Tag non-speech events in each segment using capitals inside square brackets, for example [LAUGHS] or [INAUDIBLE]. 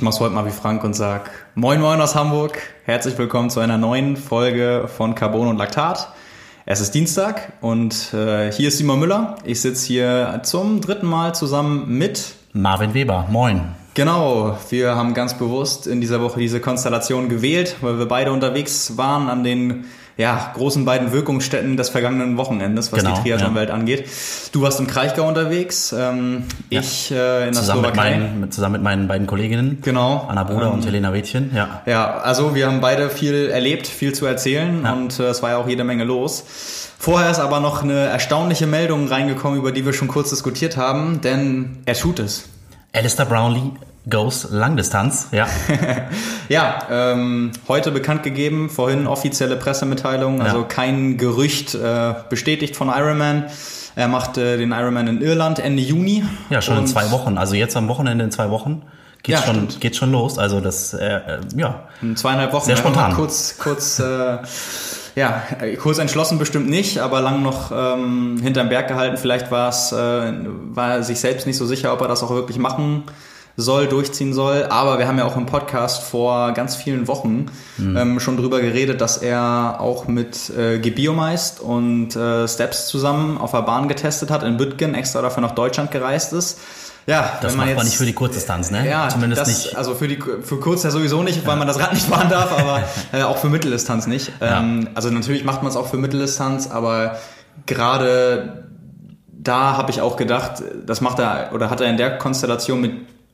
Ich mach's heute mal wie Frank und sag Moin Moin aus Hamburg. Herzlich willkommen zu einer neuen Folge von Carbon und Laktat. Es ist Dienstag und äh, hier ist Simon Müller. Ich sitze hier zum dritten Mal zusammen mit Marvin Weber. Moin. Genau, wir haben ganz bewusst in dieser Woche diese Konstellation gewählt, weil wir beide unterwegs waren an den ja, großen beiden Wirkungsstätten des vergangenen Wochenendes, was genau, die Triathlon-Welt ja. angeht. Du warst im Kraichgau unterwegs, ähm, ja. ich äh, in der zusammen Slowakei. Mit meinen, mit, zusammen mit meinen beiden Kolleginnen. Genau. Anna Bruder ähm, und Helena Wädchen, ja. Ja, also wir haben beide viel erlebt, viel zu erzählen ja. und äh, es war ja auch jede Menge los. Vorher ist aber noch eine erstaunliche Meldung reingekommen, über die wir schon kurz diskutiert haben, denn er tut es. Alistair Brownlee Goes Langdistanz, ja. [LAUGHS] ja, ähm, heute bekannt gegeben, vorhin offizielle Pressemitteilung, also ja. kein Gerücht äh, bestätigt von Ironman. Er macht äh, den Ironman in Irland Ende Juni. Ja, schon in zwei Wochen. Also jetzt am Wochenende in zwei Wochen geht ja, schon geht schon los. Also das äh, äh ja in zweieinhalb Wochen. Sehr spontan. Kurz kurz äh, ja kurz entschlossen bestimmt nicht, aber lang noch ähm, hinterm Berg gehalten. Vielleicht war es äh, war er sich selbst nicht so sicher, ob er das auch wirklich machen soll, durchziehen soll. Aber wir haben ja auch im Podcast vor ganz vielen Wochen mhm. ähm, schon drüber geredet, dass er auch mit äh, Gebiomeist und äh, Steps zusammen auf der Bahn getestet hat, in Büttgen extra dafür nach Deutschland gereist ist. Ja, das macht man jetzt, nicht für die Kurzdistanz, ne? Ja, zumindest das, nicht. Also für die für kurz ja sowieso nicht, weil man das Rad nicht fahren darf, aber [LAUGHS] äh, auch für Mitteldistanz nicht. Ja. Ähm, also natürlich macht man es auch für Mitteldistanz, aber gerade da habe ich auch gedacht, das macht er oder hat er in der Konstellation mit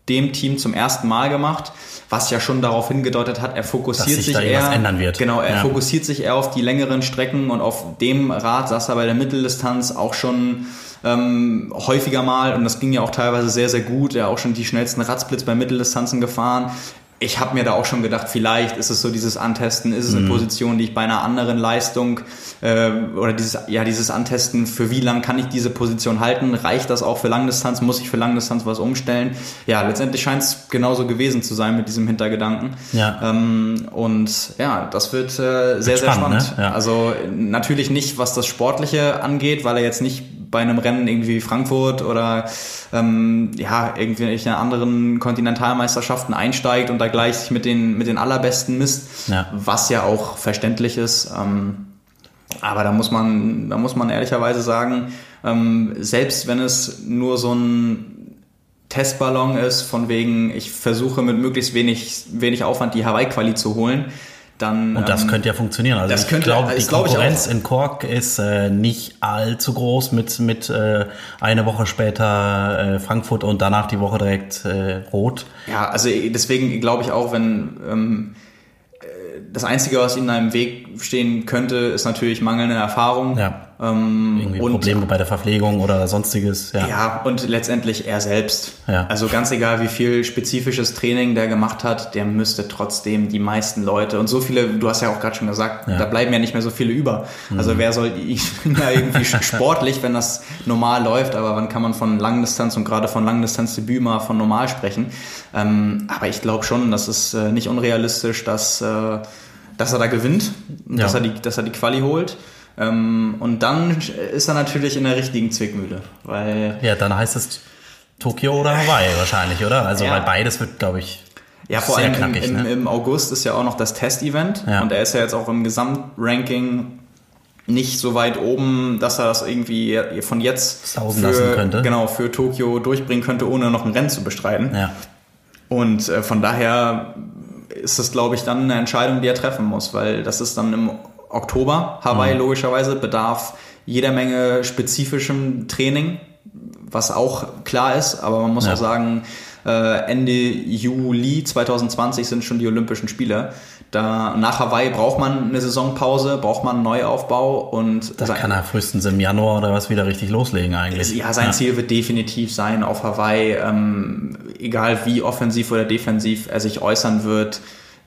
dem Team zum ersten Mal gemacht, was ja schon darauf hingedeutet hat, er fokussiert sich, sich eher ändern wird. Genau, er ja. fokussiert sich eher auf die längeren Strecken und auf dem Rad saß er bei der Mitteldistanz auch schon ähm, häufiger mal und das ging ja auch teilweise sehr sehr gut. Er hat auch schon die schnellsten Radsplits bei Mitteldistanzen gefahren ich habe mir da auch schon gedacht, vielleicht ist es so dieses Antesten, ist es eine mhm. Position, die ich bei einer anderen Leistung äh, oder dieses ja dieses Antesten, für wie lang kann ich diese Position halten? Reicht das auch für Langdistanz? Muss ich für Langdistanz was umstellen? Ja, letztendlich scheint es genauso gewesen zu sein mit diesem Hintergedanken. Ja. Ähm, und ja, das wird äh, sehr, wird sehr spannend. spannend. Ne? Ja. Also natürlich nicht, was das Sportliche angeht, weil er jetzt nicht bei einem Rennen irgendwie wie Frankfurt oder ähm, ja, irgendwie in anderen Kontinentalmeisterschaften einsteigt und da gleich sich mit den, mit den Allerbesten misst, ja. was ja auch verständlich ist. Ähm, aber da muss man, da muss man ehrlicherweise sagen, ähm, selbst wenn es nur so ein Testballon ist, von wegen, ich versuche mit möglichst wenig, wenig Aufwand die Hawaii-Quali zu holen, dann. Und das ähm, könnte ja funktionieren. Also ich glaube, die Konkurrenz glaub in Kork ist äh, nicht allzu groß mit, mit äh, eine Woche später äh, Frankfurt und danach die Woche direkt äh, Rot. Ja, also deswegen glaube ich auch, wenn ähm, äh, das Einzige, was ihnen im Weg stehen könnte, ist natürlich mangelnde Erfahrung. Ja. Ähm, Irgendwie und, Probleme bei der Verpflegung oder sonstiges. Ja. ja, und letztendlich er selbst. Ja. Also ganz egal, wie viel spezifisches Training der gemacht hat, der müsste trotzdem die meisten Leute und so viele, du hast ja auch gerade schon gesagt, ja. da bleiben ja nicht mehr so viele über. Mhm. Also wer soll, [LAUGHS] ich bin ja irgendwie sportlich, wenn das normal läuft, aber wann kann man von Langdistanz und gerade von Langdistanz-Debüt mal von normal sprechen? Ähm, aber ich glaube schon, das ist äh, nicht unrealistisch, dass, äh, dass er da gewinnt, dass, er die, dass er die Quali holt. Ähm, und dann ist er natürlich in der richtigen Zwickmühle, weil. Ja, dann heißt es Tokio oder Hawaii wahrscheinlich, oder? Also, ja. weil beides wird, glaube ich, ja, vor allem knackig, im, ne? im, August ist ja auch noch das Test-Event ja. und er ist ja jetzt auch im Gesamtranking nicht so weit oben, dass er das irgendwie von jetzt Sausen für, könnte. genau für Tokio durchbringen könnte, ohne noch ein Rennen zu bestreiten. Ja. Und äh, von daher ist das, glaube ich, dann eine Entscheidung, die er treffen muss, weil das ist dann im Oktober. Hawaii mhm. logischerweise bedarf jeder Menge spezifischem Training, was auch klar ist, aber man muss ja. auch sagen, äh, Ende Juli 2020 sind schon die Olympischen Spiele. Da, nach Hawaii braucht man eine Saisonpause, braucht man einen Neuaufbau und. Da kann er frühestens im Januar oder was wieder richtig loslegen eigentlich. Ja, sein ja. Ziel wird definitiv sein, auf Hawaii, ähm, egal wie offensiv oder defensiv er sich äußern wird,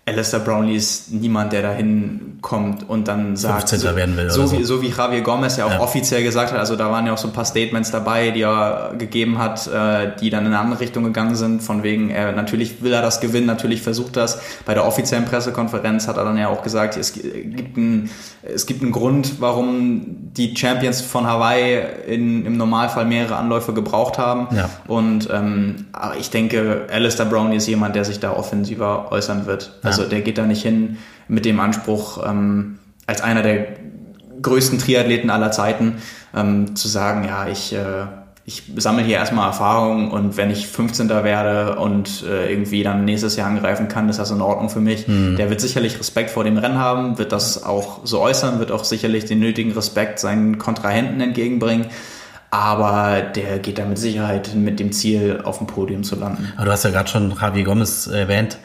Alistair Brownlee ist niemand, der dahin kommt und dann sagt, so, will so, wie, so wie Javier Gomez ja auch ja. offiziell gesagt hat, also da waren ja auch so ein paar Statements dabei, die er gegeben hat, äh, die dann in eine andere Richtung gegangen sind, von wegen, er, natürlich will er das gewinnen, natürlich versucht das. Bei der offiziellen Pressekonferenz hat er dann ja auch gesagt, es gibt, ein, es gibt einen Grund, warum die Champions von Hawaii in, im Normalfall mehrere Anläufe gebraucht haben. Ja. Und ähm, ich denke, Alistair Brownlee ist jemand, der sich da offensiver äußern wird. Ja. Also der geht da nicht hin mit dem Anspruch, ähm, als einer der größten Triathleten aller Zeiten ähm, zu sagen, ja, ich, äh, ich sammle hier erstmal Erfahrung und wenn ich 15. werde und äh, irgendwie dann nächstes Jahr angreifen kann, ist das in Ordnung für mich. Mhm. Der wird sicherlich Respekt vor dem Rennen haben, wird das auch so äußern, wird auch sicherlich den nötigen Respekt seinen Kontrahenten entgegenbringen aber der geht da mit Sicherheit mit dem Ziel, auf dem Podium zu landen. Aber du hast ja gerade schon Javi Gomez erwähnt.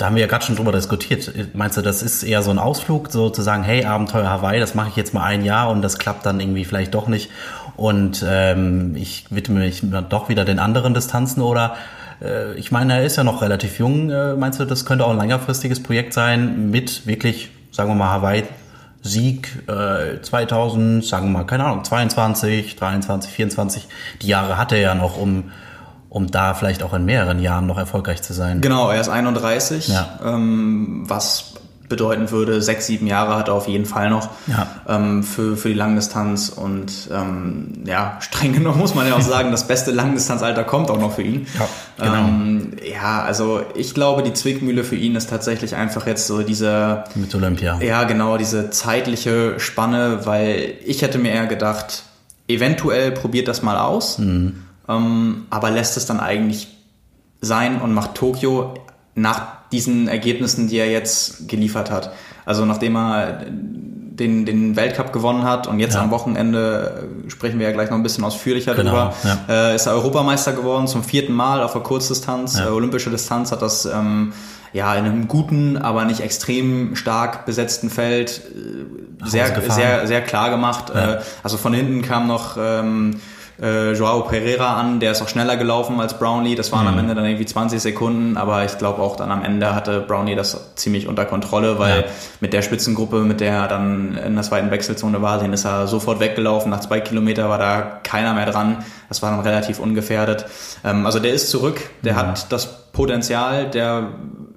Da haben wir ja gerade schon drüber diskutiert. Meinst du, das ist eher so ein Ausflug, so zu sagen, hey, Abenteuer Hawaii, das mache ich jetzt mal ein Jahr und das klappt dann irgendwie vielleicht doch nicht und ähm, ich widme mich doch wieder den anderen Distanzen oder äh, ich meine, er ist ja noch relativ jung. Äh, meinst du, das könnte auch ein längerfristiges Projekt sein mit wirklich, sagen wir mal, Hawaii Sieg äh, 2000, sagen wir mal, keine Ahnung, 22, 23, 24. Die Jahre hatte er ja noch, um um da vielleicht auch in mehreren Jahren noch erfolgreich zu sein. Genau, er ist 31, ja. ähm, was bedeuten würde, sechs, sieben Jahre hat er auf jeden Fall noch ja. ähm, für, für die Langdistanz und ähm, ja, streng genommen muss man ja auch [LAUGHS] sagen, das beste Langdistanzalter kommt auch noch für ihn. Ja, genau. Ähm, ja, also ich glaube, die Zwickmühle für ihn ist tatsächlich einfach jetzt so diese... Mit Olympia. Ja, genau, diese zeitliche Spanne, weil ich hätte mir eher gedacht, eventuell probiert das mal aus. Mhm ähm, aber lässt es dann eigentlich sein und macht Tokio nach diesen Ergebnissen, die er jetzt geliefert hat. Also nachdem er den, den Weltcup gewonnen hat und jetzt ja. am Wochenende äh, sprechen wir ja gleich noch ein bisschen ausführlicher genau, darüber, ja. äh, ist er Europameister geworden zum vierten Mal auf der Kurzdistanz. Ja. Äh, olympische Distanz hat das ähm, ja in einem guten, aber nicht extrem stark besetzten Feld äh, sehr, sehr, sehr klar gemacht. Äh, also von hinten kam noch ähm, äh, Joao Pereira an, der ist auch schneller gelaufen als Brownlee. Das waren mhm. am Ende dann irgendwie 20 Sekunden, aber ich glaube auch dann am Ende hatte Brownlee das ziemlich unter Kontrolle, weil ja. mit der Spitzengruppe, mit der er dann in der zweiten Wechselzone war, den ist er sofort weggelaufen. Nach zwei Kilometer war da keiner mehr dran. Das war dann relativ ungefährdet. Ähm, also der ist zurück, der mhm. hat das Potenzial, der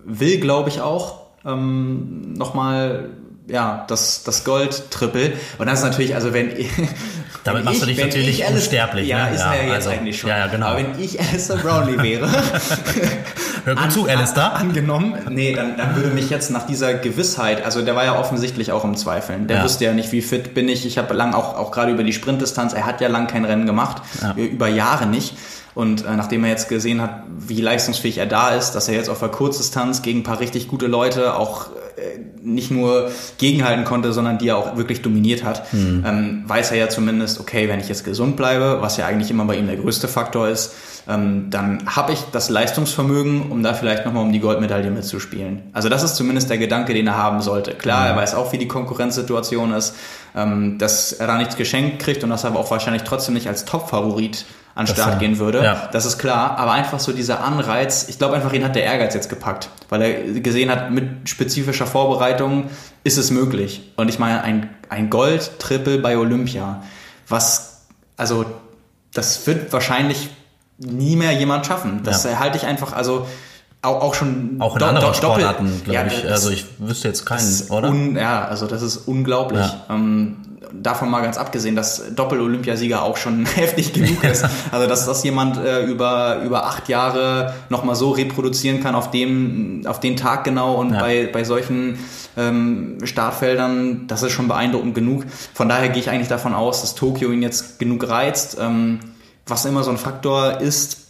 will, glaube ich, auch ähm, nochmal ja, das, das Gold-Triple. Und das ist natürlich, also wenn [LAUGHS] Damit machst ich, du dich natürlich Alice, unsterblich. Ja, ne? ist ja, er ja jetzt also, eigentlich schon. Ja, ja, genau. Aber wenn ich Alistair Brownlee wäre, [LAUGHS] Hör gut an, zu, Alistair. An, angenommen, nee, dann, dann würde mich jetzt nach dieser Gewissheit, also der war ja offensichtlich auch im Zweifeln. Der ja. wusste ja nicht, wie fit bin ich. Ich habe lang auch, auch gerade über die Sprintdistanz, er hat ja lang kein Rennen gemacht, ja. über Jahre nicht. Und äh, nachdem er jetzt gesehen hat, wie leistungsfähig er da ist, dass er jetzt auf der Kurzdistanz gegen ein paar richtig gute Leute auch äh, nicht nur gegenhalten konnte, sondern die er auch wirklich dominiert hat, mhm. ähm, weiß er ja zumindest, okay, wenn ich jetzt gesund bleibe, was ja eigentlich immer bei ihm der größte Faktor ist, ähm, dann habe ich das Leistungsvermögen, um da vielleicht nochmal um die Goldmedaille mitzuspielen. Also das ist zumindest der Gedanke, den er haben sollte. Klar, mhm. er weiß auch, wie die Konkurrenzsituation ist, ähm, dass er da nichts geschenkt kriegt und dass er auch wahrscheinlich trotzdem nicht als Top-Favorit an den Start gehen würde. Ja. Das ist klar, aber einfach so dieser Anreiz, ich glaube einfach, ihn hat der Ehrgeiz jetzt gepackt, weil er gesehen hat, mit spezifischer Vorbereitung ist es möglich. Und ich meine, ein, ein Gold-Triple bei Olympia, was, also, das wird wahrscheinlich nie mehr jemand schaffen. Das ja. halte ich einfach, also, auch, auch schon auch in do, anderen do, Sportarten, glaube ja, ich. Also ich wüsste jetzt keinen, oder? Un, ja, also das ist unglaublich. Ja. Ähm, davon mal ganz abgesehen, dass Doppel-Olympiasieger auch schon [LAUGHS] heftig genug ist. Also dass das jemand äh, über über acht Jahre noch mal so reproduzieren kann auf dem auf den Tag genau und ja. bei bei solchen ähm, Startfeldern, das ist schon beeindruckend genug. Von daher gehe ich eigentlich davon aus, dass Tokio ihn jetzt genug reizt. Ähm, was immer so ein Faktor ist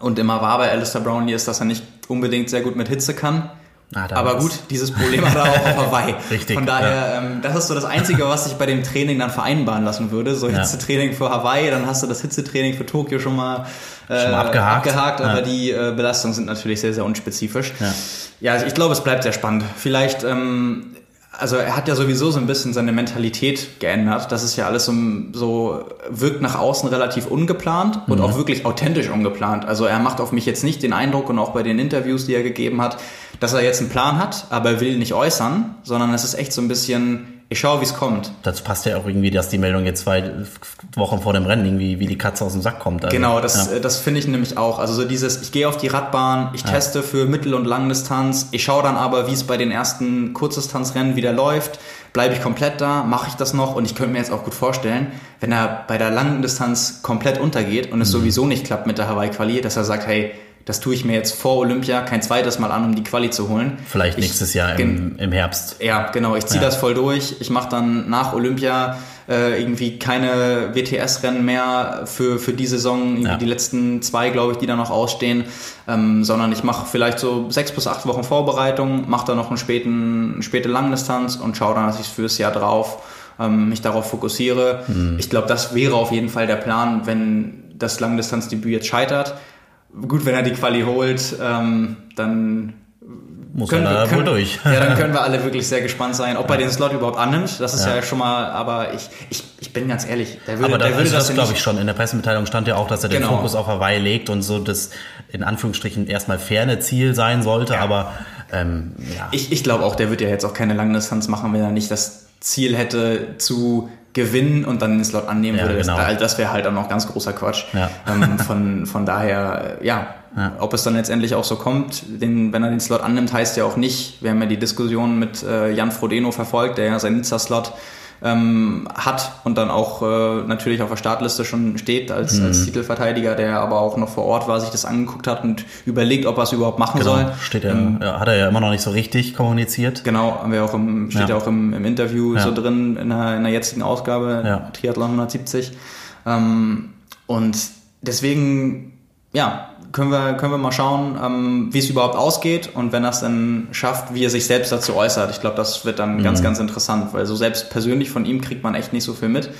und immer war bei Alistair Brownlee ist, dass er nicht unbedingt sehr gut mit Hitze kann. Ah, Aber gut, dieses Problem hat er auch auf Hawaii. [LAUGHS] Richtig. Von daher, ja. ähm, das ist so das Einzige, was sich bei dem Training dann vereinbaren lassen würde. So Hitzetraining für Hawaii, dann hast du das Hitzetraining für Tokio schon mal, äh, schon mal abgehakt. abgehakt aber ja. die äh, Belastungen sind natürlich sehr, sehr unspezifisch. Ja, ja also ich glaube, es bleibt sehr spannend. Vielleicht ähm, also er hat ja sowieso so ein bisschen seine Mentalität geändert. Das ist ja alles so, so wirkt nach außen relativ ungeplant und mhm. auch wirklich authentisch ungeplant. Also er macht auf mich jetzt nicht den Eindruck und auch bei den Interviews, die er gegeben hat, dass er jetzt einen Plan hat, aber er will ihn nicht äußern, sondern es ist echt so ein bisschen, ich schaue, wie es kommt. Dazu passt ja auch irgendwie, dass die Meldung jetzt zwei Wochen vor dem Rennen irgendwie wie die Katze aus dem Sack kommt. Also, genau, das, ja. das finde ich nämlich auch. Also so dieses, ich gehe auf die Radbahn, ich ja. teste für Mittel- und Langdistanz, ich schaue dann aber, wie es bei den ersten Kurzdistanzrennen wieder läuft. Bleibe ich komplett da, mache ich das noch und ich könnte mir jetzt auch gut vorstellen, wenn er bei der langen Distanz komplett untergeht und es mhm. sowieso nicht klappt mit der Hawaii-Quali, dass er sagt, hey, das tue ich mir jetzt vor Olympia kein zweites Mal an, um die Quali zu holen. Vielleicht ich, nächstes Jahr im, im Herbst. Ja, genau. Ich ziehe ja. das voll durch. Ich mache dann nach Olympia äh, irgendwie keine WTS-Rennen mehr für, für die Saison, ja. die letzten zwei, glaube ich, die da noch ausstehen, ähm, sondern ich mache vielleicht so sechs bis acht Wochen Vorbereitung, mache dann noch einen späten, eine späte Langdistanz und schaue dann, dass ich fürs Jahr drauf ähm, mich darauf fokussiere. Mhm. Ich glaube, das wäre auf jeden Fall der Plan, wenn das Langdistanzdebüt jetzt scheitert gut, wenn er die Quali holt, ähm, dann muss können er da wohl durch. [LAUGHS] ja, dann können wir alle [LAUGHS] wirklich sehr gespannt sein, ob ja. er den Slot überhaupt annimmt. Das ist ja, ja schon mal, aber ich, ich, ich bin ganz ehrlich, der würde, aber da, der würde das, das glaube ich schon. In der Pressemitteilung stand ja auch, dass er den genau. Fokus auf Hawaii legt und so das in Anführungsstrichen erstmal ferne Ziel sein sollte, ja. aber ähm, ja. Ich, ich glaube auch, der wird ja jetzt auch keine Langdistanz machen, wenn er nicht das Ziel hätte zu gewinnen und dann den Slot annehmen ja, würde. Genau. Das, das wäre halt dann noch ganz großer Quatsch. Ja. Ähm, von, von daher, ja, ja, ob es dann letztendlich auch so kommt, den, wenn er den Slot annimmt, heißt ja auch nicht, wir haben ja die Diskussion mit äh, Jan Frodeno verfolgt, der ja seinen Nizza-Slot ähm, hat und dann auch äh, natürlich auf der Startliste schon steht als, mhm. als Titelverteidiger, der aber auch noch vor Ort war, sich das angeguckt hat und überlegt, ob er es überhaupt machen genau. soll. Steht er, ähm, ja, hat er ja immer noch nicht so richtig kommuniziert. Genau, haben wir auch im, steht ja, auch im, im Interview ja. so drin in der, in der jetzigen Ausgabe, ja. Triathlon 170. Ähm, und deswegen, ja, können wir, können wir mal schauen, ähm, wie es überhaupt ausgeht und wenn er es dann schafft, wie er sich selbst dazu äußert. Ich glaube, das wird dann mhm. ganz, ganz interessant, weil so selbst persönlich von ihm kriegt man echt nicht so viel mit.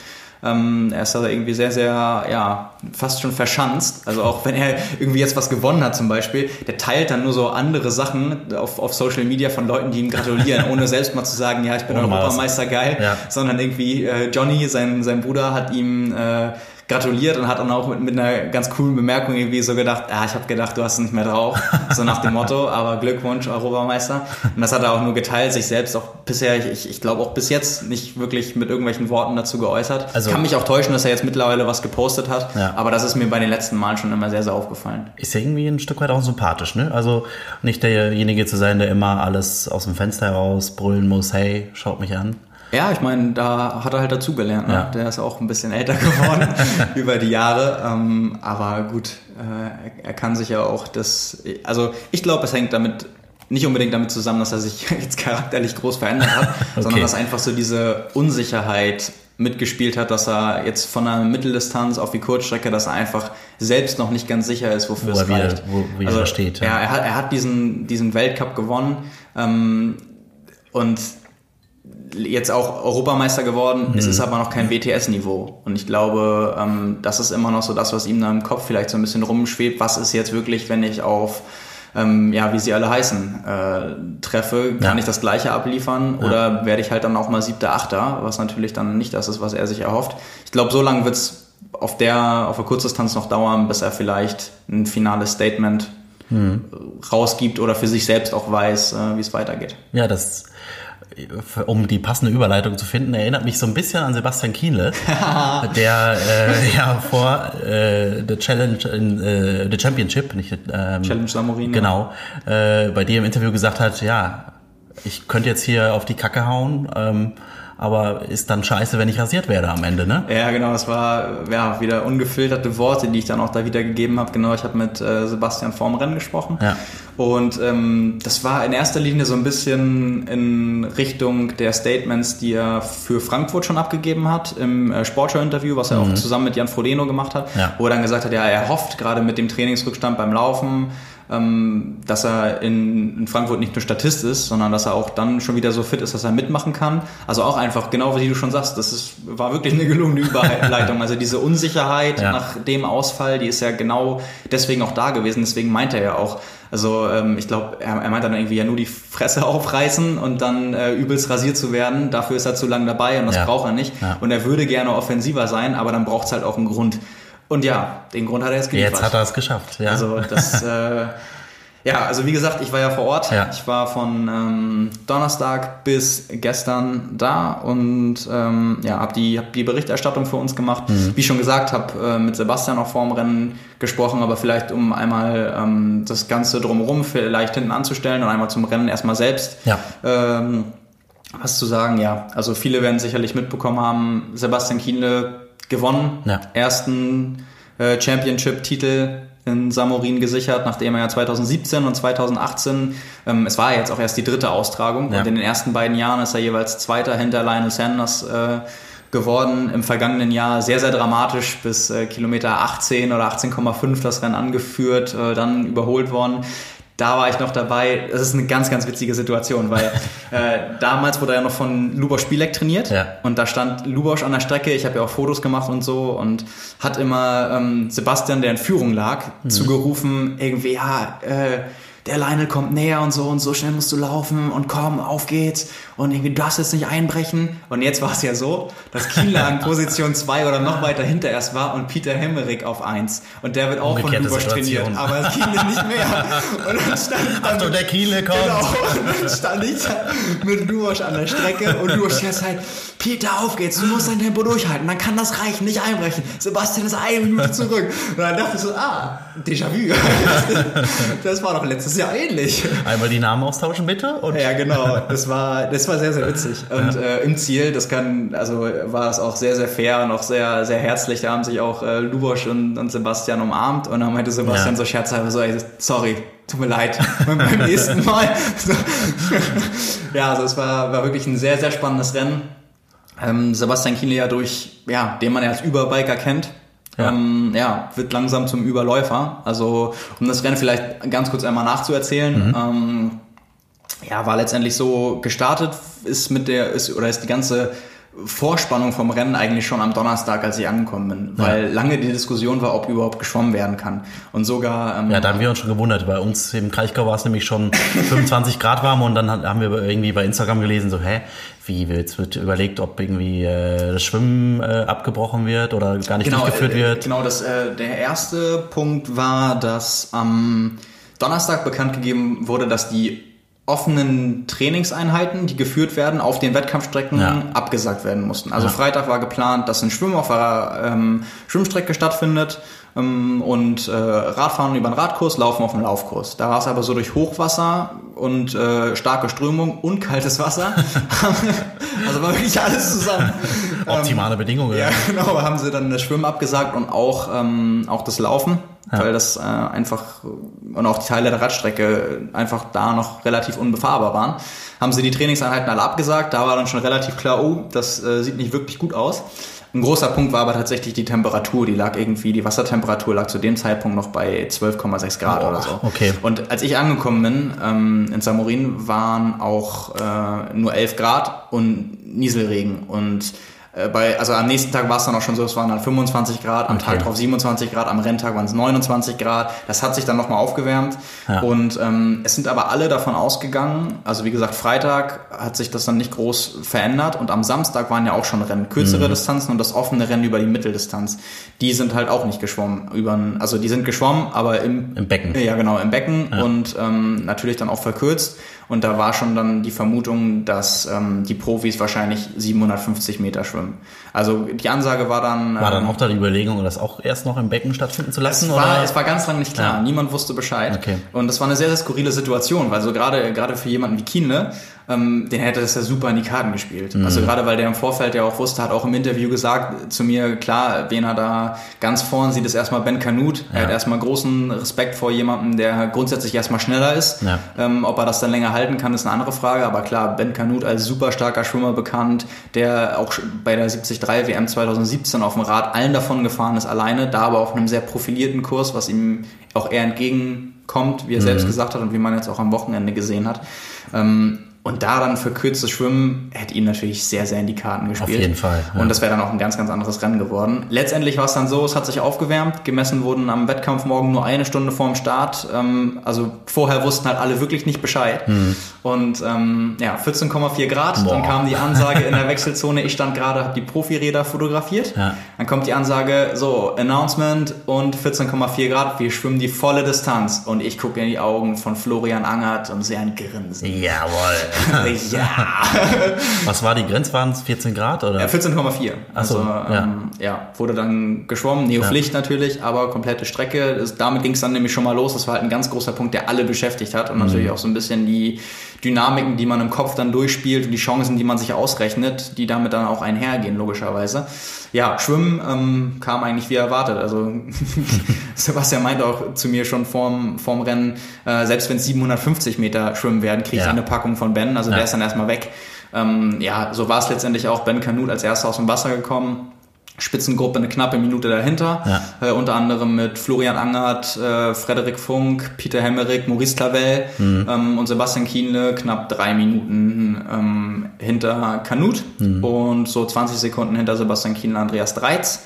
Ähm, er ist da irgendwie sehr, sehr, ja, fast schon verschanzt. Also auch wenn er irgendwie jetzt was gewonnen hat zum Beispiel, der teilt dann nur so andere Sachen auf, auf Social Media von Leuten, die ihm gratulieren, ohne selbst mal zu sagen, ja, ich bin Europameister, geil, ja. sondern irgendwie äh, Johnny, sein, sein Bruder, hat ihm äh, gratuliert und hat dann auch mit, mit einer ganz coolen Bemerkung irgendwie so gedacht, ah, ich habe gedacht, du hast es nicht mehr drauf, so nach dem Motto, [LAUGHS] aber Glückwunsch, Europameister. Und das hat er auch nur geteilt, sich selbst auch bisher, ich, ich glaube auch bis jetzt nicht wirklich mit irgendwelchen Worten dazu geäußert. Also, Kann mich auch täuschen, dass er jetzt mittlerweile was gepostet hat, ja. aber das ist mir bei den letzten Malen schon immer sehr, sehr aufgefallen. Ist ja irgendwie ein Stück weit auch sympathisch, ne? Also nicht derjenige zu sein, der immer alles aus dem Fenster heraus brüllen muss, hey, schaut mich an. Ja, ich meine, da hat er halt dazugelernt. Ne? Ja. Der ist auch ein bisschen älter geworden [LAUGHS] [LAUGHS] über die Jahre. Ähm, aber gut, äh, er kann sich ja auch das. Also ich glaube, es hängt damit nicht unbedingt damit zusammen, dass er sich [LAUGHS] jetzt charakterlich groß verändert hat, okay. sondern dass einfach so diese Unsicherheit mitgespielt hat, dass er jetzt von einer Mitteldistanz auf die Kurzstrecke, dass er einfach selbst noch nicht ganz sicher ist, wofür wo es reicht. Wieder, wo, wie also, er steht. Ja, ja er, hat, er hat diesen, diesen Weltcup gewonnen ähm, und jetzt auch Europameister geworden. Mhm. Es ist aber noch kein WTS-Niveau. Und ich glaube, ähm, das ist immer noch so das, was ihm da im Kopf vielleicht so ein bisschen rumschwebt. Was ist jetzt wirklich, wenn ich auf ähm, ja, wie sie alle heißen, äh, treffe, kann ja. ich das gleiche abliefern ja. oder werde ich halt dann auch mal siebter, achter, was natürlich dann nicht das ist, was er sich erhofft. Ich glaube, so lange wird es auf der, auf der Kurzdistanz noch dauern, bis er vielleicht ein finales Statement mhm. rausgibt oder für sich selbst auch weiß, äh, wie es weitergeht. Ja, das um die passende Überleitung zu finden, erinnert mich so ein bisschen an Sebastian Kienle, [LAUGHS] der äh, ja vor äh, The Challenge, äh, The Championship, nicht ähm, Challenge Samorin, genau, äh, bei dir im Interview gesagt hat, ja, ich könnte jetzt hier auf die Kacke hauen. Ähm, aber ist dann scheiße, wenn ich rasiert werde am Ende, ne? Ja, genau, das war ja wieder ungefilterte Worte, die ich dann auch da wieder gegeben habe. Genau, ich habe mit äh, Sebastian vorm Rennen gesprochen. Ja. Und ähm, das war in erster Linie so ein bisschen in Richtung der Statements, die er für Frankfurt schon abgegeben hat im äh, Sportschau-Interview, was er mhm. auch zusammen mit Jan Frodeno gemacht hat, ja. wo er dann gesagt hat, ja, er hofft gerade mit dem Trainingsrückstand beim Laufen, dass er in, in, Frankfurt nicht nur Statist ist, sondern dass er auch dann schon wieder so fit ist, dass er mitmachen kann. Also auch einfach, genau wie du schon sagst, das ist, war wirklich eine gelungene Überleitung. Also diese Unsicherheit ja. nach dem Ausfall, die ist ja genau deswegen auch da gewesen. Deswegen meint er ja auch, also ähm, ich glaube, er, er meint dann irgendwie ja nur die Fresse [LAUGHS] aufreißen und dann äh, übelst rasiert zu werden. Dafür ist er zu lange dabei und das ja. braucht er nicht. Ja. Und er würde gerne offensiver sein, aber dann braucht es halt auch einen Grund. Und ja, den Grund hat er jetzt geliefert. Jetzt hat er es geschafft, ja. Also das, [LAUGHS] äh, Ja, also wie gesagt, ich war ja vor Ort. Ja. Ich war von ähm, Donnerstag bis gestern da und ähm, ja, habe die, hab die Berichterstattung für uns gemacht. Wie ich schon gesagt, habe äh, mit Sebastian auch vorm Rennen gesprochen, aber vielleicht um einmal ähm, das Ganze drumherum vielleicht hinten anzustellen und einmal zum Rennen erstmal selbst. Ja. Ähm, was zu sagen, ja. Also viele werden sicherlich mitbekommen haben, Sebastian Kienle gewonnen. Ja. Ersten äh, Championship-Titel in Samorin gesichert, nachdem er ja 2017 und 2018, ähm, es war jetzt auch erst die dritte Austragung Ja. und in den ersten beiden Jahren ist er jeweils Zweiter hinter Lionel Sanders äh, geworden. Im vergangenen Jahr sehr, sehr dramatisch bis äh, Kilometer 18 oder 18,5 das Rennen angeführt, äh, dann überholt worden. Da war ich noch dabei. Das ist eine ganz, ganz witzige Situation, weil [LAUGHS] äh, damals wurde er noch von Lubosch Spielek trainiert Ja. und da stand Lubosch an der Strecke. Ich habe ja auch Fotos gemacht und so und hat immer ähm, Sebastian, der in Führung lag, zugerufen, irgendwie, ja, äh, der Lionel kommt näher und so und so schnell musst du laufen und komm, auf geht's und irgendwie, du darfst jetzt nicht einbrechen. Und jetzt war es ja so, dass Kienle an [LAUGHS] Position 2 oder noch weiter hinter erst war und Peter Hemmerich auf 1 und der wird auch von Umgekehrte Lubosch trainiert, aber Kienle nicht mehr. [LAUGHS] Und dann stand dann Achtung, der Kiele kommt. Genau, und dann stand ich mit Luosch an der Strecke und Luosch jetzt halt, Peter, auf geht's, du musst dein Tempo durchhalten, dann kann das reichen, nicht einbrechen. Sebastian ist eine Minute zurück. Und dann dachte ich so, ah, Déjà-vu. [LAUGHS] Das war doch letztes Jahr ähnlich. Einmal die Namen austauschen, bitte. Und Ja, genau. Das war, das war sehr, sehr witzig. Und äh, im Ziel, das kann, also war es auch sehr, sehr fair und auch sehr, sehr herzlich. Da haben sich auch äh, Lubosch und, und Sebastian umarmt und dann meinte Sebastian Ja. so scherzhalber so, ey, sorry, tut mir leid, [LAUGHS] beim beim nächsten Mal. [LAUGHS] So. [LAUGHS] Ja, also es war, war wirklich ein sehr, sehr spannendes Rennen. Ähm, Sebastian Kienle ja durch, ja, den man ja als Überbiker kennt. Ja. Ja. Ähm, ja, wird langsam zum Überläufer. Also, um das Rennen vielleicht ganz kurz einmal nachzuerzählen. Ähm, ja, war letztendlich so gestartet, ist mit der, ist, oder ist die ganze Vorspannung vom Rennen eigentlich schon am Donnerstag, als ich angekommen bin, weil lange die Diskussion war, ob überhaupt geschwommen werden kann. Und sogar, ähm, Ja, da haben wir uns schon gewundert. Bei uns im Kraichgau war es nämlich schon 25 Grad warm und dann haben wir irgendwie bei Instagram gelesen, so, hä, wie, jetzt wird überlegt, ob irgendwie äh, das Schwimmen äh, abgebrochen wird oder gar nicht durchgeführt äh, wird. Genau, das, äh, der erste Punkt war, dass am Donnerstag bekannt gegeben wurde, dass die offenen Trainingseinheiten, die geführt werden, auf den Wettkampfstrecken Ja. abgesagt werden mussten. Also Ja. Freitag war geplant, dass ein Schwimmen auf einer ähm, Schwimmstrecke stattfindet ähm, und äh, Radfahren über einen Radkurs, Laufen auf einem Laufkurs. Da war es aber so durch Hochwasser und äh, starke Strömung und kaltes Wasser. [LAUGHS] also war wirklich alles zusammen. [LAUGHS] Optimale Bedingungen. Ja, [LAUGHS] genau, haben sie dann das Schwimmen abgesagt und auch, ähm, auch das Laufen, Ja. weil das äh, einfach und auch die Teile der Radstrecke einfach da noch relativ unbefahrbar waren. Haben sie die Trainingseinheiten alle abgesagt, da war dann schon relativ klar, oh, das äh, sieht nicht wirklich gut aus. Ein großer Punkt war aber tatsächlich die Temperatur, die lag irgendwie, die Wassertemperatur lag zu dem Zeitpunkt noch bei 12,6 Grad Oh, oder so. okay. Und als ich angekommen bin ähm, in Samorin, waren auch äh, nur 11 Grad und Nieselregen. Und äh, bei, also am nächsten Tag war es dann auch schon so, es waren dann 25 Grad, am Okay. Tag drauf 27 Grad, am Renntag waren es 29 Grad. Das hat sich dann nochmal aufgewärmt. Ja. Und ähm, es sind aber alle davon ausgegangen, also wie gesagt, Freitag hat sich das dann nicht groß verändert und am Samstag waren ja auch schon Rennen, kürzere Mhm. Distanzen und das offene Rennen über die Mitteldistanz. Die sind halt auch nicht geschwommen. Über, also die sind geschwommen, aber im, Im Becken. ja, genau, im Becken und ähm, natürlich dann auch verkürzt. Und da war schon dann die Vermutung, dass ähm, die Profis wahrscheinlich 750 Meter schwimmen. Also die Ansage war dann. War dann ähm, auch da die Überlegung, das auch erst noch im Becken stattfinden zu lassen? es war, oder? es war ganz lange nicht klar. Ja. Niemand wusste Bescheid. Okay. Und das war eine sehr, sehr skurrile Situation, weil so gerade, gerade für jemanden wie Kienle, ähm, den hätte das ja super in die Karten gespielt. Mhm. Also gerade weil der im Vorfeld ja auch wusste, hat auch im Interview gesagt zu mir, klar, wen er da ganz vorn sieht, ist erstmal Ben Kanut. Er Ja. hat erstmal großen Respekt vor jemandem, der grundsätzlich erstmal schneller ist. Ja. Ähm, ob er das dann länger halten kann, ist eine andere Frage. Aber klar, Ben Kanut als super starker Schwimmer bekannt, der auch bei der 73 WM 2017 auf dem Rad allen davon gefahren ist, alleine, da aber auf einem sehr profilierten Kurs, was ihm auch eher entgegenkommt, wie er selbst gesagt hat und wie man jetzt auch am Wochenende gesehen hat. Ähm, und da dann verkürztes Schwimmen hätte ihm natürlich sehr, sehr in die Karten gespielt. Auf jeden Fall. Ja. Und das wäre dann auch ein ganz, ganz anderes Rennen geworden. Letztendlich war es dann so, es hat sich aufgewärmt. Gemessen wurden am Wettkampf morgen nur eine Stunde vorm Start. Ähm, also vorher wussten halt alle wirklich nicht Bescheid. Mhm. Und ähm, ja, 14,4 Grad. Boah. Dann kam die [LAUGHS] Ansage in der Wechselzone. Ich stand gerade, habe die Profiräder fotografiert. Ja. Dann kommt die Ansage, so, Announcement und 14,4 Grad. Wir schwimmen die volle Distanz. Und ich gucke in die Augen von Florian Angert und sehe ein Grinsen. Jawohl. [LAUGHS] ja. Was war die Grenze? Waren es 14 Grad? Oder? Ja, 14,4. Also so, ja. Ähm, ja. wurde dann geschwommen. Neo-Pflicht ja. natürlich, aber komplette Strecke. Das, damit ging es dann nämlich schon mal los. Das war halt ein ganz großer Punkt, der alle beschäftigt hat und mhm. natürlich auch so ein bisschen die Dynamiken, die man im Kopf dann durchspielt und die Chancen, die man sich ausrechnet, die damit dann auch einhergehen, logischerweise. Ja, Schwimmen ähm, kam eigentlich wie erwartet. Also [LAUGHS] Sebastian meinte auch zu mir schon vorm, vorm Rennen, äh, selbst wenn es 750 Meter schwimmen werden, kriege ich ja. eine Packung von Ben, also ja. der ist dann erstmal weg. Ähm, ja, so war es letztendlich auch. Ben Kanut als erster aus dem Wasser gekommen Spitzengruppe eine knappe Minute dahinter, ja. äh, unter anderem mit Florian Angert, äh, Frederik Funk, Peter Hemmerich, Maurice Clavel mhm. ähm, und Sebastian Kienle knapp drei Minuten ähm, hinter Kanut mhm. und so 20 Sekunden hinter Sebastian Kienle Andreas Dreiz.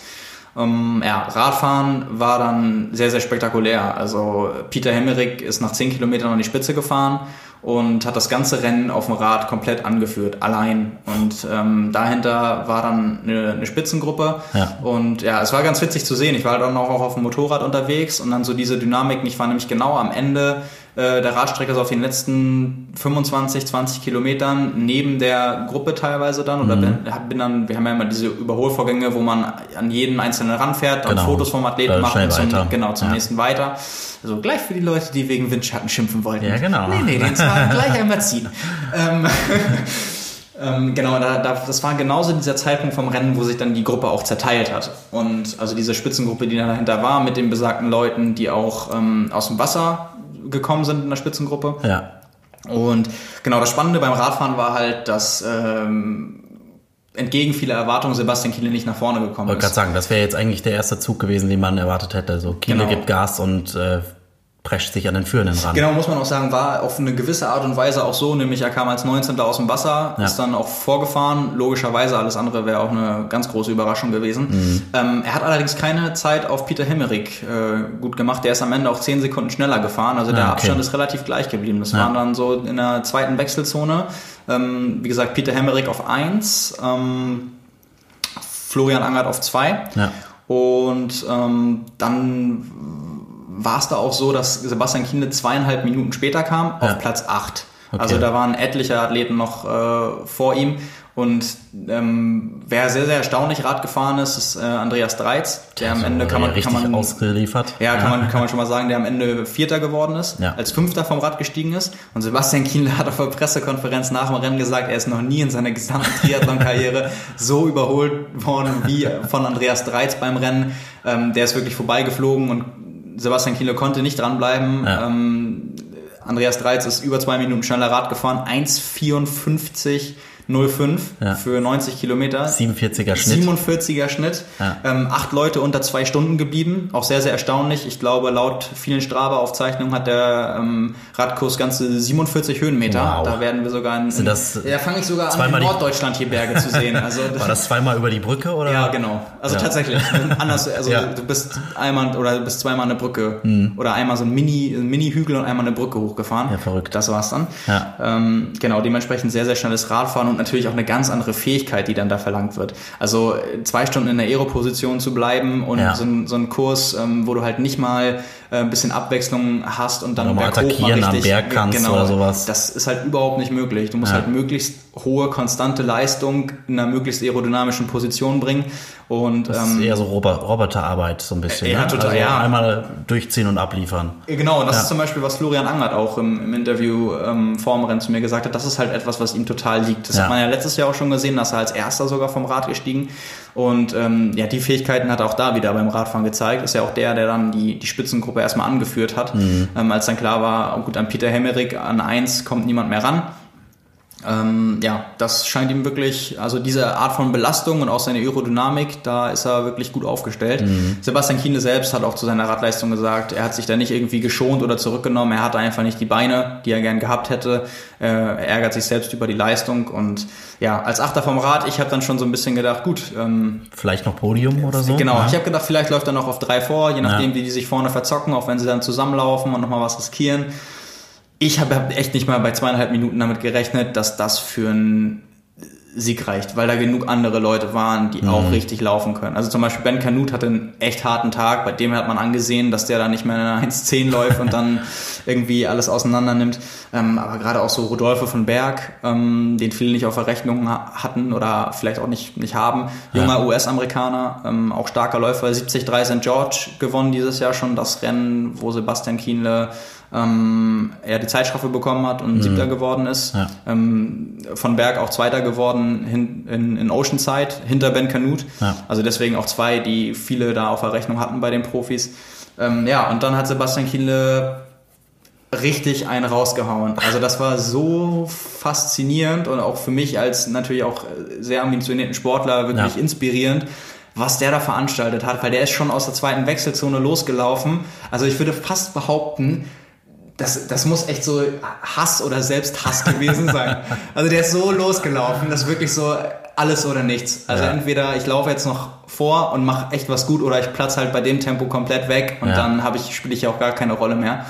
Ähm, ja, Radfahren war dann sehr, sehr spektakulär. Also Peter Hemmerich ist nach 10 Kilometern an die Spitze gefahren und hat das ganze Rennen auf dem Rad komplett angeführt, allein. Und ähm, dahinter war dann eine, eine Spitzengruppe. Ja. Und ja, es war ganz witzig zu sehen. Ich war dann auch auf dem Motorrad unterwegs und dann so diese Dynamiken. Ich war nämlich genau am Ende äh, der Radstrecke so auf den letzten 25, 20 Kilometern neben der Gruppe teilweise dann oder mhm. bin, bin, dann, wir haben ja immer diese Überholvorgänge, wo man an jeden einzelnen ranfährt und genau. Fotos vom Athleten macht und zum, genau, zum ja. nächsten weiter. Also gleich für die Leute, die wegen Windschatten schimpfen wollten. Ja, genau. Nee, nee, den [LAUGHS] zwar gleich einmal ziehen. ähm, [LAUGHS] ähm, genau, da, da, das war genauso dieser Zeitpunkt vom Rennen, wo sich dann die Gruppe auch zerteilt hat. Und also diese Spitzengruppe, die dahinter war, mit den besagten Leuten, die auch ähm, aus dem Wasser gekommen sind in der Spitzengruppe. Ja. Und genau, das Spannende beim Radfahren war halt, dass ähm, entgegen vieler Erwartungen Sebastian Kiele nicht nach vorne gekommen ist. Ich wollte gerade sagen, das wäre jetzt eigentlich der erste Zug gewesen, den man erwartet hätte. So Kiele genau. gibt Gas und äh, prescht sich an den Führenden ran. Genau, muss man auch sagen, war auf eine gewisse Art und Weise auch so, nämlich er kam als 19. aus dem Wasser, ja. ist dann auch vorgefahren, logischerweise, alles andere wäre auch eine ganz große Überraschung gewesen. Mhm. Ähm, er hat allerdings keine Zeit auf Peter Hemmerich äh, gut gemacht, der ist am Ende auch 10 Sekunden schneller gefahren, also der ah, okay. Abstand ist relativ gleich geblieben. Das ja. waren dann so in der zweiten Wechselzone, ähm, wie gesagt, Peter Hemmerich auf 1, ähm, Florian Angert auf 2 ja. und ähm, dann war es da auch so, dass Sebastian Kienle zweieinhalb Minuten später kam, auf ja. Platz 8. Okay. Also da waren etliche Athleten noch äh, vor ihm und ähm, wer sehr, sehr erstaunlich Rad gefahren ist, ist äh, Andreas Dreiz, der also, am Ende kann man, kann man ausgeliefert. Ja, kann man, kann man schon mal sagen, der am Ende Vierter geworden ist, ja. als Fünfter vom Rad gestiegen ist. Und Sebastian Kienle hat auf der Pressekonferenz nach dem Rennen gesagt, er ist noch nie in seiner gesamten Triathlon-Karriere [LAUGHS] so überholt worden wie von Andreas Dreiz beim Rennen. Ähm, der ist wirklich vorbeigeflogen und Sebastian Kienle konnte nicht dranbleiben. Ja. Ähm, Andreas Dreiz ist über zwei Minuten schneller Rad gefahren, 1,54 05 ja. für 90 Kilometer. 47er Schnitt. 47er Schnitt. Ja. Ähm, acht Leute unter zwei Stunden geblieben. Auch sehr, sehr erstaunlich. Ich glaube, laut vielen Strava-Aufzeichnungen hat der ähm, Radkurs ganze 47 Höhenmeter. Wow. Da werden wir sogar in, in das da fange ich sogar an, in Norddeutschland hier Berge zu sehen. Also, [LAUGHS] War das zweimal über die Brücke oder? Ja, genau. Also ja. tatsächlich. Anders, also du bist einmal oder bist zweimal eine Brücke mhm. oder einmal so ein Mini, Mini-Hügel und einmal eine Brücke hochgefahren. Ja, verrückt. Das war's dann. Ja. Ähm, genau, dementsprechend sehr, sehr schnelles Radfahren und natürlich auch eine ganz andere Fähigkeit, die dann da verlangt wird. Also zwei Stunden in der Aero-Position zu bleiben und ja. so, ein, so ein Kurs, ähm, wo du halt nicht mal äh, ein bisschen Abwechslung hast und dann mal attackieren mal richtig, am Berg kannst genau, oder sowas. Das ist halt überhaupt nicht möglich. Du musst ja. halt möglichst hohe, konstante Leistung in einer möglichst aerodynamischen Position bringen. Und, das ähm, ist eher so Roboterarbeit so ein bisschen. Ja, ne? total, also ja. Einmal durchziehen und abliefern. Genau, und das ja. ist zum Beispiel, was Florian Angert auch im, im Interview ähm, vorm Rennen zu mir gesagt hat. Das ist halt etwas, was ihm total liegt. Das ja. hat man ja letztes Jahr auch schon gesehen, dass er als erster sogar vom Rad gestiegen. Und ähm, ja, die Fähigkeiten hat er auch da wieder beim Radfahren gezeigt. Ist ja auch der, der dann die, die Spitzengruppe erstmal angeführt hat. Mhm. Ähm, als dann klar war, gut, an Peter Hemmerich an eins kommt niemand mehr ran ähm, ja, das scheint ihm wirklich, also diese Art von Belastung und auch seine Aerodynamik, da ist er wirklich gut aufgestellt. Mhm. Sebastian Kiene selbst hat auch zu seiner Radleistung gesagt, er hat sich da nicht irgendwie geschont oder zurückgenommen, er hatte einfach nicht die Beine, die er gern gehabt hätte. Äh, er ärgert sich selbst über die Leistung und ja, als Achter vom Rad, ich habe dann schon so ein bisschen gedacht, gut. Ähm, vielleicht noch Podium oder so? Genau, ja. ich habe gedacht, vielleicht läuft er noch auf drei vor, je nachdem, ja. wie die sich vorne verzocken, auch wenn sie dann zusammenlaufen und nochmal was riskieren ich habe echt nicht mal bei zweieinhalb Minuten damit gerechnet, dass das für einen Sieg reicht, weil da genug andere Leute waren, die mhm. auch richtig laufen können. Also zum Beispiel Ben Canute hatte einen echt harten Tag, bei dem hat man angesehen, dass der da nicht mehr in einer 1.10 läuft und dann [LAUGHS] irgendwie alles auseinander nimmt. Ähm, aber gerade auch so Rodolfo von Berg, ähm, den viele nicht auf der Rechnung hatten oder vielleicht auch nicht, nicht haben. Junger ja. US-Amerikaner, ähm, auch starker Läufer, 73 St. George gewonnen dieses Jahr schon, das Rennen, wo Sebastian Kienle ähm, er die Zeitstrafe bekommen hat und mhm. Siebter geworden ist. Ja. Ähm, von Berg auch Zweiter geworden hin, in, in Oceanside hinter Ben Canute. Ja. Also deswegen auch zwei, die viele da auf der Rechnung hatten bei den Profis. Ähm, ja, und dann hat Sebastian Kienle richtig einen rausgehauen. Also das war so faszinierend und auch für mich als natürlich auch sehr ambitionierten Sportler wirklich ja. inspirierend, was der da veranstaltet hat, weil der ist schon aus der zweiten Wechselzone losgelaufen. Also ich würde fast behaupten, das, das muss echt so Hass oder Selbsthass gewesen sein. [LAUGHS] Also der ist so losgelaufen, das ist wirklich so alles oder nichts. Also ja. entweder ich laufe jetzt noch vor und mache echt was gut oder ich platze halt bei dem Tempo komplett weg und ja. dann habe ich spiele ich ja auch gar keine Rolle mehr.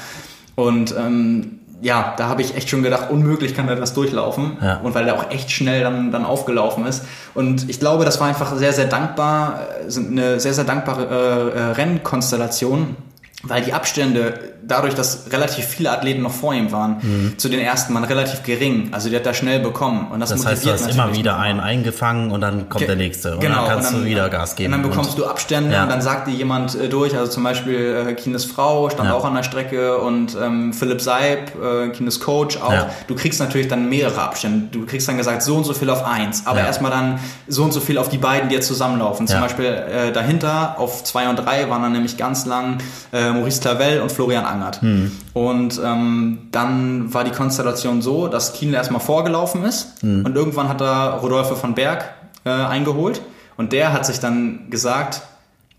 Und ähm, ja, da habe ich echt schon gedacht, unmöglich kann er das durchlaufen. Ja. Und weil er auch echt schnell dann, dann aufgelaufen ist. Und ich glaube, das war einfach sehr, sehr dankbar, äh, eine sehr, sehr dankbare äh, äh, Rennkonstellation weil die Abstände dadurch, dass relativ viele Athleten noch vor ihm waren, mhm. zu den ersten waren relativ gering. Also der hat da schnell bekommen. Und das, das heißt, du hast immer wieder einen eingefangen und dann kommt Ge der nächste. Und genau, dann kannst und dann, du wieder Gas geben. Und dann bekommst und, du Abstände ja. und dann sagt dir jemand äh, durch, also zum Beispiel äh, Kines Frau stand ja. auch an der Strecke und ähm, Philipp Seib, äh, Kines Coach auch. Ja. Du kriegst natürlich dann mehrere Abstände. Du kriegst dann gesagt, so und so viel auf eins, aber erstmal dann so und so viel auf die beiden, die jetzt zusammenlaufen. Zum Beispiel äh, dahinter auf zwei und drei waren dann nämlich ganz lang äh, Maurice Clavel und Florian Angert. Mhm. Und ähm, dann war die Konstellation so, dass Kienle erstmal vorgelaufen ist mhm. und irgendwann hat er Rodolphe von Berg äh, eingeholt und der hat sich dann gesagt,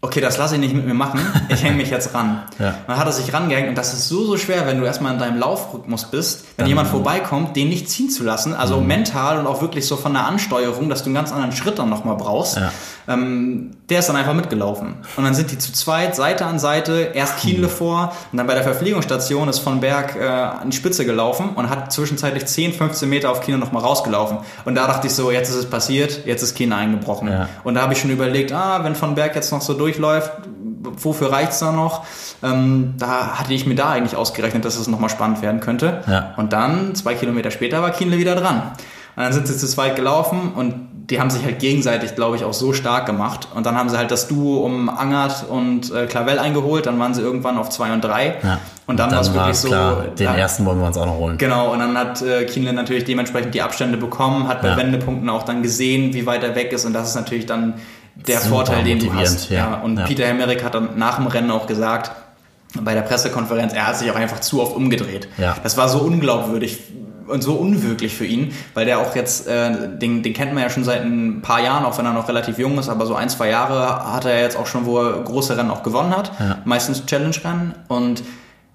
okay, das lasse ich nicht mit mir machen, ich hänge mich jetzt ran. [LAUGHS] ja. Dann hat er sich rangehängt und das ist so, so schwer, wenn du erstmal in deinem Laufrhythmus bist, wenn Dann, jemand vorbeikommt, den nicht ziehen zu lassen, also mhm. mental und auch wirklich so von der Ansteuerung, dass du einen ganz anderen Schritt dann nochmal brauchst. Ja. Ähm, der ist dann einfach mitgelaufen. Und dann sind die zu zweit, Seite an Seite, erst Kienle vor und dann bei der Verpflegungsstation ist von Berg äh, an die Spitze gelaufen und hat zwischenzeitlich 10, 15 Meter auf Kienle nochmal rausgelaufen. Und da dachte ich so, jetzt ist es passiert, jetzt ist Kienle eingebrochen. Ja. Und da habe ich schon überlegt, ah, wenn von Berg jetzt noch so durchläuft, wofür reicht's da noch? Ähm, da hatte ich mir da eigentlich ausgerechnet, dass es nochmal spannend werden könnte. Ja. Und dann, zwei Kilometer später, war Kienle wieder dran. Und dann sind sie zu zweit gelaufen und die haben sich halt gegenseitig, glaube ich, auch so stark gemacht. Und dann haben sie halt das Duo um Angert und äh, Clavel eingeholt. Dann waren sie irgendwann auf zwei und drei. Ja. Und dann, dann war es wirklich so. Klar, den da, ersten wollen wir uns auch noch holen. Genau, und dann hat äh, Kienle natürlich dementsprechend die Abstände bekommen, hat bei ja. Wendepunkten auch dann gesehen, wie weit er weg ist. Und das ist natürlich dann der Super Vorteil, den du hast. Ja. ja. Und ja. Peter Hemmerich hat dann nach dem Rennen auch gesagt, bei der Pressekonferenz, er hat sich auch einfach zu oft umgedreht. Ja. Das war so unglaubwürdig und so unwirklich für ihn, weil der auch jetzt, äh, den, den kennt man ja schon seit ein paar Jahren, auch wenn er noch relativ jung ist, aber so ein, zwei Jahre hat er jetzt auch schon, wo er große Rennen auch gewonnen hat, ja. meistens Challenge-Rennen und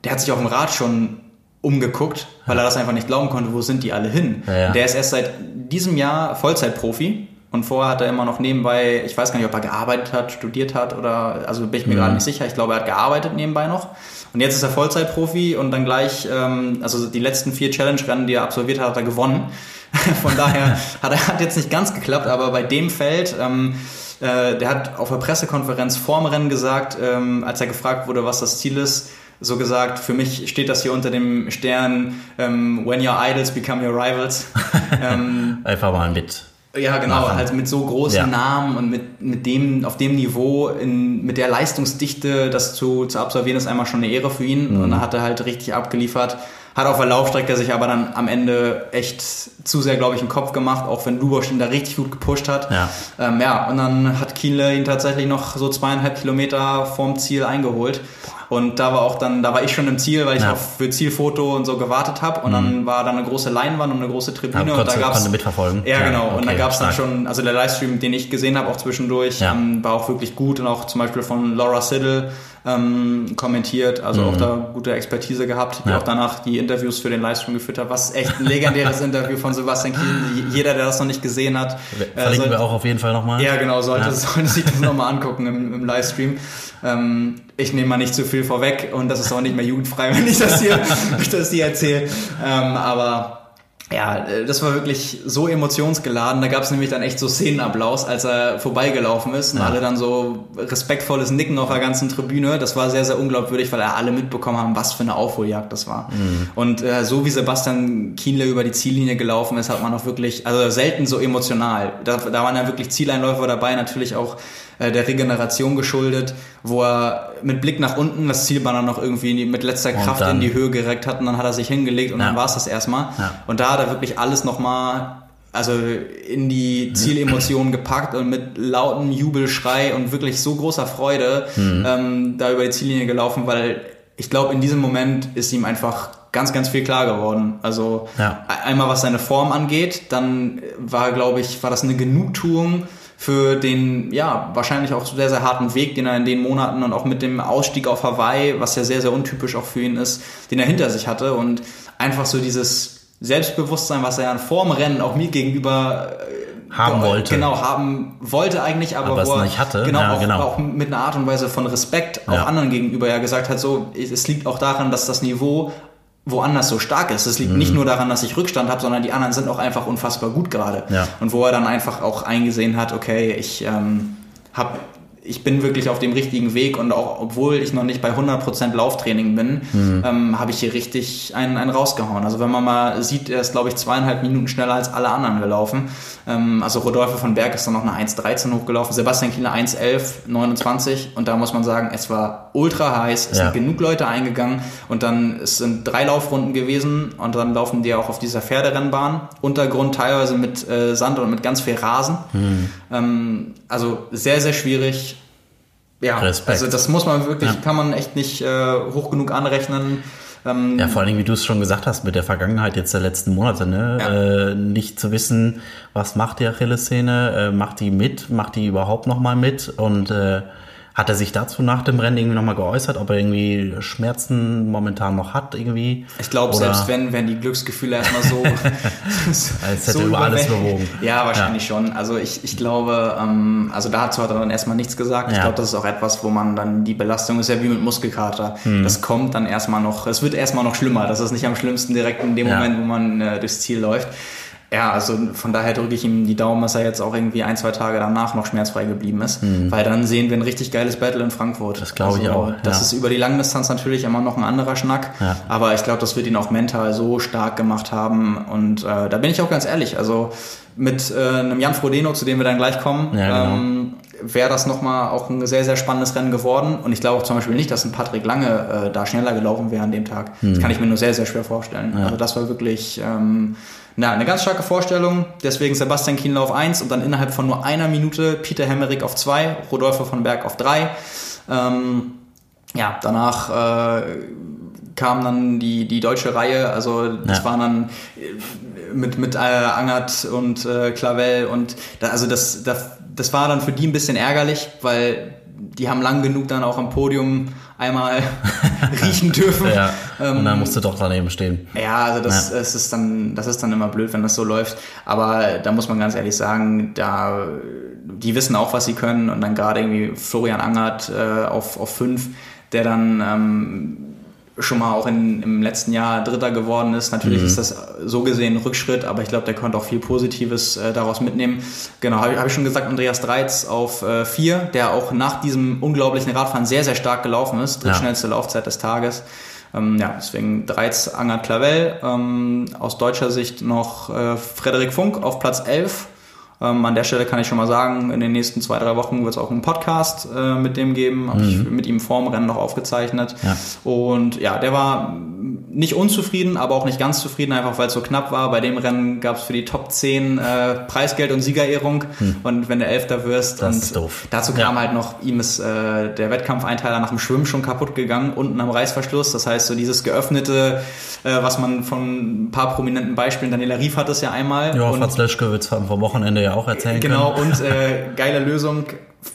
der hat sich auf dem Rad schon umgeguckt, weil er das einfach nicht glauben konnte, wo sind die alle hin. Ja, der ist erst seit diesem Jahr Vollzeitprofi und vorher hat er immer noch nebenbei, ich weiß gar nicht, ob er gearbeitet hat, studiert hat oder, also bin ich mir mhm. gerade nicht sicher. Ich glaube, er hat gearbeitet nebenbei noch. Und jetzt ist er Vollzeitprofi und dann gleich, ähm, also die letzten vier Challenge-Rennen, die er absolviert hat, hat er gewonnen. [LAUGHS] Von daher [LAUGHS] hat er hat jetzt nicht ganz geklappt, aber bei dem Feld, ähm, äh, der hat auf der Pressekonferenz vorm Rennen gesagt, ähm, als er gefragt wurde, was das Ziel ist, so gesagt, für mich steht das hier unter dem Stern ähm, When your idols become your rivals. [LAUGHS] ähm, Einfach mal mit ja, genau, machen. also mit so großen ja. Namen und mit, mit dem, auf dem Niveau, in, mit der Leistungsdichte, das zu, zu absolvieren, ist einmal schon eine Ehre für ihn. Mhm. Und er hat er halt richtig abgeliefert. hat auf der Laufstrecke sich aber dann am Ende echt zu sehr, glaube ich, einen Kopf gemacht, auch wenn Lubosch ihn da richtig gut gepusht hat. Ja. Ähm, ja, und dann hat Kienle ihn tatsächlich noch so zweieinhalb Kilometer vorm Ziel eingeholt. Und da war auch dann, da war ich schon im Ziel, weil ich Ja. auf für Zielfoto und so gewartet habe. Und dann war da eine große Leinwand und eine große Tribüne. Ja, und da gab's, konnte mitverfolgen. Ja, genau. und da okay, gab es dann schon, also der Livestream, den ich gesehen habe, auch zwischendurch, Ja. ähm, war auch wirklich gut und auch zum Beispiel von Laura Siddle ähm, kommentiert, also auch da gute Expertise gehabt, die Mhm. Ja. auch danach die Interviews für den Livestream geführt hat, was echt ein legendäres [LAUGHS] Interview von Sebastian Kiel. Jeder, der das noch nicht gesehen hat, äh, Verlinken soll- wir auch auf jeden Fall nochmal. ja, genau, sollte, Ja. [LAUGHS] sollte sich das nochmal angucken im, im Livestream. Ähm, ich nehme mal nicht zu viel vorweg und das ist auch nicht mehr jugendfrei, [LAUGHS] wenn ich das hier, [LAUGHS] das hier erzähle. Ähm, aber ja, äh, das war wirklich so emotionsgeladen. Da gab es nämlich dann echt so Szenenapplaus, als er vorbeigelaufen ist und Ja. alle dann so respektvolles Nicken auf der ganzen Tribüne. Das war sehr, sehr unglaubwürdig, weil er alle mitbekommen haben, was für eine Aufholjagd das war. Und äh, so wie Sebastian Kienle über die Ziellinie gelaufen ist, hat man auch wirklich, also selten so emotional. Da, da waren ja wirklich Zieleinläufer dabei, natürlich auch äh, der Regeneration geschuldet, wo er mit Blick nach unten das Zielbanner noch irgendwie mit letzter Und Kraft dann- in die Höhe gereckt hat und dann hat er sich hingelegt und Ja. dann war es das erstmal. Ja. Und da hat er wirklich alles nochmal also in die [CLEARS THROAT] Zielemotionen gepackt und mit lautem Jubelschrei und wirklich so großer Freude Mhm. ähm, da über die Ziellinie gelaufen, weil ich glaube, in diesem Moment ist ihm einfach ganz, ganz viel klar geworden. Also Ja. einmal was seine Form angeht, dann war, glaube ich, war das eine Genugtuung für den, ja, wahrscheinlich auch sehr, sehr harten Weg, den er in den Monaten und auch mit dem Ausstieg auf Hawaii, was ja sehr, sehr untypisch auch für ihn ist, den er hinter sich hatte und einfach so dieses Selbstbewusstsein, was er ja vor dem Rennen auch mir gegenüber äh, Haben wollte. Genau, haben wollte eigentlich, aber, Aber wo er, nicht hatte. Genau, Ja, auch, genau. auch mit einer Art und Weise von Respekt auch Ja. anderen gegenüber ja gesagt hat, so, es liegt auch daran, dass das Niveau woanders so stark ist. Es liegt Mhm. nicht nur daran, dass ich Rückstand habe, sondern die anderen sind auch einfach unfassbar gut gerade. Ja. Und wo er dann einfach auch eingesehen hat, okay, ich ähm, habe ich bin wirklich auf dem richtigen Weg und auch obwohl ich noch nicht bei 100% Lauftraining bin, Mhm. ähm, habe ich hier richtig einen, einen rausgehauen. Also wenn man mal sieht, er ist glaube ich zweieinhalb Minuten schneller als alle anderen gelaufen. Ähm, also Rodolphe von Berg ist dann noch eine 1.13 hochgelaufen, Sebastian Kieler 1.11, 29 und da muss man sagen, es war ultra heiß, es Ja. sind genug Leute eingegangen und dann es sind drei Laufrunden gewesen und dann laufen die auch auf dieser Pferderennbahn. Untergrund teilweise mit äh, Sand und mit ganz viel Rasen. Ähm, also sehr, sehr schwierig. Ja, Respekt. also das muss man wirklich, Ja. kann man echt nicht äh, hoch genug anrechnen. Ähm, Ja, vor allen Dingen, wie du es schon gesagt hast, mit der Vergangenheit jetzt der letzten Monate, ne? Ja. Äh, nicht zu wissen, was macht die Achillessehne, äh, macht die mit, macht die überhaupt nochmal mit und äh, hat er sich dazu nach dem Rennen irgendwie nochmal geäußert, ob er irgendwie Schmerzen momentan noch hat irgendwie? Ich glaube, selbst wenn, wären die Glücksgefühle erstmal so. [LAUGHS] [LAUGHS] Als hätte über alles bewogen. Ja, wahrscheinlich schon. Also ich, ich glaube, ähm, also dazu hat er dann erstmal nichts gesagt. Ich Ja. glaube, das ist auch etwas, wo man dann die Belastung ist ja wie mit Muskelkater. Hm. Das kommt dann erstmal noch, es wird erstmal noch schlimmer. Das ist nicht am schlimmsten direkt in dem Ja. Moment, wo man äh, durchs Ziel läuft. Ja, also von daher drücke ich ihm die Daumen, dass er jetzt auch irgendwie ein, zwei Tage danach noch schmerzfrei geblieben ist. Weil dann sehen wir ein richtig geiles Battle in Frankfurt. Das glaube ich also, auch, Das ja. ist über die Langdistanz natürlich immer noch ein anderer Schnack. Ja. Aber ich glaube, das wird ihn auch mental so stark gemacht haben. Und äh, da bin ich auch ganz ehrlich. Also mit äh, einem Jan Frodeno, zu dem wir dann gleich kommen, Ja, genau. ähm, wäre das nochmal auch ein sehr, sehr spannendes Rennen geworden. Und ich glaube auch zum Beispiel nicht, dass ein Patrick Lange äh, da schneller gelaufen wäre an dem Tag. Hm. Das kann ich mir nur sehr, sehr schwer vorstellen. Also das war wirklich ähm, na, eine ganz starke Vorstellung. Deswegen Sebastian Kienle auf 1 und dann innerhalb von nur einer Minute Peter Hemmerich auf 2, Rodolphe von Berg auf 3. Ähm, ja, danach äh, kam dann die, die deutsche Reihe, also das Ja. waren dann äh, mit, mit äh, Angert und äh, Clavel und da, also das, das, das war dann für die ein bisschen ärgerlich, weil die haben lang genug dann auch am Podium einmal [LAUGHS] riechen dürfen. Ja, Ähm, und dann musst du doch daneben stehen. ja, also das, es ist dann, das ist dann immer blöd, wenn das so läuft. Aber da muss man ganz ehrlich sagen, da die wissen auch, was sie können. Und dann gerade irgendwie Florian Angert äh, auf, auf fünf, der dann ähm, schon mal auch in, im letzten Jahr Dritter geworden ist. Natürlich ist das so gesehen ein Rückschritt, aber ich glaube, der konnte auch viel Positives äh, daraus mitnehmen. Genau, habe hab ich schon gesagt, Andreas Dreiz auf äh, vier, der auch nach diesem unglaublichen Radfahren sehr, sehr stark gelaufen ist. Drittschnellste Laufzeit des Tages. Ähm, ja, deswegen Dreiz, Angert Clavel. Ähm, aus deutscher Sicht noch äh, Frederik Funk auf Platz 11. Ähm, an der Stelle kann ich schon mal sagen, in den nächsten zwei, drei Wochen wird es auch einen Podcast äh, mit dem geben. Habe ich mit ihm vorm Rennen noch aufgezeichnet. Ja. Und ja, der war nicht unzufrieden, aber auch nicht ganz zufrieden, einfach weil es so knapp war. Bei dem Rennen gab es für die Top 10 äh, Preisgeld und Siegerehrung. Hm. Und wenn du Elfter wirst, das und ist doof. dazu kam ja. halt noch, ihm ist äh, der Wettkampfeinteiler nach dem Schwimmen schon kaputt gegangen, unten am Reißverschluss. Das heißt, so dieses geöffnete, äh, was man von ein paar prominenten Beispielen, Daniela Rief hat es ja einmal. Ja, Fats Löschkewitz haben vom Wochenende ja auch erzählen genau, können. Genau, und [LAUGHS] äh, geile Lösung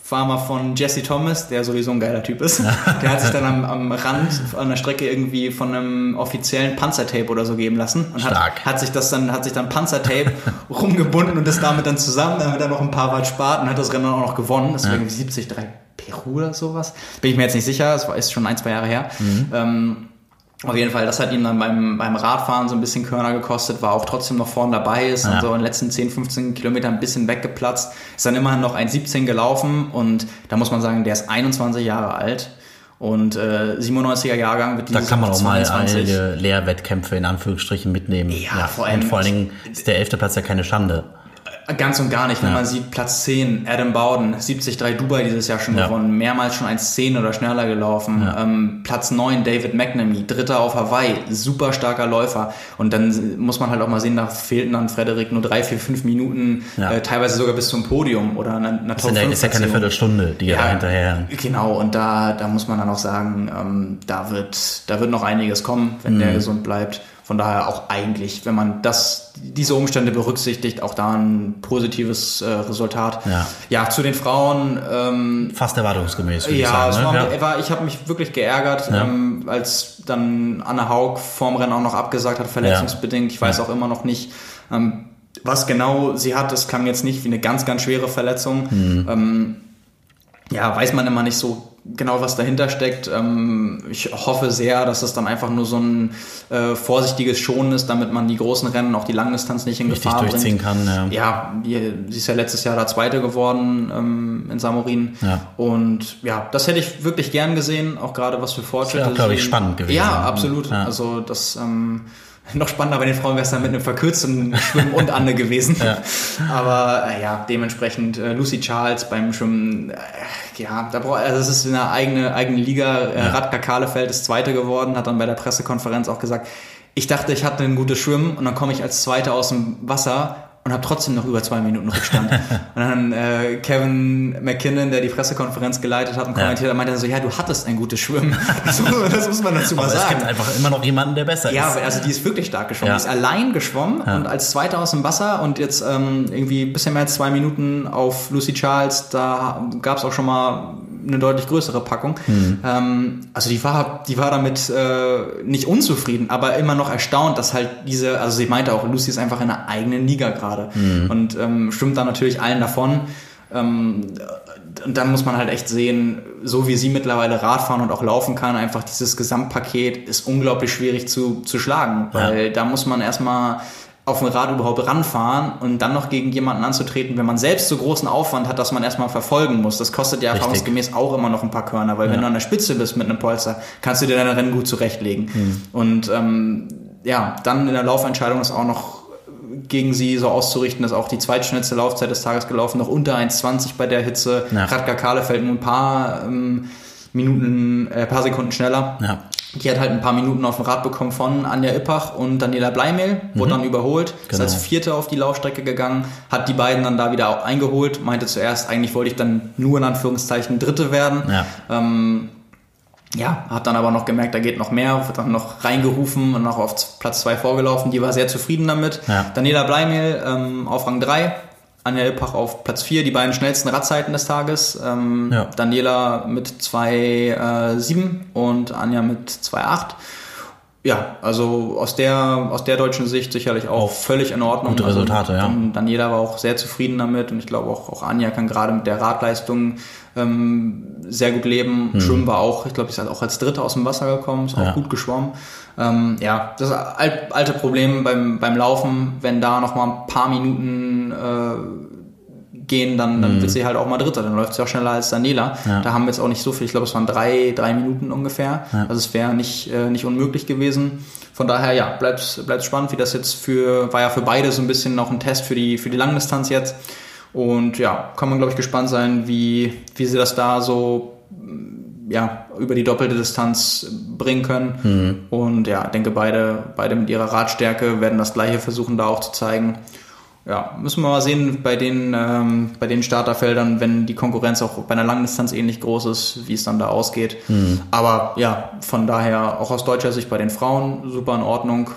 war mal von Jesse Thomas, der sowieso ein geiler Typ ist. [LAUGHS] Der hat sich dann am, am Rand an der Strecke irgendwie von einem offiziellen Panzertape oder so geben lassen und hat, hat sich das dann hat sich dann Panzertape [LAUGHS] rumgebunden und ist damit dann zusammen, damit er noch ein paar Watt spart und hat das Rennen auch noch gewonnen. Das war ja. irgendwie 73 Peru oder sowas. Bin ich mir jetzt nicht sicher, es war ist schon ein, zwei Jahre her. Mhm. Ähm, auf jeden Fall, das hat ihm dann beim, beim Radfahren so ein bisschen Körner gekostet, war auch trotzdem noch vorne dabei, ist ja. und so in den letzten 10, 15 Kilometern ein bisschen weggeplatzt, ist dann immerhin noch 1,17 gelaufen und da muss man sagen, der ist 21 Jahre alt. Und äh, 97er Jahrgang wird dieses Da kann man auch 22. mal einige Lehrwettkämpfe in Anführungsstrichen mitnehmen. Ja, ja vor allem. Und vor allen Dingen ist der elfte Platz ja keine Schande. Ganz und gar nicht, wenn ja. man sieht, Platz 10, Adam Bowden, 73 Dubai dieses Jahr schon ja. gewonnen, mehrmals schon 1,10 oder schneller gelaufen. Ja. Ähm, Platz 9, David McNamee, Dritter auf Hawaii, super starker Läufer. Und dann muss man halt auch mal sehen, da fehlten dann Frederik nur drei, vier, fünf Minuten, äh, teilweise sogar bis zum Podium oder einer, einer Top 5 ist ja keine Viertelstunde, die ja, da hinterher. Genau, und da, da muss man dann auch sagen, ähm, da, wird, da wird noch einiges kommen, wenn mhm. der gesund bleibt. Von daher auch eigentlich, wenn man das, diese Umstände berücksichtigt, auch da ein positives äh, Resultat. Ja. ja, zu den Frauen. Ähm, Fast erwartungsgemäß. Ja, ich, sagen, ne? war, ja. ich habe mich wirklich geärgert, ja. ähm, als dann Anne Haug vorm Rennen auch noch abgesagt hat, verletzungsbedingt. Ich weiß auch immer noch nicht. Ähm, was genau sie hat, das klang jetzt nicht wie eine ganz, ganz schwere Verletzung. Mhm. Ähm, ja, weiß man immer nicht so genau, was dahinter steckt. Ähm, ich hoffe sehr, dass es dann einfach nur so ein äh, vorsichtiges Schonen ist, damit man die großen Rennen, auch die Langdistanz nicht in Richtig Gefahr durchziehen bringt. kann. Ja, ja sie ist ja letztes Jahr der Zweite geworden ähm, in Samorin. Ja. Und ja, das hätte ich wirklich gern gesehen, auch gerade was für Fortschritte. Das wäre, glaube ich, spannend gewesen. Ja, absolut. Ja. Also das ähm, [LAUGHS] noch spannender bei den Frauen wäre es dann mit einem verkürzten Schwimmen und Anne gewesen. [LAUGHS] Ja. Aber äh, ja, dementsprechend äh, Lucy Charles beim Schwimmen, äh, ja, da braucht, also es ist eine eigene, eigene Liga. Äh, ja. Radka Kahlefeld ist Zweite geworden, hat dann bei der Pressekonferenz auch gesagt, ich dachte, ich hatte ein gutes Schwimmen und dann komme ich als Zweiter aus dem Wasser und habe trotzdem noch über zwei Minuten Rückstand. [LAUGHS] und dann äh, Kevin McKinnon, der die Pressekonferenz geleitet hat und kommentiert, ja. meinte dann so, ja, du hattest ein gutes Schwimmen. [LAUGHS] das, muss man dazu mal sagen. Es gibt einfach immer noch jemanden, der besser ja, ist. Ja, also die ist wirklich stark geschwommen. Ja. Die ist allein geschwommen ja. und als Zweiter aus dem Wasser und jetzt ähm, irgendwie ein bisschen mehr als zwei Minuten auf Lucy Charles, da gab es auch schon mal eine deutlich größere Packung. Mhm. Ähm, also die war, die war damit äh, nicht unzufrieden, aber immer noch erstaunt, dass halt diese, also sie meinte auch, Lucy ist einfach in einer eigenen Liga gerade mhm. und ähm, stimmt da natürlich allen davon. Ähm, und dann muss man halt echt sehen, so wie sie mittlerweile Radfahren und auch laufen kann, einfach dieses Gesamtpaket ist unglaublich schwierig zu, zu schlagen, weil ja. da muss man erstmal auf dem Rad überhaupt ranfahren und dann noch gegen jemanden anzutreten, wenn man selbst so großen Aufwand hat, dass man erstmal verfolgen muss. Das kostet ja erfahrungsgemäß auch immer noch ein paar Körner, weil ja. wenn du an der Spitze bist mit einem Polster, kannst du dir deine Rennen gut zurechtlegen. Mhm. Und ähm, ja, dann in der Laufentscheidung ist auch noch gegen sie so auszurichten, dass auch die zweitschnellste Laufzeit des Tages gelaufen, noch unter 1,20 bei der Hitze. Ja. Radka Kahle fällt nur ein paar ähm, Minuten, äh, paar Sekunden schneller. Ja. Die hat halt ein paar Minuten auf dem Rad bekommen von Anja Ippach und Daniela Bleimehl, wurde mhm. dann überholt, genau. ist als Vierte auf die Laufstrecke gegangen, hat die beiden dann da wieder auch eingeholt, meinte zuerst, eigentlich wollte ich dann nur in Anführungszeichen Dritte werden. Ja. Ähm, ja, hat dann aber noch gemerkt, da geht noch mehr, wird dann noch reingerufen und noch auf Platz zwei vorgelaufen. Die war sehr zufrieden damit. Ja. Daniela Bleimehl ähm, auf Rang drei Anja Ilpach auf Platz 4, die beiden schnellsten Radzeiten des Tages. Ähm, ja. Daniela mit 2,7 äh, und Anja mit 2,8. Ja, also aus der, aus der deutschen Sicht sicherlich auch, auch völlig in Ordnung. Gute also Resultate, also, ja. Daniela war auch sehr zufrieden damit und ich glaube auch, auch Anja kann gerade mit der Radleistung ähm, sehr gut leben. Hm. Schwimmen war auch, ich glaube, ist halt auch als Dritte aus dem Wasser gekommen, ist auch ja. gut geschwommen. Ähm, ja, das alte Problem beim, beim Laufen, wenn da noch mal ein paar Minuten äh, gehen, dann, dann mhm. wird sie halt auch mal Dritter. Dann läuft sie auch schneller als Daniela. Ja. Da haben wir jetzt auch nicht so viel. Ich glaube, es waren drei, drei Minuten ungefähr. Ja. Also es wäre nicht, äh, nicht unmöglich gewesen. Von daher, ja, bleibt, bleibt spannend, wie das jetzt für, war ja für beide so ein bisschen noch ein Test für die, für die Langdistanz jetzt. Und ja, kann man, glaube ich, gespannt sein, wie, wie sie das da so ja, über die doppelte Distanz bringen können. Mhm. Und ja, denke, beide, beide mit ihrer Radstärke werden das gleiche versuchen, da auch zu zeigen. Ja, müssen wir mal sehen bei den, ähm, bei den Starterfeldern, wenn die Konkurrenz auch bei einer Langdistanz ähnlich groß ist, wie es dann da ausgeht. Mhm. Aber ja, von daher auch aus deutscher Sicht bei den Frauen super in Ordnung.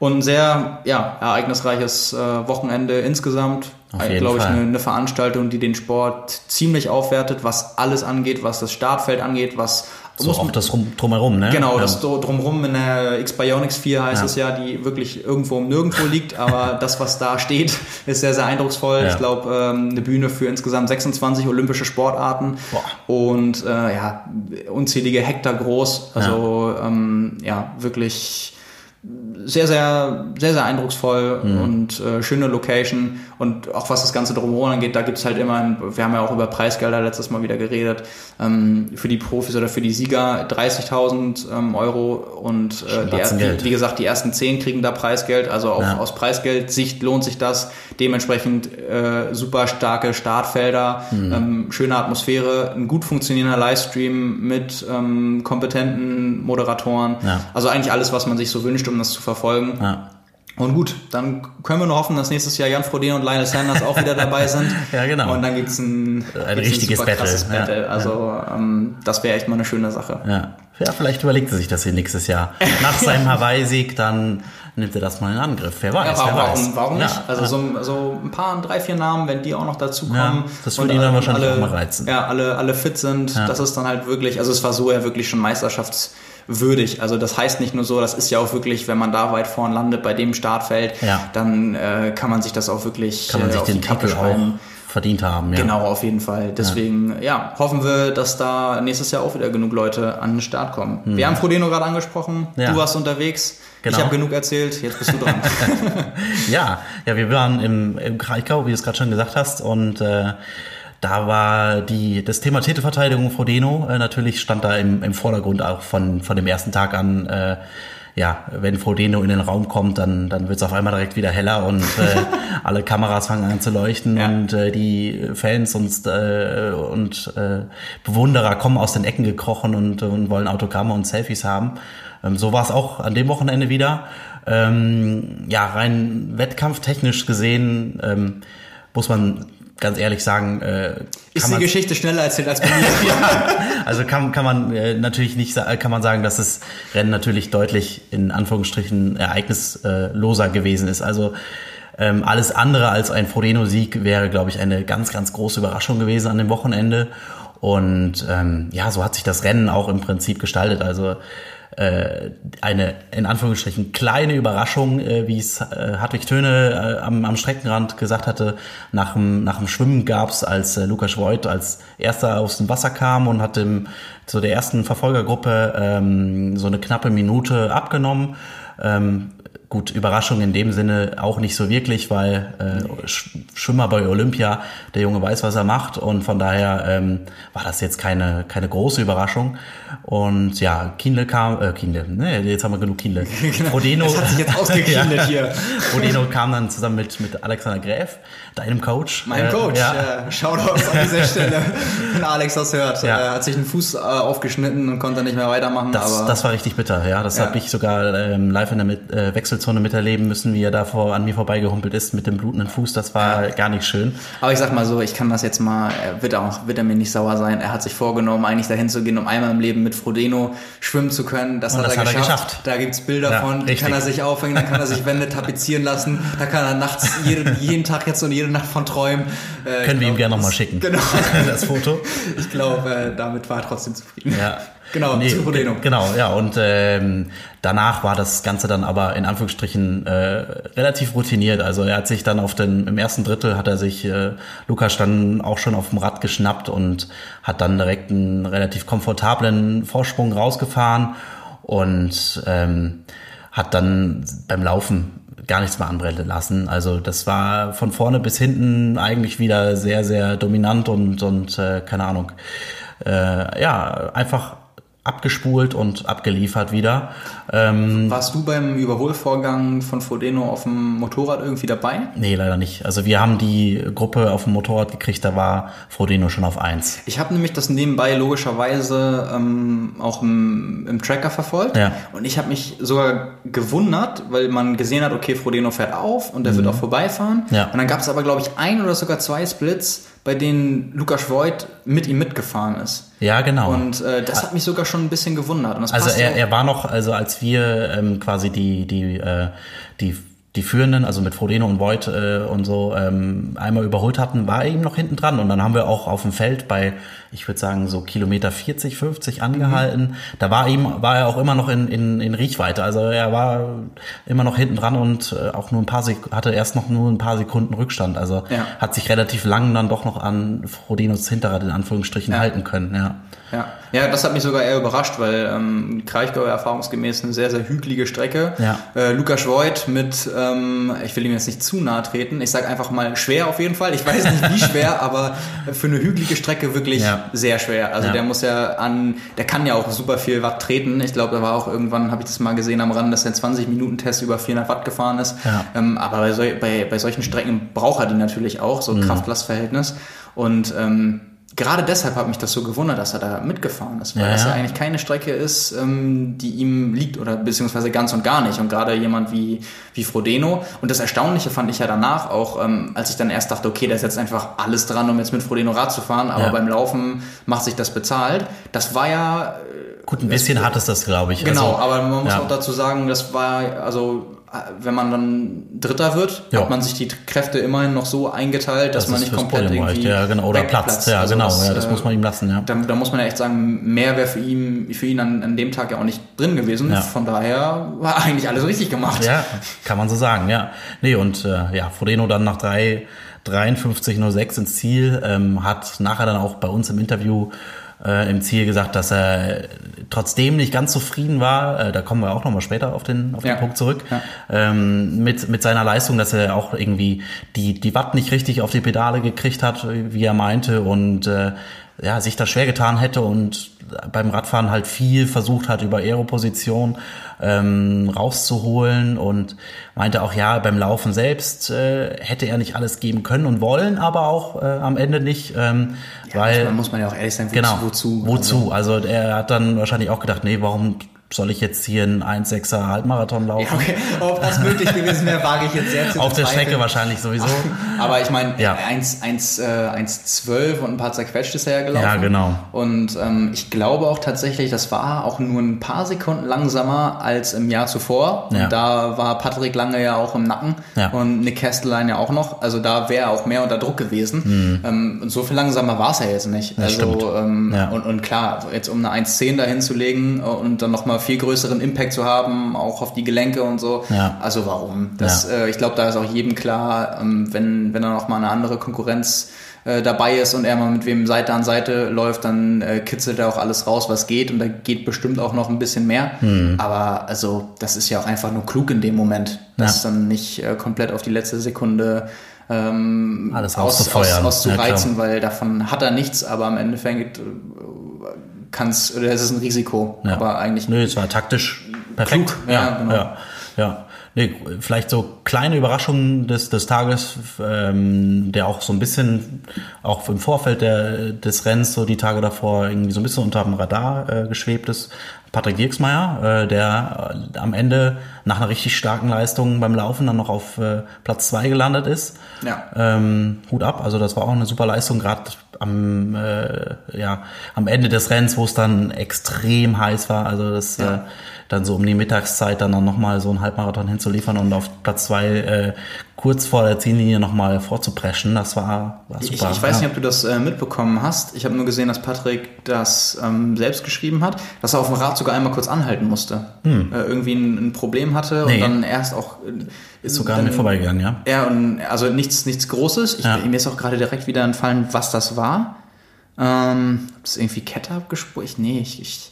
Und ein sehr ja, ereignisreiches äh, Wochenende insgesamt. Glaube ich, eine, eine, Veranstaltung, die den Sport ziemlich aufwertet, was alles angeht, was das Startfeld angeht, was so auch das drum, drumherum, ne? Genau, ja. das drumherum in der X-Bionics 4 heißt ja. es ja, die wirklich irgendwo um nirgendwo liegt, aber [LAUGHS] das, was da steht, ist sehr, sehr eindrucksvoll. Ja. Ich glaube, ähm, eine Bühne für insgesamt 26 olympische Sportarten Boah. und äh, ja, unzählige Hektar groß. Also ähm, ja, wirklich sehr, sehr, sehr, sehr eindrucksvoll mhm. und äh, schöne Location. Und auch was das Ganze drumherum angeht, da gibt's halt immer, ein, wir haben ja auch über Preisgelder letztes Mal wieder geredet, ähm, für die Profis oder für die Sieger 30.000 ähm, Euro und äh, die ersten, wie gesagt, die ersten 10 kriegen da Preisgeld. Also auch ja. aus Preisgeldsicht lohnt sich das. Dementsprechend äh, super starke Startfelder, mhm. ähm, schöne Atmosphäre, ein gut funktionierender Livestream mit ähm, kompetenten Moderatoren. Ja. Also eigentlich alles, was man sich so wünscht, um das zu verfolgen. Ja. Und gut, dann können wir nur hoffen, dass nächstes Jahr Jan Frodeno und Lionel Sanders auch wieder dabei sind. [LAUGHS] ja, genau. Und dann gibt's ein, ein richtiges ein Battle. Battle. Ja, also ja. Ähm, das wäre echt mal eine schöne Sache. Ja. ja, vielleicht überlegt er sich das hier nächstes Jahr. Nach [LAUGHS] seinem Hawaii-Sieg dann nimmt er das mal in Angriff. Wer weiß, ja, wer warum, weiß. Warum nicht? Also so, so, ein paar, drei, vier Namen, wenn die auch noch dazu kommen. Ja, das würde ihn dann wahrscheinlich alle, auch mal reizen. Ja, alle, alle fit sind. Das ist dann halt wirklich, also es war so ja wirklich schon Meisterschafts- würdig. Also das heißt nicht nur so, das ist ja auch wirklich, wenn man da weit vorn landet bei dem Startfeld, ja. dann äh, kann man sich das auch wirklich kann man äh, sich den Titel auch verdient haben. Ja. Genau, auf jeden Fall. Deswegen, ja. ja. hoffen wir, dass da nächstes Jahr auch wieder genug Leute an den Start kommen. Hm. Wir haben Frodeno gerade angesprochen. Du warst unterwegs. Genau. Ich habe genug erzählt, jetzt bist du dran. [LAUGHS] ja, ja, wir waren im, im Kraichgau, wie du es gerade schon gesagt hast, und äh, da war die, das Thema Titelverteidigung Frodeno äh, natürlich stand da im, im Vordergrund auch von, von dem ersten Tag an. Äh, ja, wenn Frodeno in den Raum kommt, dann, dann wird es auf einmal direkt wieder heller und äh, [LAUGHS] alle Kameras fangen an zu leuchten ja. und äh, die Fans und, äh, und äh, Bewunderer kommen aus den Ecken gekrochen und, und wollen Autogramme und Selfies haben. Ähm, so war es auch an dem Wochenende wieder. Ähm, ja, rein wettkampftechnisch gesehen ähm, muss man ganz ehrlich sagen, äh, ist die Geschichte schneller erzählt als bei [LAUGHS] mir. ja, also kann, kann man äh, natürlich nicht kann man sagen, dass das Rennen natürlich deutlich in Anführungsstrichen ereignisloser gewesen ist. Also ähm, alles andere als ein Frodeno-Sieg wäre, glaube ich, eine ganz, ganz große Überraschung gewesen an dem Wochenende. Und ähm, ja, so hat sich das Rennen auch im Prinzip gestaltet. Also äh, eine in Anführungsstrichen kleine Überraschung, äh, wie es äh, Hartwig Töne äh, am, am Streckenrand gesagt hatte. Nach dem, nach dem Schwimmen gab's, als äh, Lukas Voigt als erster aus dem Wasser kam und hat dem, zu der ersten Verfolgergruppe ähm, so eine knappe Minute abgenommen. Ähm, Gut, Überraschung in dem Sinne auch nicht so wirklich, weil äh, Schwimmer bei Olympia, der Junge weiß, was er macht und von daher ähm, war das jetzt keine, keine große Überraschung. Und ja, Kienle kam, äh, Kienle, ne, jetzt haben wir genug Kienle. [LAUGHS] Genau. Frodeno, das hat sich jetzt [LAUGHS] ja, hier. Frodeno kam dann zusammen mit, mit Alexander Gräf, deinem Coach. Mein äh, Coach, ja. Shoutouts an dieser Stelle, [LAUGHS] wenn Alex das hört. Ja. Er hat sich einen Fuß äh, aufgeschnitten und konnte nicht mehr weitermachen. Das, aber das war richtig bitter, ja. Das ja. habe ich sogar ähm, live in der mit, äh, Wechsel Wechselzone miterleben müssen, wie er da vor, an mir vorbeigehumpelt ist mit dem blutenden Fuß. Das war gar nicht schön. Aber ich sag mal so, ich kann das jetzt mal, wird er auch, wird er mir nicht sauer sein. Er hat sich vorgenommen, eigentlich dahin zu gehen, um einmal im Leben mit Frodeno schwimmen zu können. Das, hat, das er hat, er geschafft. Da gibt's Bilder ja, von, die kann er sich aufhängen, dann kann er sich Wände tapezieren lassen, da kann er nachts jeden, [LAUGHS] jeden Tag jetzt und jede Nacht von träumen. Äh, Können wir ihm gerne nochmal schicken. [LAUGHS] Genau. [LAUGHS] das Foto. Ich glaube, äh, damit war er trotzdem zufrieden. Ja. Genau, nee, zu Frodeno. Genau, ja. Und ähm, danach war das Ganze dann aber in Anführungsstrichen äh, relativ routiniert. Also er hat sich dann auf den, im ersten Drittel hat er sich äh, Lukas dann auch schon auf dem Rad geschnappt und hat dann direkt einen relativ komfortablen Vorsprung rausgefahren und ähm, hat dann beim Laufen gar nichts mehr anbrennen lassen. Also das war von vorne bis hinten eigentlich wieder sehr, sehr dominant und, und äh, keine Ahnung. Äh, ja, einfach abgespult und abgeliefert wieder. Ähm, Warst du beim Überholvorgang von Frodeno auf dem Motorrad irgendwie dabei? Nee, leider nicht. Also wir haben die Gruppe auf dem Motorrad gekriegt, da war Frodeno schon auf eins. Ich habe nämlich das nebenbei logischerweise ähm, auch im, im Tracker verfolgt. Ja. Und ich habe mich sogar gewundert, weil man gesehen hat, okay, Frodeno fährt auf und der wird auch vorbeifahren. Mhm. Ja. Und dann gab es aber, glaube ich, ein oder sogar zwei Splits, bei denen Lukas Voigt mit ihm mitgefahren ist. Ja, genau. Und äh, das hat mich sogar schon ein bisschen gewundert. Also er, er war noch, also als wir ähm, quasi die, die, äh, die, die Führenden, also mit Frodeno und Voigt äh, und so, ähm, einmal überholt hatten, war er eben noch hinten dran. Und dann haben wir auch auf dem Feld bei, ich würde sagen, so Kilometer 40, 50 angehalten. Da war ihm, war er auch immer noch in, in, in Riechweite. Also er war immer noch hinten dran und äh, auch nur ein paar Sek hatte erst noch nur ein paar Sekunden Rückstand. Also Ja. hat sich relativ lang dann doch noch an Frodenos Hinterrad in Anführungsstrichen halten können, ja. Ja. ja, das hat mich sogar eher überrascht, weil ähm, Kraichgau erfahrungsgemäß eine sehr, sehr hügelige Strecke. Ja. Äh, Lukas Voigt mit, ähm, ich will ihm jetzt nicht zu nahe treten, ich sage einfach mal schwer auf jeden Fall. Ich weiß nicht wie schwer, [LAUGHS] aber für eine hügelige Strecke wirklich Ja. sehr schwer. Also Ja. der muss ja an, der kann ja auch super viel Watt treten. Ich glaube, da war auch irgendwann, habe ich das mal gesehen am Rand, dass er 20 Minuten Test über 400 Watt gefahren ist. Ja. Ähm, aber bei, bei, bei solchen Strecken braucht er die natürlich auch, so Mhm. Kraft-Last-Verhältnis. Und ähm, gerade deshalb hat mich das so gewundert, dass er da mitgefahren ist, weil Ja, das ja eigentlich keine Strecke ist, ähm, die ihm liegt oder beziehungsweise ganz und gar nicht. Und gerade jemand wie, wie Frodeno. Und das Erstaunliche fand ich ja danach auch, ähm, als ich dann erst dachte, okay, der setzt einfach alles dran, um jetzt mit Frodeno Rad zu fahren, aber Ja. beim Laufen macht sich das bezahlt. Das war ja Gut, ein bisschen hat es das, glaube ich. Genau, Also, aber man muss ja. auch dazu sagen, das war, also äh, wenn man dann Dritter wird, Ja. hat man sich die Kräfte immerhin noch so eingeteilt, dass Das man nicht komplett Podium irgendwie ja, genau, oder platzt, ja, Also genau, ja, das äh, muss man ihm lassen, ja. Da, da muss man ja echt sagen, mehr wäre für ihn, für ihn an, an dem Tag ja auch nicht drin gewesen. Ja. Von daher war eigentlich alles richtig gemacht. Ja, kann man so sagen, ja. Nee, und äh, ja, Frodeno dann nach drei 53.06 ins Ziel, ähm, hat nachher dann auch bei uns im Interview äh, im Ziel gesagt, dass er trotzdem nicht ganz zufrieden war, äh, da kommen wir auch nochmal später auf den, auf den Ja. Punkt zurück, Ja. ähm, mit, mit seiner Leistung, dass er auch irgendwie die, die Watt nicht richtig auf die Pedale gekriegt hat, wie er meinte, und äh, ja, sich da schwer getan hätte und beim Radfahren halt viel versucht hat, über Aeroposition ähm, rauszuholen und meinte auch, ja, beim Laufen selbst äh, hätte er nicht alles geben können und wollen, aber auch äh, am Ende nicht, ähm, weil Da muss man ja auch ehrlich sein, wozu? Genau. wozu? Wozu? Also, er hat dann wahrscheinlich auch gedacht, nee, warum soll ich jetzt hier einen 1,6er Halbmarathon laufen? Ja, okay. Ob das möglich gewesen wäre, wage ich jetzt sehr zu Auf der. Strecke wahrscheinlich sowieso. [LAUGHS] Aber ich meine, Ja. 1, 1, äh, 1,12 und ein paar zerquetscht ist er ja gelaufen. Ja, genau. Und ähm, ich glaube auch tatsächlich, das war auch nur ein paar Sekunden langsamer als im Jahr zuvor. Ja. Da war Patrick Lange ja auch im Nacken Ja. und Nick Kestelein ja auch noch. Also da wäre er auch mehr unter Druck gewesen. Ähm, und so viel langsamer war es ja jetzt nicht. Das also ähm, Ja. und, und klar, jetzt um eine 1,10 dahin zu legen und dann nochmal viel größeren Impact zu haben, auch auf die Gelenke und so. Ja. Also warum? Das, äh, ich glaube, da ist auch jedem klar, ähm, wenn, wenn da noch mal eine andere Konkurrenz äh, dabei ist und er mal mit wem Seite an Seite läuft, dann äh, kitzelt er auch alles raus, was geht und da geht bestimmt auch noch ein bisschen mehr. Hm. Aber also das ist ja auch einfach nur klug in dem Moment, das dann nicht äh, komplett auf die letzte Sekunde ähm, Alles aus, aus, auszureizen, Ja, weil davon hat er nichts, aber am Endeffekt äh, kann es, oder es ist ein Risiko, Ja. aber eigentlich Nö, es war taktisch perfekt. Klug, ja, genau. ja, ja. Nee, vielleicht so kleine Überraschungen des, des Tages, ähm, der auch so ein bisschen, auch im Vorfeld der, des Rennens, so die Tage davor, irgendwie so ein bisschen unter dem Radar äh, geschwebt ist. Patrick Dirksmeier, äh, der äh, am Ende nach einer richtig starken Leistung beim Laufen dann noch auf äh, Platz zwei gelandet ist. Ja. Ähm, Hut ab, also das war auch eine super Leistung, gerade am, äh, ja, am Ende des Rennens, wo es dann extrem heiß war. Also das Ja. äh, dann so um die Mittagszeit dann, dann nochmal so einen Halbmarathon hinzuliefern und auf Platz zwei äh, kurz vor der Ziellinie nochmal vorzupreschen, das war, war Ich, super. ich weiß ja. nicht, ob du das äh, mitbekommen hast. Ich habe nur gesehen, dass Patrick das ähm, selbst geschrieben hat, dass er auf dem Rad sogar einmal kurz anhalten musste. Äh, irgendwie ein, ein Problem hatte Hm. Nee. und dann erst auch. äh, Ist sogar an mir vorbeigegangen, ja. Ja, und also nichts, nichts Großes. Ich, Ja. Mir ist auch gerade direkt wieder entfallen, was das war. Ähm, das irgendwie Kette abgespult? Ich- Nee, ich, ich, ich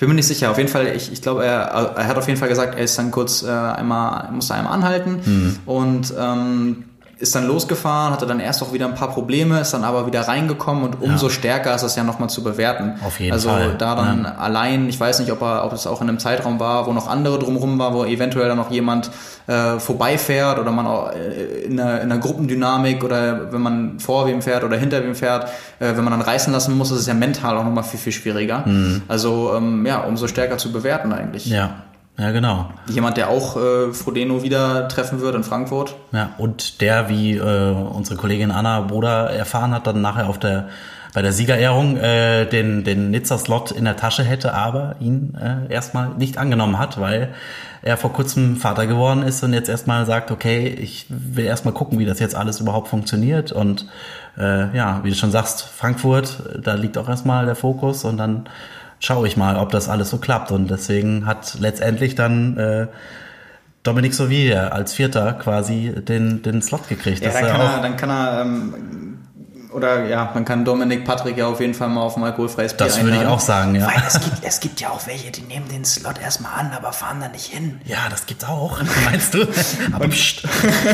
bin mir nicht sicher. Auf jeden Fall, ich, ich glaube, er, er hat auf jeden Fall gesagt, er ist dann kurz äh, einmal, musste einmal anhalten Hm. und ähm, ist dann losgefahren, hatte dann erst auch wieder ein paar Probleme, ist dann aber wieder reingekommen und umso ja. stärker ist das ja nochmal zu bewerten. Auf jeden also Fall. Also da dann ja. allein, ich weiß nicht, ob er, ob es auch in einem Zeitraum war, wo noch andere drumherum war, wo eventuell dann noch jemand äh, vorbeifährt oder man auch äh, in, einer, in einer Gruppendynamik oder wenn man vor wem fährt oder hinter wem fährt, äh, wenn man dann reißen lassen muss, ist es ja mental auch nochmal viel, viel schwieriger. Mhm. Also ähm, ja, umso stärker zu bewerten eigentlich. Ja. Ja, genau. Jemand, der auch äh, Frodeno wieder treffen wird in Frankfurt. Ja, und der, wie äh, unsere Kollegin Anna Bruder erfahren hat, dann nachher auf der bei der Siegerehrung äh, den, den Nizza-Slot in der Tasche hätte, aber ihn äh, erstmal nicht angenommen hat, weil er vor kurzem Vater geworden ist und jetzt erstmal sagt, okay, ich will erstmal gucken, wie das jetzt alles überhaupt funktioniert. Und äh, ja, wie du schon sagst, Frankfurt, da liegt auch erstmal der Fokus und dann schaue ich mal, ob das alles so klappt. Und deswegen hat letztendlich dann äh, Dominik Sovilla als Vierter quasi den, den Slot gekriegt. Ja, dann kann, er, dann kann er ähm, oder ja, man kann Dominik Patrick ja auf jeden Fall mal auf ein alkoholfreies Bier Das würde ich auch sagen, ja. Weil es gibt, es gibt ja auch welche, die nehmen den Slot erstmal an, aber fahren da nicht hin. Ja, das gibt's auch, [LAUGHS] meinst du? aber und,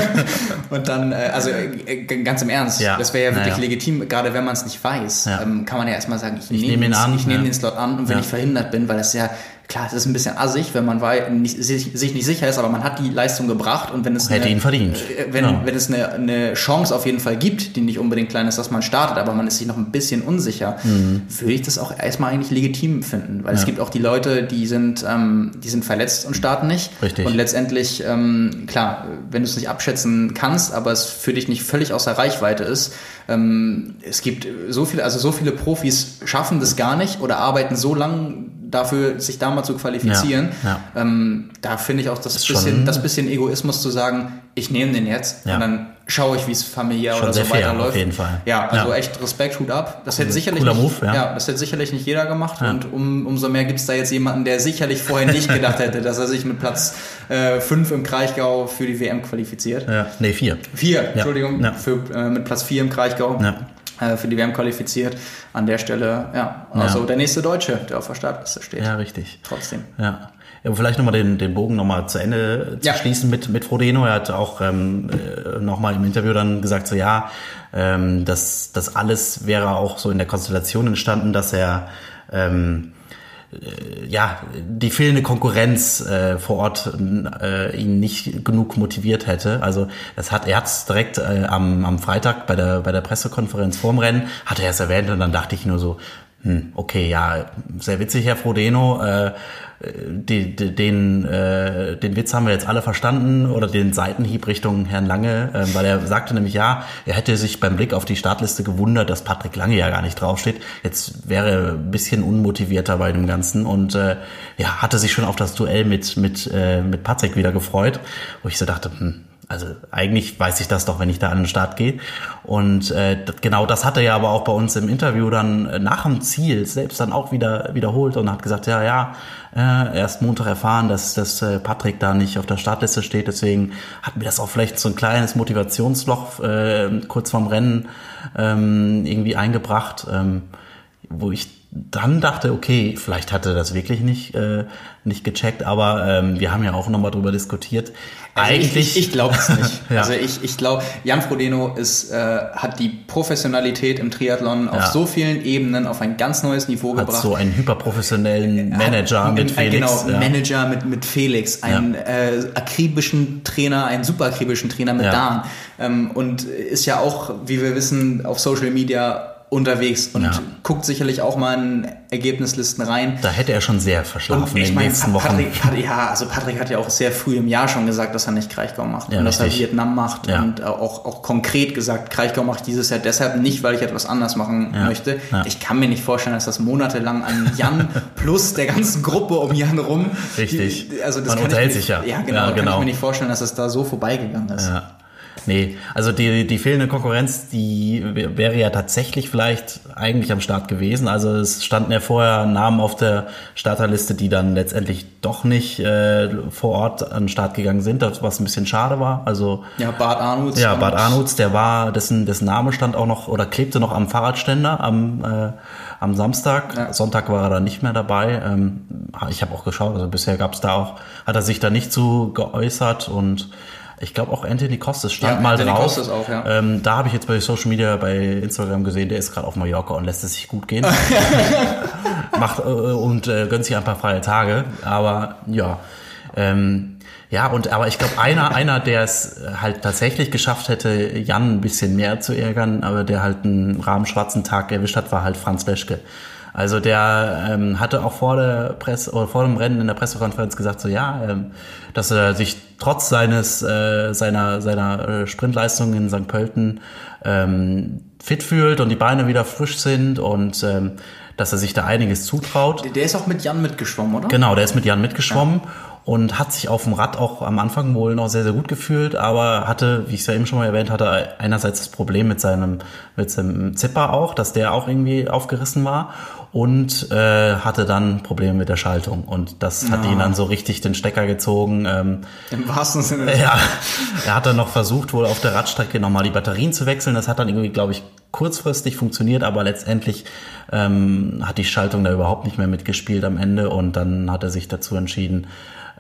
[LAUGHS] und dann, äh, also äh, ganz im Ernst, ja. das wäre ja wirklich ja. legitim, gerade wenn man es nicht weiß, ja. ähm, kann man ja erstmal sagen, ich, ich nehme nehm nehm den Slot an und wenn ich verhindert bin, weil das ja klar, es ist ein bisschen assig, wenn man nicht, sich, nicht sicher ist, aber man hat die Leistung gebracht und wenn es hätte eine, ihn verdient. Äh, wenn, ja. wenn es eine, eine Chance auf jeden Fall gibt, die nicht unbedingt klein ist, dass man startet, aber man ist sich noch ein bisschen unsicher, mhm. würde ich das auch erstmal eigentlich legitim finden, weil ja. es gibt auch die Leute, die sind, ähm, die sind verletzt und starten nicht. Richtig. Und letztendlich, ähm, klar, wenn du es nicht abschätzen kannst, aber es für dich nicht völlig außer Reichweite ist, ähm, es gibt so viele, also so viele Profis schaffen das gar nicht oder arbeiten so lang dafür, sich da mal zu qualifizieren. Ja, ja. Ähm, da finde ich auch das, das bisschen, das bisschen Egoismus zu sagen, ich nehme den jetzt ja. und dann schaue ich, wie es familiär schon oder so weiterläuft. Auf jeden Fall. Ja, also echt Respekt, Hut ab. Das hätte sicherlich nicht, Move, ja. das hätte sicherlich nicht jeder gemacht und um, umso mehr gibt es da jetzt jemanden, der sicherlich vorher nicht gedacht hätte, dass er sich mit Platz 5 äh, im Kraichgau für die WM qualifiziert. Ja, nee, 4. 4, Entschuldigung, Für, äh, mit Platz 4 im Kraichgau. Ja für die WM qualifiziert. An der Stelle, ja, also ja. der nächste Deutsche, der auf der Startliste steht. Ja, richtig. Trotzdem. Ja. Ja, vielleicht nochmal den, den Bogen nochmal zu Ende zu ja. schließen mit, mit Frodeno. Er hat auch ähm, äh, nochmal im Interview dann gesagt, so ja, ähm, das, das alles wäre auch so in der Konstellation entstanden, dass er ähm, äh, ja, die fehlende Konkurrenz äh, vor Ort äh, ihn nicht genug motiviert hätte. Also das hat er hat direkt äh, am, am Freitag bei der bei der Pressekonferenz vorm Rennen hat er es erwähnt und dann dachte ich nur so, hm, okay, ja, sehr witzig, Herr Frodeno. Äh, die, die, den, äh, den Witz haben wir jetzt alle verstanden oder den Seitenhieb Richtung Herrn Lange, äh, weil er sagte nämlich ja, er hätte sich beim Blick auf die Startliste gewundert, dass Patrick Lange ja gar nicht draufsteht. Jetzt wäre er ein bisschen unmotivierter bei dem Ganzen und äh, ja, hatte sich schon auf das Duell mit, mit, äh, mit Patrick wieder gefreut, wo ich so dachte, hm, also eigentlich weiß ich das doch, wenn ich da an den Start gehe. Und äh, genau das hat er ja aber auch bei uns im Interview dann äh, nach dem Ziel selbst dann auch wieder wiederholt und hat gesagt, ja, ja, äh, erst Montag erfahren, dass, dass äh, Patrick da nicht auf der Startliste steht. Deswegen hat mir das auch vielleicht so ein kleines Motivationsloch äh, kurz vorm Rennen ähm, irgendwie eingebracht, ähm, wo ich dann dachte, okay, vielleicht hat er das wirklich nicht, äh, nicht gecheckt, aber ähm, wir haben ja auch nochmal drüber diskutiert. Also Eigentlich, ich, ich, ich glaube es nicht. [LAUGHS] ja. Also ich, ich glaube, Jan Frodeno ist, äh, hat die Professionalität im Triathlon auf so vielen Ebenen auf ein ganz neues Niveau hat gebracht. so einen hyperprofessionellen Manager hat, mit Felix. Genau, ja. Manager mit, mit Felix, einen äh, akribischen Trainer, einen super akribischen Trainer mit Dan. Ähm, und ist ja auch, wie wir wissen, auf Social Media unterwegs und ja. guckt sicherlich auch mal in Ergebnislisten rein. Da hätte er schon sehr verschlafen in den meine, nächsten Patrick, Wochen. Patrick, ja, also Patrick hat ja auch sehr früh im Jahr schon gesagt, dass er nicht Kraichgau macht ja, und dass er Vietnam macht ja. und auch, auch konkret gesagt, Kraichgau macht dieses Jahr deshalb nicht, weil ich etwas anders machen möchte. Ich kann mir nicht vorstellen, dass das monatelang an Jan [LAUGHS] plus der ganzen Gruppe um Jan rum. Richtig. Die, also das Man kann unterhält ich, sich ja. Ja, genau, ja, genau. kann ich genau. mir nicht vorstellen, dass es da so vorbeigegangen ist. Ja. Nee, also die, die fehlende Konkurrenz, die wäre ja tatsächlich vielleicht eigentlich am Start gewesen. Also es standen ja vorher Namen auf der Starterliste, die dann letztendlich doch nicht äh, vor Ort an den Start gegangen sind, was ein bisschen schade war. Also ja, Bart Arnutz. Ja, Bart Arnutz, der war, dessen, dessen Name stand auch noch oder klebte noch am Fahrradständer am äh, am Samstag. Ja. Sonntag war er dann nicht mehr dabei. Ähm, ich habe auch geschaut, also bisher gab es da auch, hat er sich da nicht zu geäußert und Ich glaube auch Anthony Costes stand Ja, mal Anthony drauf. Costes auch, ja. ähm, da habe ich jetzt bei Social Media, bei Instagram gesehen, der ist gerade auf Mallorca und lässt es sich gut gehen. [LAUGHS] Macht äh, und äh, gönnt sich ein paar freie Tage. Aber ja. Ähm, ja, und aber ich glaube, einer, einer, der es halt tatsächlich geschafft hätte, Jan ein bisschen mehr zu ärgern, aber der halt einen rahmenschwarzen Tag erwischt hat, war halt Franz Leschke. Also der ähm, hatte auch vor der Presse oder vor dem Rennen in der Pressekonferenz gesagt, so ja, ähm, dass er sich trotz seines äh, seiner seiner äh, Sprintleistung in St. Pölten ähm, fit fühlt und die Beine wieder frisch sind und ähm, dass er sich da einiges zutraut. Der ist auch mit Jan mitgeschwommen, oder? Genau, der ist mit Jan mitgeschwommen und hat sich auf dem Rad auch am Anfang wohl noch sehr, sehr gut gefühlt, aber hatte, wie ich es ja eben schon mal erwähnt hatte, einerseits das Problem mit seinem, mit seinem Zipper auch, dass der auch irgendwie aufgerissen war und äh, hatte dann Probleme mit der Schaltung und das hat ihn dann so richtig den Stecker gezogen. Ähm, Im wahrsten Sinne. [LAUGHS] ja, er hat dann noch versucht, wohl auf der Radstrecke nochmal die Batterien zu wechseln. Das hat dann irgendwie, glaube ich, kurzfristig funktioniert, aber letztendlich ähm, hat die Schaltung da überhaupt nicht mehr mitgespielt am Ende und dann hat er sich dazu entschieden,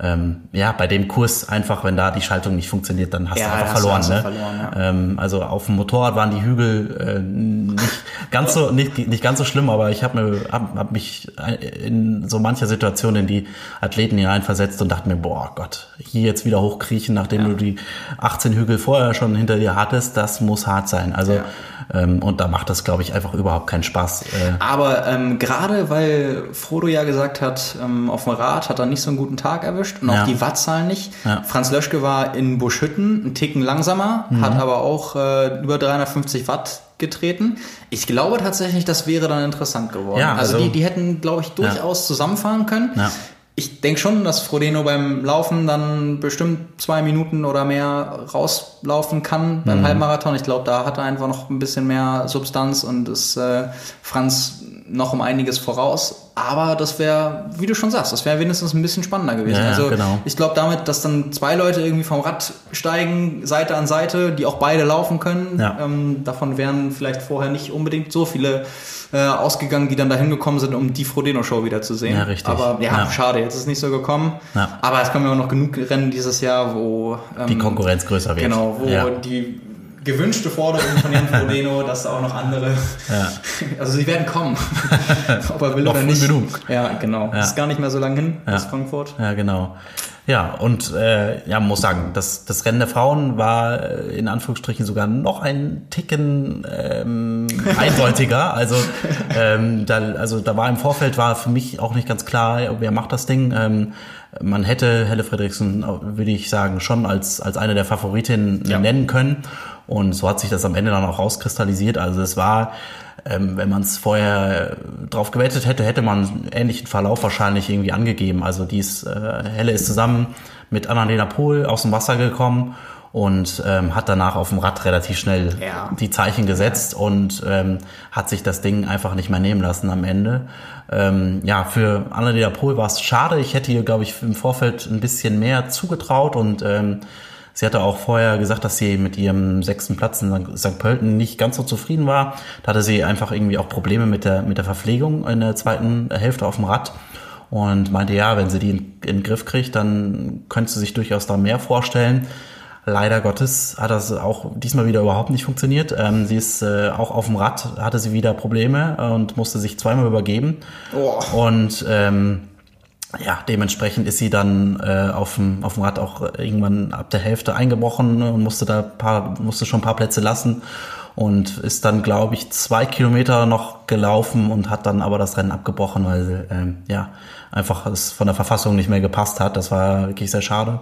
ähm, ja, bei dem Kurs einfach, wenn da die Schaltung nicht funktioniert, dann hast Ja, du einfach verloren. du ne? verloren, ja. ähm, also auf dem Motorrad waren die Hügel äh, nicht ganz so nicht, nicht ganz so schlimm, aber ich habe mir hab, hab mich in so mancher Situation in die Athleten hineinversetzt und dachte mir, boah Gott, hier jetzt wieder hochkriechen, nachdem du die 18 Hügel vorher schon hinter dir hattest, das muss hart sein. Also Ja. Ähm, und da macht das, glaube ich, einfach überhaupt keinen Spaß. Äh, Aber ähm, gerade weil Frodo ja gesagt hat, ähm, auf dem Rad hat er nicht so einen guten Tag erwischt und Ja. auch die Wattzahlen nicht. Ja. Franz Löschke war in Buschhütten einen Ticken langsamer, Mhm. hat aber auch äh, über 350 Watt getreten. Ich glaube tatsächlich, das wäre dann interessant geworden. Ja, also, also- die, die hätten, glaube ich, durchaus zusammenfahren können. Ja. Ich denke schon, dass Frodeno beim Laufen dann bestimmt zwei Minuten oder mehr rauslaufen kann beim Mhm. Halbmarathon. Ich glaube, da hat er einfach noch ein bisschen mehr Substanz und ist äh, Franz noch um einiges voraus. Aber das wäre, wie du schon sagst, das wäre wenigstens ein bisschen spannender gewesen. Ja, also genau. ich glaube damit, dass dann zwei Leute irgendwie vom Rad steigen, Seite an Seite, die auch beide laufen können. Ja. Ähm, davon wären vielleicht vorher nicht unbedingt so viele äh, ausgegangen, die dann dahin gekommen sind, um die Frodeno-Show wieder zu sehen. Ja, richtig. Aber ja, Ja. schade, jetzt ist es nicht so gekommen. Ja. Aber es kommen ja auch noch genug Rennen dieses Jahr, wo ähm, die Konkurrenz größer wird. Genau, wo ja. die gewünschte Forderung von Jan Frodeno, [LAUGHS] dass auch noch andere, Ja. [LAUGHS] also sie werden kommen, [LAUGHS] ob er will Noch oder nicht. genug. Ja, genau. Ja. Ist gar nicht mehr so lange hin Ja. bis Frankfurt. Ja, genau. Ja, und äh, ja, man muss sagen, das, das Rennen der Frauen war äh, in Anführungsstrichen sogar noch ein Ticken ähm, [LAUGHS] eindeutiger. Also, ähm, da, also da war im Vorfeld war für mich auch nicht ganz klar, wer macht das Ding. Ähm, man hätte Helle Fredriksen, würde ich sagen, schon als, als eine der Favoritinnen Ja. nennen können. Und so hat sich das am Ende dann auch rauskristallisiert. Also es war, ähm, wenn man es vorher drauf gewettet hätte, hätte man einen ähnlichen Verlauf wahrscheinlich irgendwie angegeben. Also die ist, äh, Helle ist zusammen mit Annalena Pohl aus dem Wasser gekommen und ähm, hat danach auf dem Rad relativ schnell Ja. die Zeichen gesetzt und ähm, hat sich das Ding einfach nicht mehr nehmen lassen am Ende. Ähm, ja, für Annalena Pohl war es schade. Ich hätte ihr, glaube ich, im Vorfeld ein bisschen mehr zugetraut und ähm, Sie hatte auch vorher gesagt, dass sie mit ihrem sechsten Platz in St. Pölten nicht ganz so zufrieden war. Da hatte sie einfach irgendwie auch Probleme mit der, mit der Verpflegung in der zweiten Hälfte auf dem Rad und meinte, ja, wenn sie die in, in den Griff kriegt, dann könnte sie sich durchaus da mehr vorstellen. Leider Gottes hat das auch diesmal wieder überhaupt nicht funktioniert. Ähm, sie ist äh, auch auf dem Rad, hatte sie wieder Probleme und musste sich zweimal übergeben. Oh. Und ähm, ja, dementsprechend ist sie dann äh, auf, dem, auf dem Rad auch irgendwann ab der Hälfte eingebrochen und musste da paar, musste schon ein paar Plätze lassen und ist dann, glaube ich, zwei Kilometer noch gelaufen und hat dann aber das Rennen abgebrochen, weil ähm, ja einfach es von der Verfassung nicht mehr gepasst hat. Das war wirklich sehr schade.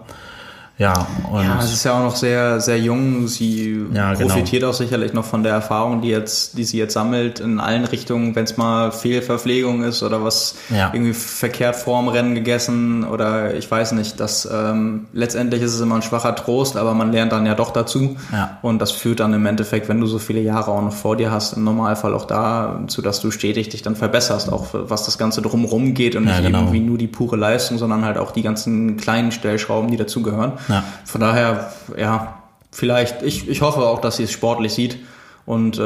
Ja, und Ja, es ist ja auch noch sehr, sehr jung. Sie Ja, genau. profitiert auch sicherlich noch von der Erfahrung, die jetzt, die sie jetzt sammelt in allen Richtungen, wenn es mal Fehlverpflegung ist oder was Ja. irgendwie verkehrt vorm Rennen gegessen oder ich weiß nicht. Das ähm, letztendlich ist es immer ein schwacher Trost, aber man lernt dann ja doch dazu. Ja. Und das führt dann im Endeffekt, wenn du so viele Jahre auch noch vor dir hast, im Normalfall auch dazu, dass du stetig dich dann verbesserst, auch was das Ganze drumherum geht und nicht genau. irgendwie nur die pure Leistung, sondern halt auch die ganzen kleinen Stellschrauben, die dazugehören. Ja. Von daher, ja, vielleicht, ich, ich hoffe auch, dass sie es sportlich sieht und äh,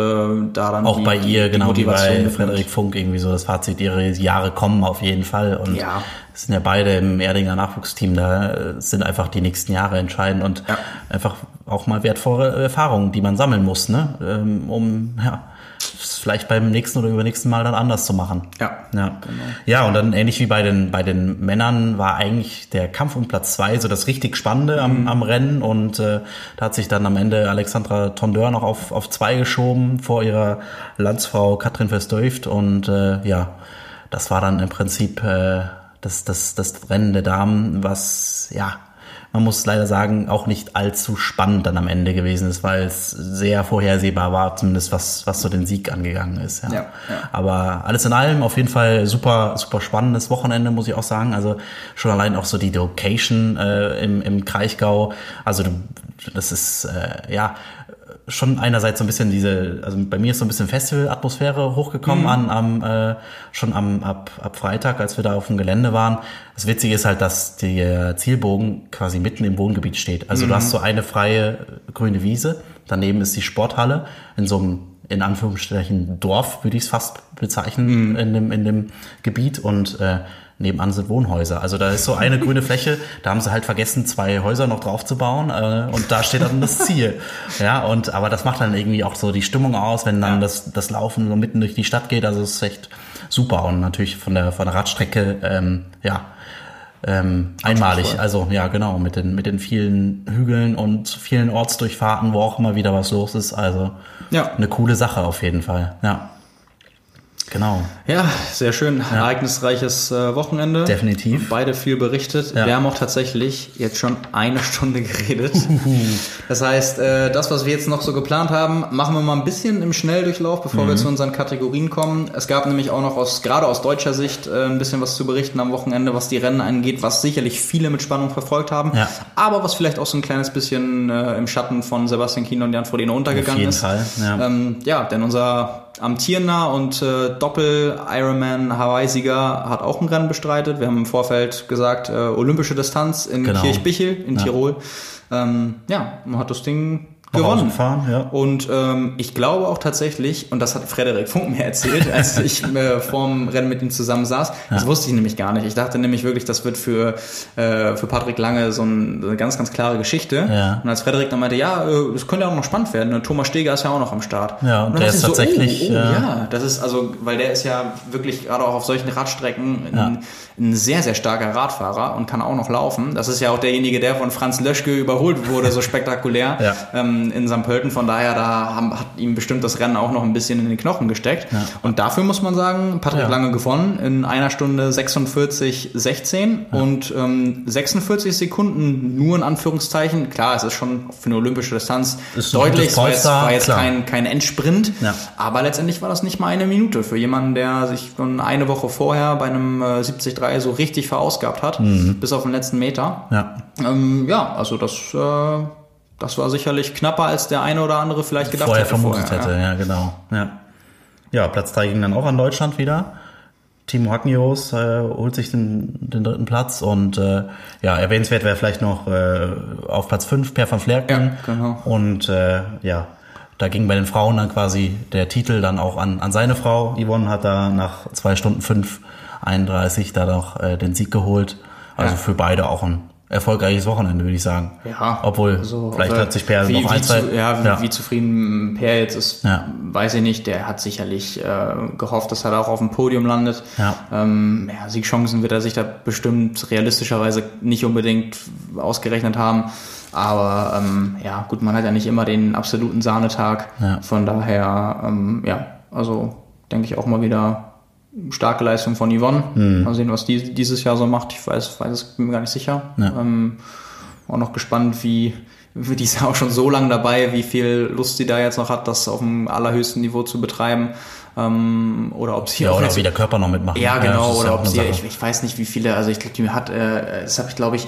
da dann auch die, bei ihr genau wie Motivation bei mitnimmt. Frederik Funk irgendwie so das Fazit ihre Jahre kommen auf jeden Fall und Ja. es sind ja beide im Erdinger Nachwuchsteam da sind einfach die nächsten Jahre entscheidend und Ja. einfach auch mal wertvolle Erfahrungen die man sammeln muss ne ähm, um ja vielleicht beim nächsten oder übernächsten Mal dann anders zu machen. Ja, ja, ja, und dann ähnlich wie bei den, bei den Männern war eigentlich der Kampf um Platz zwei so das richtig Spannende am, am Rennen und äh, da hat sich dann am Ende Alexandra Tondeur noch auf, auf zwei geschoben vor ihrer Landsfrau Katrin Versteuft und äh, ja, das war dann im Prinzip äh, das, das, das Rennen der Damen, was ja man muss leider sagen, auch nicht allzu spannend dann am Ende gewesen ist, weil es sehr vorhersehbar war, zumindest was, was so den Sieg angegangen ist. Ja. Ja, ja. Aber alles in allem auf jeden Fall super, super spannendes Wochenende, muss ich auch sagen. Also schon allein auch so die Location äh, im, im Kraichgau. Also das ist äh, ja schon einerseits so ein bisschen diese, also bei mir ist so ein bisschen Festival-Atmosphäre hochgekommen an, am, äh, schon am, ab, ab Freitag, als wir da auf dem Gelände waren. Das Witzige ist halt, dass der Zielbogen quasi mitten im Wohngebiet steht. Also du hast so eine freie grüne Wiese, daneben ist die Sporthalle in so einem in Anführungsstrichen Dorf, würde ich es fast bezeichnen, in, dem, in dem Gebiet und äh, nebenan sind Wohnhäuser. Also da ist so eine grüne Fläche, da haben sie halt vergessen, zwei Häuser noch drauf zu bauen äh, und da steht dann das Ziel. Ja, und aber das macht dann irgendwie auch so die Stimmung aus, wenn dann das, das Laufen so mitten durch die Stadt geht. Also es ist echt super und natürlich von der von der Radstrecke, ähm, ja, ähm, einmalig. Also ja, genau, mit den, mit den vielen Hügeln und vielen Ortsdurchfahrten, wo auch immer wieder was los ist. Also Ja. eine coole Sache auf jeden Fall. Ja. Genau. Ja, sehr schön. Ereignisreiches äh, Wochenende. Definitiv. Beide viel berichtet. Ja. Wir haben auch tatsächlich jetzt schon eine Stunde geredet. Das heißt, äh, das, was wir jetzt noch so geplant haben, machen wir mal ein bisschen im Schnelldurchlauf, bevor Mhm. wir zu unseren Kategorien kommen. Es gab nämlich auch noch aus, gerade aus deutscher Sicht, äh, ein bisschen was zu berichten am Wochenende, was die Rennen angeht, was sicherlich viele mit Spannung verfolgt haben. Ja. Aber was vielleicht auch so ein kleines bisschen äh, im Schatten von Sebastian Kien und Jan Frodeno untergegangen Auf jeden ist. Fall, ja. Ähm, ja, denn unser amtierender und äh, Doppel-Ironman Hawaii-Sieger hat auch ein Rennen bestreitet. Wir haben im Vorfeld gesagt, äh, olympische Distanz in Genau. Kirchbichel in Ja. Tirol. Ähm, ja, man hat das Ding gewonnen. gefahren, ja. Und ähm, ich glaube auch tatsächlich, und das hat Frederik Funk mir erzählt, [LAUGHS] als ich äh, vorm Rennen mit ihm zusammen saß, das wusste ich nämlich gar nicht. Ich dachte nämlich wirklich, das wird für, äh, für Patrick Lange so ein, so eine ganz, ganz klare Geschichte. Ja. Und als Frederik dann meinte, ja, äh, das könnte ja auch noch spannend werden. ne? Thomas Steger ist ja auch noch am Start. Ja, und dann der ist ich tatsächlich, oh, oh, äh, ja, das ist also, weil der ist ja wirklich gerade auch auf solchen Radstrecken ein, ein sehr, sehr starker Radfahrer und kann auch noch laufen. Das ist ja auch derjenige, der von Franz Löschke überholt wurde, so [LAUGHS] spektakulär Ja. ähm, in St. Pölten. Von daher, da haben, hat ihm bestimmt das Rennen auch noch ein bisschen in den Knochen gesteckt. Und dafür muss man sagen, Patrick Ja. Lange gewonnen in einer Stunde 46, 16 und ähm, 46 Sekunden nur in Anführungszeichen. Klar, es ist schon für eine olympische Distanz Ist deutlich. Es war jetzt, war kein, kein Endsprint, Ja. aber letztendlich war das nicht mal eine Minute für jemanden, der sich schon eine Woche vorher bei einem äh, 73 so richtig verausgabt hat, Mhm. bis auf den letzten Meter. Ja. Ähm, ja, also das, äh, das war sicherlich knapper, als der eine oder andere vielleicht gedacht vorher hätte. vermutet vorher, hätte, Ja. ja. genau. Ja. ja, Platz 3 ging dann auch an Deutschland wieder. Timo Hacknios äh, holt sich den, den dritten Platz und äh, ja, erwähnenswert wäre vielleicht noch äh, auf Platz 5 Per van Flerken. Ja, genau. Und äh, ja, da ging bei den Frauen dann quasi der Titel dann auch an, an seine Frau. Yvonne hat da nach zwei Stunden 5, 31 da noch äh, den Sieg geholt. Also Ja. für beide auch ein erfolgreiches Wochenende, würde ich sagen. Ja, Obwohl, also, vielleicht also, hat sich Per wie, noch ein, zwei... Zu, ja, wie, wie zufrieden Per jetzt ist, Ja. weiß ich nicht. Der hat sicherlich äh, gehofft, dass er da auch auf dem Podium landet. Ja. Ähm, ja, Siegchancen wird er sich da bestimmt realistischerweise nicht unbedingt ausgerechnet haben. Aber ähm, ja, gut, man hat ja nicht immer den absoluten Sahnetag. Ja. Von daher, ähm, ja, also denke ich auch mal wieder starke Leistung von Yvonne. Mhm. Mal sehen, was die dieses Jahr so macht. Ich weiß, weiß es, bin mir gar nicht sicher. Ja. Ähm, auch noch gespannt, wie, wie die ist ja auch schon so lange dabei, wie viel Lust sie da jetzt noch hat, das auf dem allerhöchsten Niveau zu betreiben. Ähm, oder ob sie Ja, auch oder jetzt- wie der Körper noch mitmacht. ja, genau, oder ja auch ob sie, ich, ich weiß nicht, wie viele, also ich glaube, die hat, äh, das habe ich, glaube ich,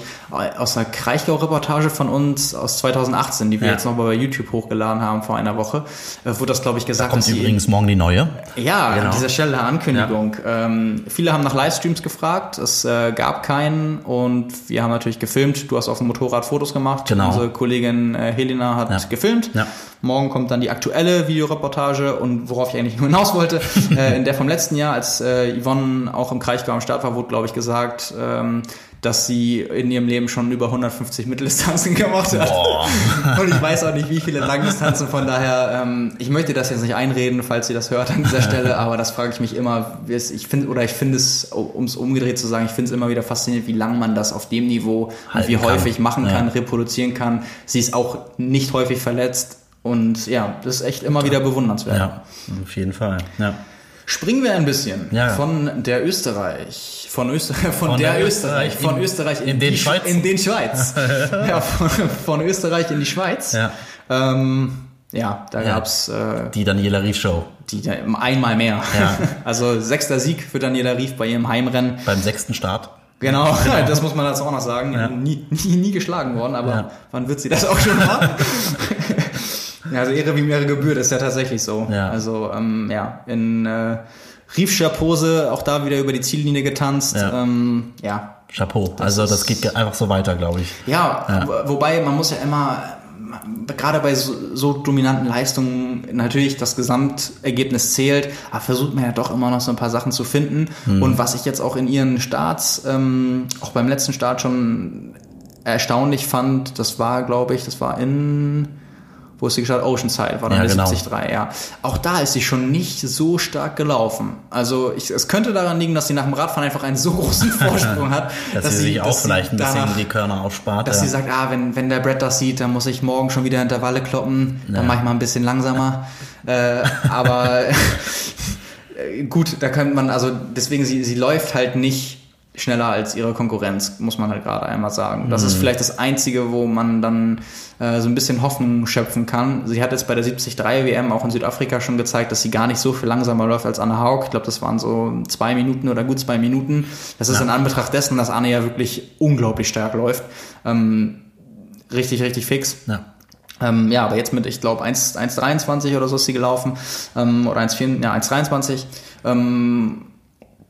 aus einer Kraichgau-Reportage von uns aus 2018, die wir Ja. jetzt noch mal bei YouTube hochgeladen haben vor einer Woche, äh, wurde das, glaube ich, gesagt, Kommt dass sie übrigens morgen die neue. ja, Genau. an dieser Stelle Ankündigung. Ähm, viele haben nach Livestreams gefragt, es äh, gab keinen und wir haben natürlich gefilmt. Du hast auf dem Motorrad Fotos gemacht. Genau. Unsere Kollegin äh, Helena hat Ja. gefilmt. Ja. Morgen kommt dann die aktuelle Videoreportage und worauf ich eigentlich nur hinaus wollte, [LAUGHS] äh, in der vom letzten Jahr, als äh, Yvonne auch im Kraichgau am Start war, wurde, glaube ich, gesagt, ähm, dass sie in ihrem Leben schon über 150 Mitteldistanzen [LAUGHS] gemacht hat. Boah. Und ich weiß auch nicht, wie viele Langdistanzen, von daher, ähm, ich möchte das jetzt nicht einreden, falls sie das hört an dieser Stelle, aber das frage ich mich immer, ich finde, oder ich finde es, um es umgedreht zu sagen, ich finde es immer wieder faszinierend, wie lang man das auf dem Niveau und wie kann. häufig machen kann, Ja. reproduzieren kann. Sie ist auch nicht häufig verletzt und ja, das ist echt immer wieder bewundernswert. Ja, auf jeden Fall. Ja. Springen wir ein bisschen Ja. von der Österreich, von, Öster [LAUGHS] von, Von der, der Österreich, von in- Österreich in den die, Schweiz. In den Schweiz. [LAUGHS] ja, von, von Österreich in die Schweiz. Ja. Ähm, ja, da Ja. gab's äh, Die Daniela Rief Show die einmal mehr. Ja. [LAUGHS] Also sechster Sieg für Daniela Rief bei ihrem Heimrennen. beim sechsten Start. Genau, das muss man dazu auch noch sagen. Ja. Nie, nie, nie geschlagen worden, aber Ja. wann wird sie das auch schon machen? Ja, also Ehre wie Ehre gebührt, ist ja tatsächlich so. Ja. Also ähm, ja, in äh, Riefscher Pose auch da wieder über die Ziellinie getanzt. Ja. Ähm, ja, Chapeau. also das geht ge- einfach so weiter, glaube ich. ja, Ja. wo- wobei man muss ja immer, gerade bei so, so dominanten Leistungen, natürlich das Gesamtergebnis zählt, aber versucht man ja doch immer noch so ein paar Sachen zu finden. Hm. Und was ich jetzt auch in ihren Starts, ähm, auch beim letzten Start schon erstaunlich fand, das war, glaube ich, das war in, wo ist sie gestartet? Oceanside war dann Ja, der genau. 73, ja. Auch da ist sie schon nicht so stark gelaufen. Also ich, es könnte daran liegen, dass sie nach dem Radfahren einfach einen so großen [LAUGHS] Vorsprung hat, Dass, sie sich auch dass vielleicht ein bisschen danach- die Körner aufspart. dass ja. sie sagt, ah, wenn, wenn der Brett das sieht, dann muss ich morgen schon wieder Intervalle kloppen, dann Ja. mache ich mal ein bisschen langsamer. [LAUGHS] äh, aber [LAUGHS] äh, gut, da könnte man, also deswegen, sie, sie läuft halt nicht schneller als ihre Konkurrenz, muss man halt gerade einmal sagen. Das Mhm. ist vielleicht das Einzige, wo man dann äh, so ein bisschen Hoffnung schöpfen kann. Sie hat jetzt bei der 73 WM auch in Südafrika schon gezeigt, dass sie gar nicht so viel langsamer läuft als Anne Haug. Ich glaube, das waren so zwei Minuten oder gut zwei Minuten. Das ist in Anbetracht dessen, dass Anne ja wirklich unglaublich stark läuft. Ähm, richtig, richtig fix. ja. Ähm, ja, aber jetzt mit, ich glaube, 1,23 oder so ist sie gelaufen. Ähm, oder 1,4, ja, 1,23. Ähm,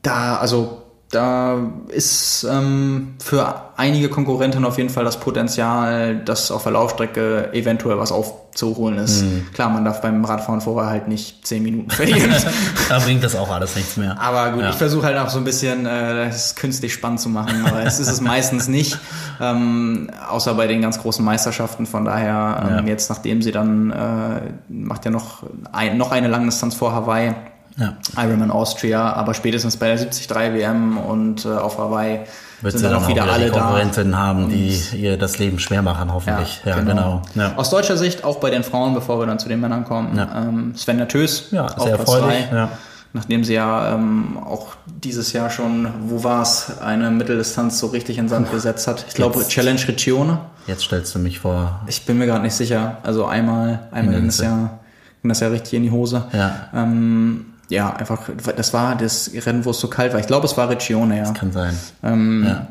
da, also, da ist ähm, für einige Konkurrenten auf jeden Fall das Potenzial, dass auf der Laufstrecke eventuell was aufzuholen ist. Klar, man darf beim Radfahren vorher halt nicht 10 Minuten verlieren. [LAUGHS] Da bringt das auch alles nichts mehr. Aber gut, Ja. ich versuche halt auch so ein bisschen äh, es künstlich spannend zu machen, aber es ist es meistens nicht, [LAUGHS] ähm, außer bei den ganz großen Meisterschaften. Von daher, ähm, Ja. jetzt nachdem sie dann, äh, macht ja noch, ein, noch eine Langdistanz vor Hawaii, Ja. Ironman Austria, aber spätestens bei der 73 WM und äh, auf Hawaii Wird sind sie dann auch wieder alle die da. Haben, die ihr das Leben schwer machen, hoffentlich. Ja, genau. Ja. Aus deutscher Sicht, auch bei den Frauen, bevor wir dann zu den Männern kommen, Ja. ähm, Sven Tös, Ja, auf sehr Platz erfreulich. drei. Ja. Nachdem sie ja ähm, auch dieses Jahr schon, wo war es, eine Mitteldistanz so richtig in Sand gesetzt hat. Ich glaube. Challenge Regione. Jetzt stellst du mich vor. Ich bin mir gerade nicht sicher. Also einmal, einmal ging das, Hindernisse. ja, ging das ja richtig in die Hose. Ja, Ähm, ja, einfach, das war das Rennen, wo es so kalt war. Ich glaube, es war Regione, ja. kann sein. Ähm, Ja.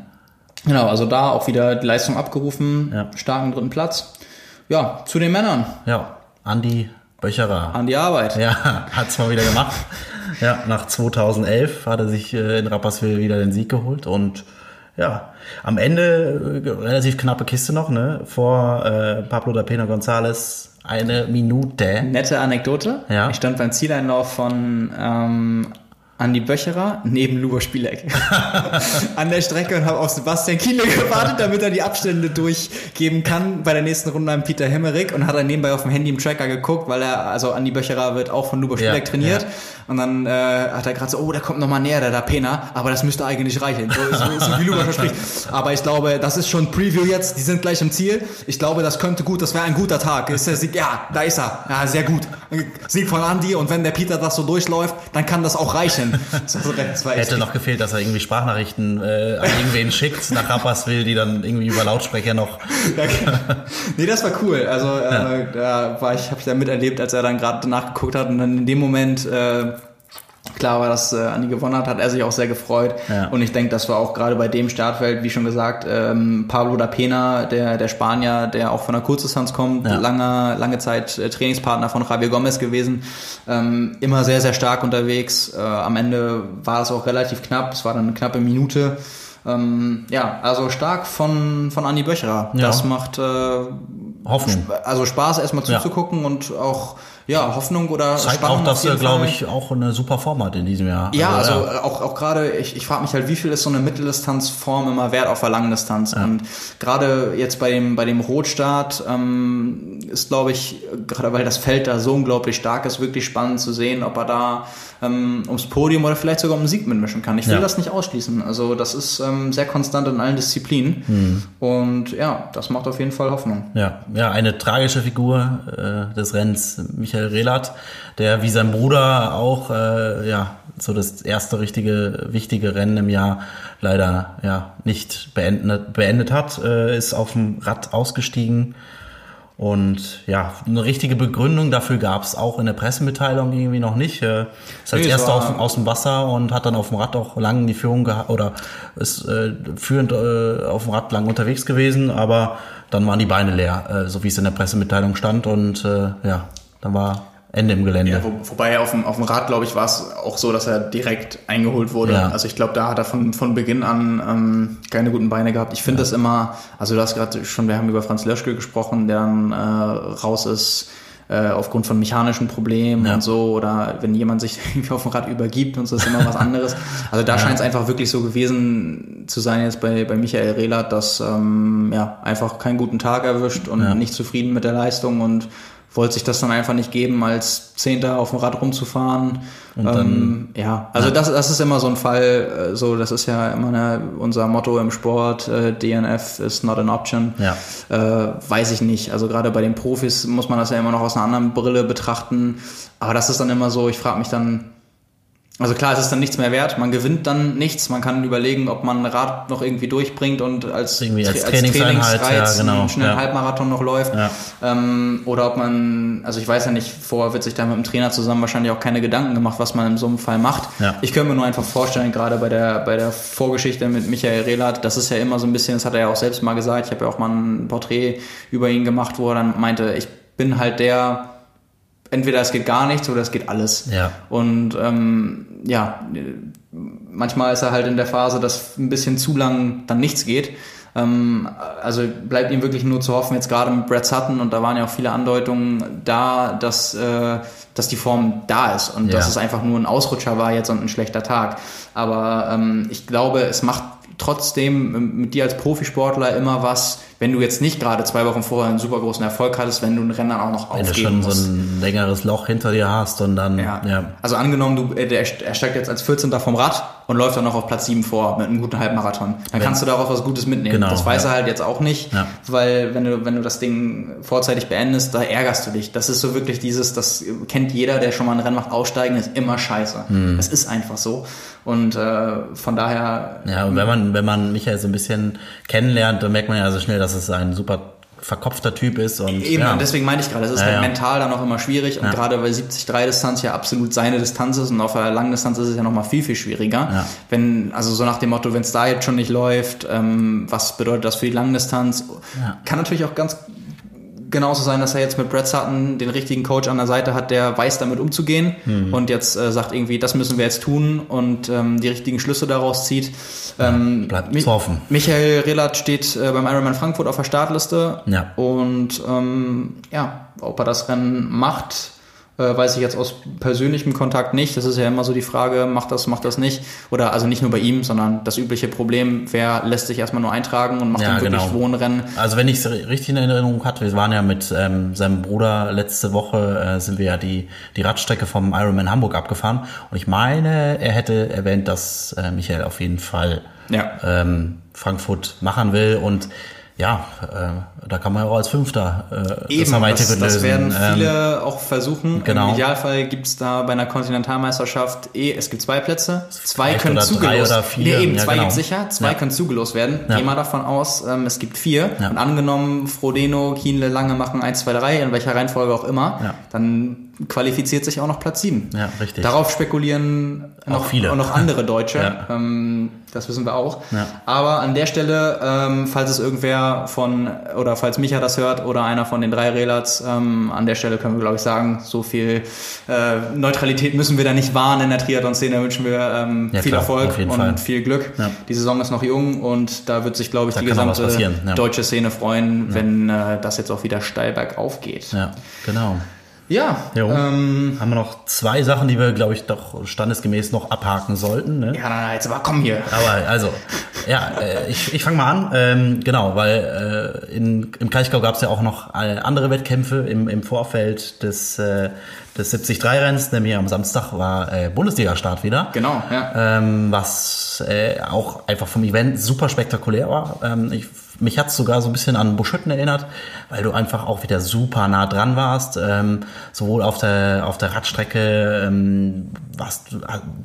Genau, also da auch wieder die Leistung abgerufen. Ja. Starken dritten Platz. Ja, zu den Männern. Ja, Andi Böcherer. An die Arbeit. Ja, [LAUGHS] hat's mal wieder gemacht. Ja, nach 2011 hat er sich äh, in Rapperswil wieder den Sieg geholt und ja, am Ende äh, relativ knappe Kiste noch, ne? Vor äh, Pablo da Pena González eine Minute. Nette Anekdote. Ja. Ich stand beim Zieleinlauf von ähm, Andi Böcherer neben Lubo Spieleck [LAUGHS] an der Strecke und habe auf Sebastian Kiele gewartet, damit er die Abstände durchgeben kann bei der nächsten Runde an Peter Hemmerich und hat dann nebenbei auf dem Handy im Tracker geguckt, weil er, also Andi Böcherer wird auch von Lubo Spieleck Ja, trainiert ja. Und dann äh, hat er gerade so, oh, der kommt nochmal näher, der da Pena, aber das müsste eigentlich reichen, so, so, so wie Lubo verspricht. Aber ich glaube, das ist schon Preview jetzt, die sind gleich im Ziel. Ich glaube, das könnte gut, das wäre ein guter Tag. Ist der Sieg, ja, da ist er. Ja, sehr gut. Sieg von Andi und wenn der Peter das so durchläuft, dann kann das auch reichen. Das das Hätte noch gefehlt, dass er irgendwie Sprachnachrichten äh, an irgendwen schickt nach Rapperswil, die dann irgendwie über Lautsprecher noch. nee, das war cool. Also äh, da war ich, habe ich da miterlebt, als er dann gerade nachgeguckt hat und dann in dem Moment äh, klar war, dass äh, Andi gewonnen hat, hat er sich auch sehr gefreut. Ja. Und ich denke, das war auch gerade bei dem Startfeld, wie schon gesagt, ähm, Pablo da Pena, der der Spanier, der auch von der Kurzdistanz kommt, Ja. lange lange Zeit äh, Trainingspartner von Javier Gomez gewesen, ähm, immer sehr sehr stark unterwegs. Äh, am Ende war es auch relativ knapp. Es war dann eine knappe Minute. Ähm, ja, also stark von, von Andi Böcherer. Ja. Das macht äh, Hoffnung. Also Spaß erstmal zuzugucken und auch ja, Hoffnung oder Zeigt Spannung auch, dass er, glaube ich, auch eine super Form hat in diesem Jahr. Ja, also, also ja. auch, auch gerade, ich, ich frage mich halt, wie viel ist so eine Mitteldistanzform immer wert auf der Langdistanz? Ja. Und gerade jetzt bei dem, bei dem Rotstart ähm, ist, glaube ich, gerade weil das Feld da so unglaublich stark ist, wirklich spannend zu sehen, ob er da ähm, ums Podium oder vielleicht sogar um den Sieg mitmischen kann. Ich will ja. das nicht ausschließen. Also das ist ähm, sehr konstant in allen Disziplinen. Mhm. Und ja, das macht auf jeden Fall Hoffnung. Ja, ja eine tragische Figur äh, des Rennens, Michael Relat, der wie sein Bruder auch äh, ja so das erste richtige wichtige Rennen im Jahr leider ja nicht beendet, beendet hat, äh, ist auf dem Rad ausgestiegen und ja, eine richtige Begründung dafür gab es auch in der Pressemitteilung irgendwie noch nicht. Er ist als nee, erster auf, aus dem Wasser und hat dann auf dem Rad auch lang die Führung gehabt oder ist äh, führend äh, auf dem Rad lang unterwegs gewesen, aber dann waren die Beine leer, äh, so wie es in der Pressemitteilung stand. Und äh, ja, dann war Ende im Gelände. Ja, wo, wobei auf dem, auf dem Rad, glaube ich, war es auch so, dass er direkt eingeholt wurde. Ja. Also ich glaube, da hat er von, von Beginn an ähm, keine guten Beine gehabt. Ich finde ja. das immer, also du hast gerade schon, wir haben über Franz Löschke gesprochen, der dann äh, raus ist äh, aufgrund von mechanischen Problemen ja. und so oder wenn jemand sich [LAUGHS] irgendwie auf dem Rad übergibt und so ist immer was anderes. Also da scheint es einfach wirklich so gewesen zu sein jetzt bei, bei Michael Rehlert, dass ähm, ja einfach keinen guten Tag erwischt und nicht zufrieden mit der Leistung und wollte sich das dann einfach nicht geben, als Zehnter auf dem Rad rumzufahren. Und dann, ähm, ja, also ja. Das, das ist immer so ein Fall, äh, so das ist ja immer eine, unser Motto im Sport, äh, DNF is not an option. Ja. Äh, weiß ich nicht. Also gerade bei den Profis muss man das ja immer noch aus einer anderen Brille betrachten. Aber das ist dann immer so, ich frage mich dann, also klar, es ist dann nichts mehr wert, man gewinnt dann nichts, man kann überlegen, ob man ein Rad noch irgendwie durchbringt und als, irgendwie als, als Trainingsreiz ja, genau. einen schnellen ja. Halbmarathon noch läuft. Ja. Ähm, oder ob man, also ich weiß ja nicht, vorher wird sich da mit dem Trainer zusammen wahrscheinlich auch keine Gedanken gemacht, was man in so einem Fall macht. Ich könnte mir nur einfach vorstellen, gerade bei der, bei der Vorgeschichte mit Michael Rehlert, das ist ja immer so ein bisschen, das hat er ja auch selbst mal gesagt, ich habe ja auch mal ein Porträt über ihn gemacht, wo er dann meinte, ich bin halt der, entweder es geht gar nichts oder es geht alles. Ja. Und ähm, ja, manchmal ist er halt in der Phase, dass ein bisschen zu lang dann nichts geht. Ähm, also bleibt ihm wirklich nur zu hoffen, jetzt gerade mit Brad Sutton, und da waren ja auch viele Andeutungen da, dass, äh, dass die Form da ist und ja. dass es einfach nur ein Ausrutscher war jetzt und ein schlechter Tag. Aber ähm, ich glaube, es macht trotzdem mit dir als Profisportler immer was, wenn du jetzt nicht gerade zwei Wochen vorher einen super großen Erfolg hattest, wenn du einen Renner auch noch wenn aufgeben Wenn du schon so ein längeres Loch hinter dir hast und dann, ja. ja. Also angenommen, du, äh, er steigt jetzt als 14. vom Rad und läuft dann noch auf Platz 7 vor mit einem guten Halbmarathon. Dann wenn, kannst du darauf was Gutes mitnehmen. Genau, das weiß ja. er halt jetzt auch nicht, ja. weil wenn du, wenn du das Ding vorzeitig beendest, da ärgerst du dich. Das ist so wirklich dieses, das kennt jeder, der schon mal ein Rennen macht, aussteigen ist immer scheiße. Hm. Das ist einfach so. Und äh, von daher. Ja, und wenn man, wenn man Michael so ein bisschen kennenlernt, dann merkt man ja so schnell, dass es ein super verkopfter Typ ist. Und, Eben, ja. und deswegen meine ich gerade, es ist ja, halt ja. mental dann auch immer schwierig und gerade weil 70-3-Distanz ja absolut seine Distanz ist und auf der Langdistanz ist es ja nochmal viel, viel schwieriger. Wenn, also so nach dem Motto, wenn es da jetzt schon nicht läuft, ähm, was bedeutet das für die Langdistanz? Kann natürlich auch ganz genauso sein, dass er jetzt mit Brad Sutton den richtigen Coach an der Seite hat, der weiß, damit umzugehen mhm. und jetzt äh, sagt irgendwie, das müssen wir jetzt tun und ähm, die richtigen Schlüsse daraus zieht. Ähm, Bleibt Mi hoffen. Michael Relat steht äh, beim Ironman Frankfurt auf der Startliste ja. und ähm, ja, ob er das Rennen macht, äh, weiß ich jetzt aus persönlichem Kontakt nicht. Das ist ja immer so die Frage, macht das, macht das nicht. Oder also nicht nur bei ihm, sondern das übliche Problem, wer lässt sich erstmal nur eintragen und macht ja, dann wirklich genau. Wohnrennen. Also wenn ich es richtig in Erinnerung hatte, wir waren ja mit ähm, seinem Bruder letzte Woche, äh, sind wir ja die, die Radstrecke vom Ironman Hamburg abgefahren. Und ich meine, er hätte erwähnt, dass äh, Michael auf jeden Fall ja. ähm, Frankfurt machen will und ja, äh, da kann man ja auch als Fünfter äh, Eben, das, das, das werden viele ähm, auch versuchen. Genau. Im Idealfall gibt's da bei einer Kontinentalmeisterschaft eh, es gibt zwei Plätze, zwei können zugelost. Nee, eben, ja, zwei genau. gibt sicher, zwei ja. können zugelost werden. Ja. Geh mal davon aus, ähm, es gibt vier. Und angenommen, Frodeno, Kienle, Lange machen eins, zwei, drei, in welcher Reihenfolge auch immer, dann qualifiziert sich auch noch Platz 7. Ja, richtig. Darauf spekulieren Auch noch, viele. auch noch andere Deutsche. [LAUGHS] Ja. ähm, das wissen wir auch. Ja. Aber an der Stelle, ähm, falls es irgendwer von, oder falls Micha das hört oder einer von den drei Relats, ähm, an der Stelle können wir, glaube ich, sagen, so viel äh, Neutralität müssen wir da nicht wahren in der Triathlon-Szene. Da wünschen wir ähm, Ja, viel klar, Erfolg und Fall. viel Glück. Die Saison ist noch jung und da wird sich, glaube ich, Da die gesamte deutsche Szene freuen, wenn äh, das jetzt auch wieder steil bergauf geht. Ja, genau. Ja, ähm, Haben wir noch zwei Sachen, die wir, glaube ich, doch standesgemäß noch abhaken sollten. Ne? ja, na, jetzt aber komm hier. Aber also, ja, äh, ich, ich fange mal an. Ähm, genau, weil äh, in, im Kraichgau gab es ja auch noch äh, andere Wettkämpfe im, im Vorfeld des, äh, des 73-Renns, nämlich am Samstag war äh, Bundesliga-Start wieder. Genau, ja. Ähm, was äh, auch einfach vom Event super spektakulär war. Ähm, ich, mich hat's sogar so ein bisschen an Buschütten erinnert, weil du einfach auch wieder super nah dran warst. Ähm, sowohl auf der, auf der Radstrecke ähm, warst,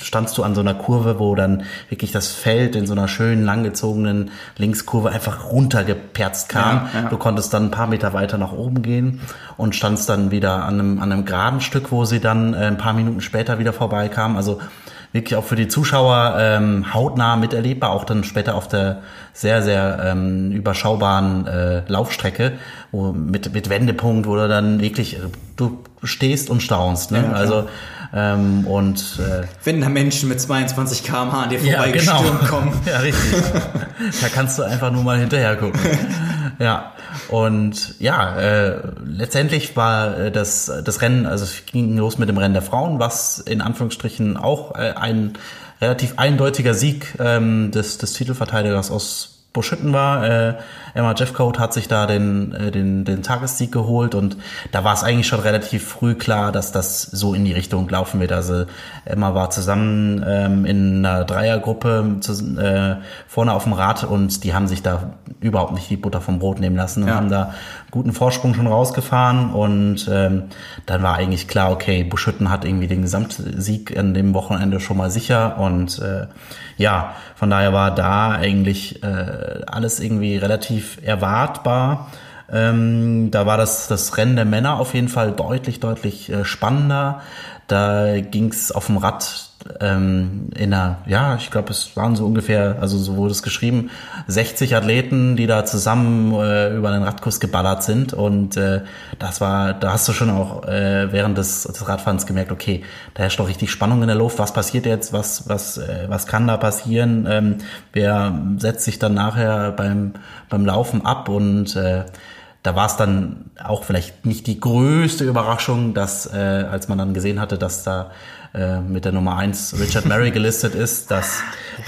standst du an so einer Kurve, wo dann wirklich das Feld in so einer schönen, langgezogenen Linkskurve einfach runtergeperzt kam. Ja, ja. Du konntest dann ein paar Meter weiter nach oben gehen und standst dann wieder an einem, an einem geraden Stück, wo sie dann äh, ein paar Minuten später wieder vorbeikam. Also wirklich auch für die Zuschauer ähm, hautnah miterlebbar, auch dann später auf der sehr, sehr ähm, überschaubaren äh, Laufstrecke, wo mit, mit Wendepunkt, wo du dann wirklich, äh, du stehst und staunst. Ne? Ja, also ähm, und äh, Wenn da Menschen mit 22 km/h an dir ja, genau. vorbeigestürmt kommen. [LAUGHS] Ja, richtig. [LAUGHS] da kannst du einfach nur mal hinterher gucken. [LAUGHS] Ja, und ja, äh, letztendlich war äh, das, das Rennen, also es ging los mit dem Rennen der Frauen, was in Anführungsstrichen auch äh, ein relativ eindeutiger Sieg ähm, des, des Titelverteidigers aus Buschütten war. Äh, Emma Jeffcoat hat sich da den, äh, den, den Tagessieg geholt und da war es eigentlich schon relativ früh klar, dass das so in die Richtung laufen wird. Also Emma war zusammen ähm, in einer Dreiergruppe zu, äh, vorne auf dem Rad und die haben sich da überhaupt nicht die Butter vom Brot nehmen lassen und Ja. haben da guten Vorsprung schon rausgefahren und ähm, dann war eigentlich klar, okay, Buschütten hat irgendwie den Gesamtsieg an dem Wochenende schon mal sicher und äh, ja, von daher war da eigentlich äh, alles irgendwie relativ erwartbar. Ähm, da war das, das Rennen der Männer auf jeden Fall deutlich, deutlich äh, spannender. Da ging's auf dem Rad ähm, in einer, ja, ich glaube, es waren so ungefähr, also so wurde es geschrieben, 60 Athleten, die da zusammen äh, über den Radkurs geballert sind. Und äh, das war, da hast du schon auch äh, während des, des Radfahrens gemerkt, okay, da herrscht doch richtig Spannung in der Luft. Was passiert jetzt? Was, was, äh, was kann da passieren? Ähm, wer setzt sich dann nachher beim, beim Laufen ab? Und äh, da war es dann auch vielleicht nicht die größte Überraschung, dass äh, als man dann gesehen hatte, dass da äh, mit der Nummer eins Richard Murray gelistet ist, dass,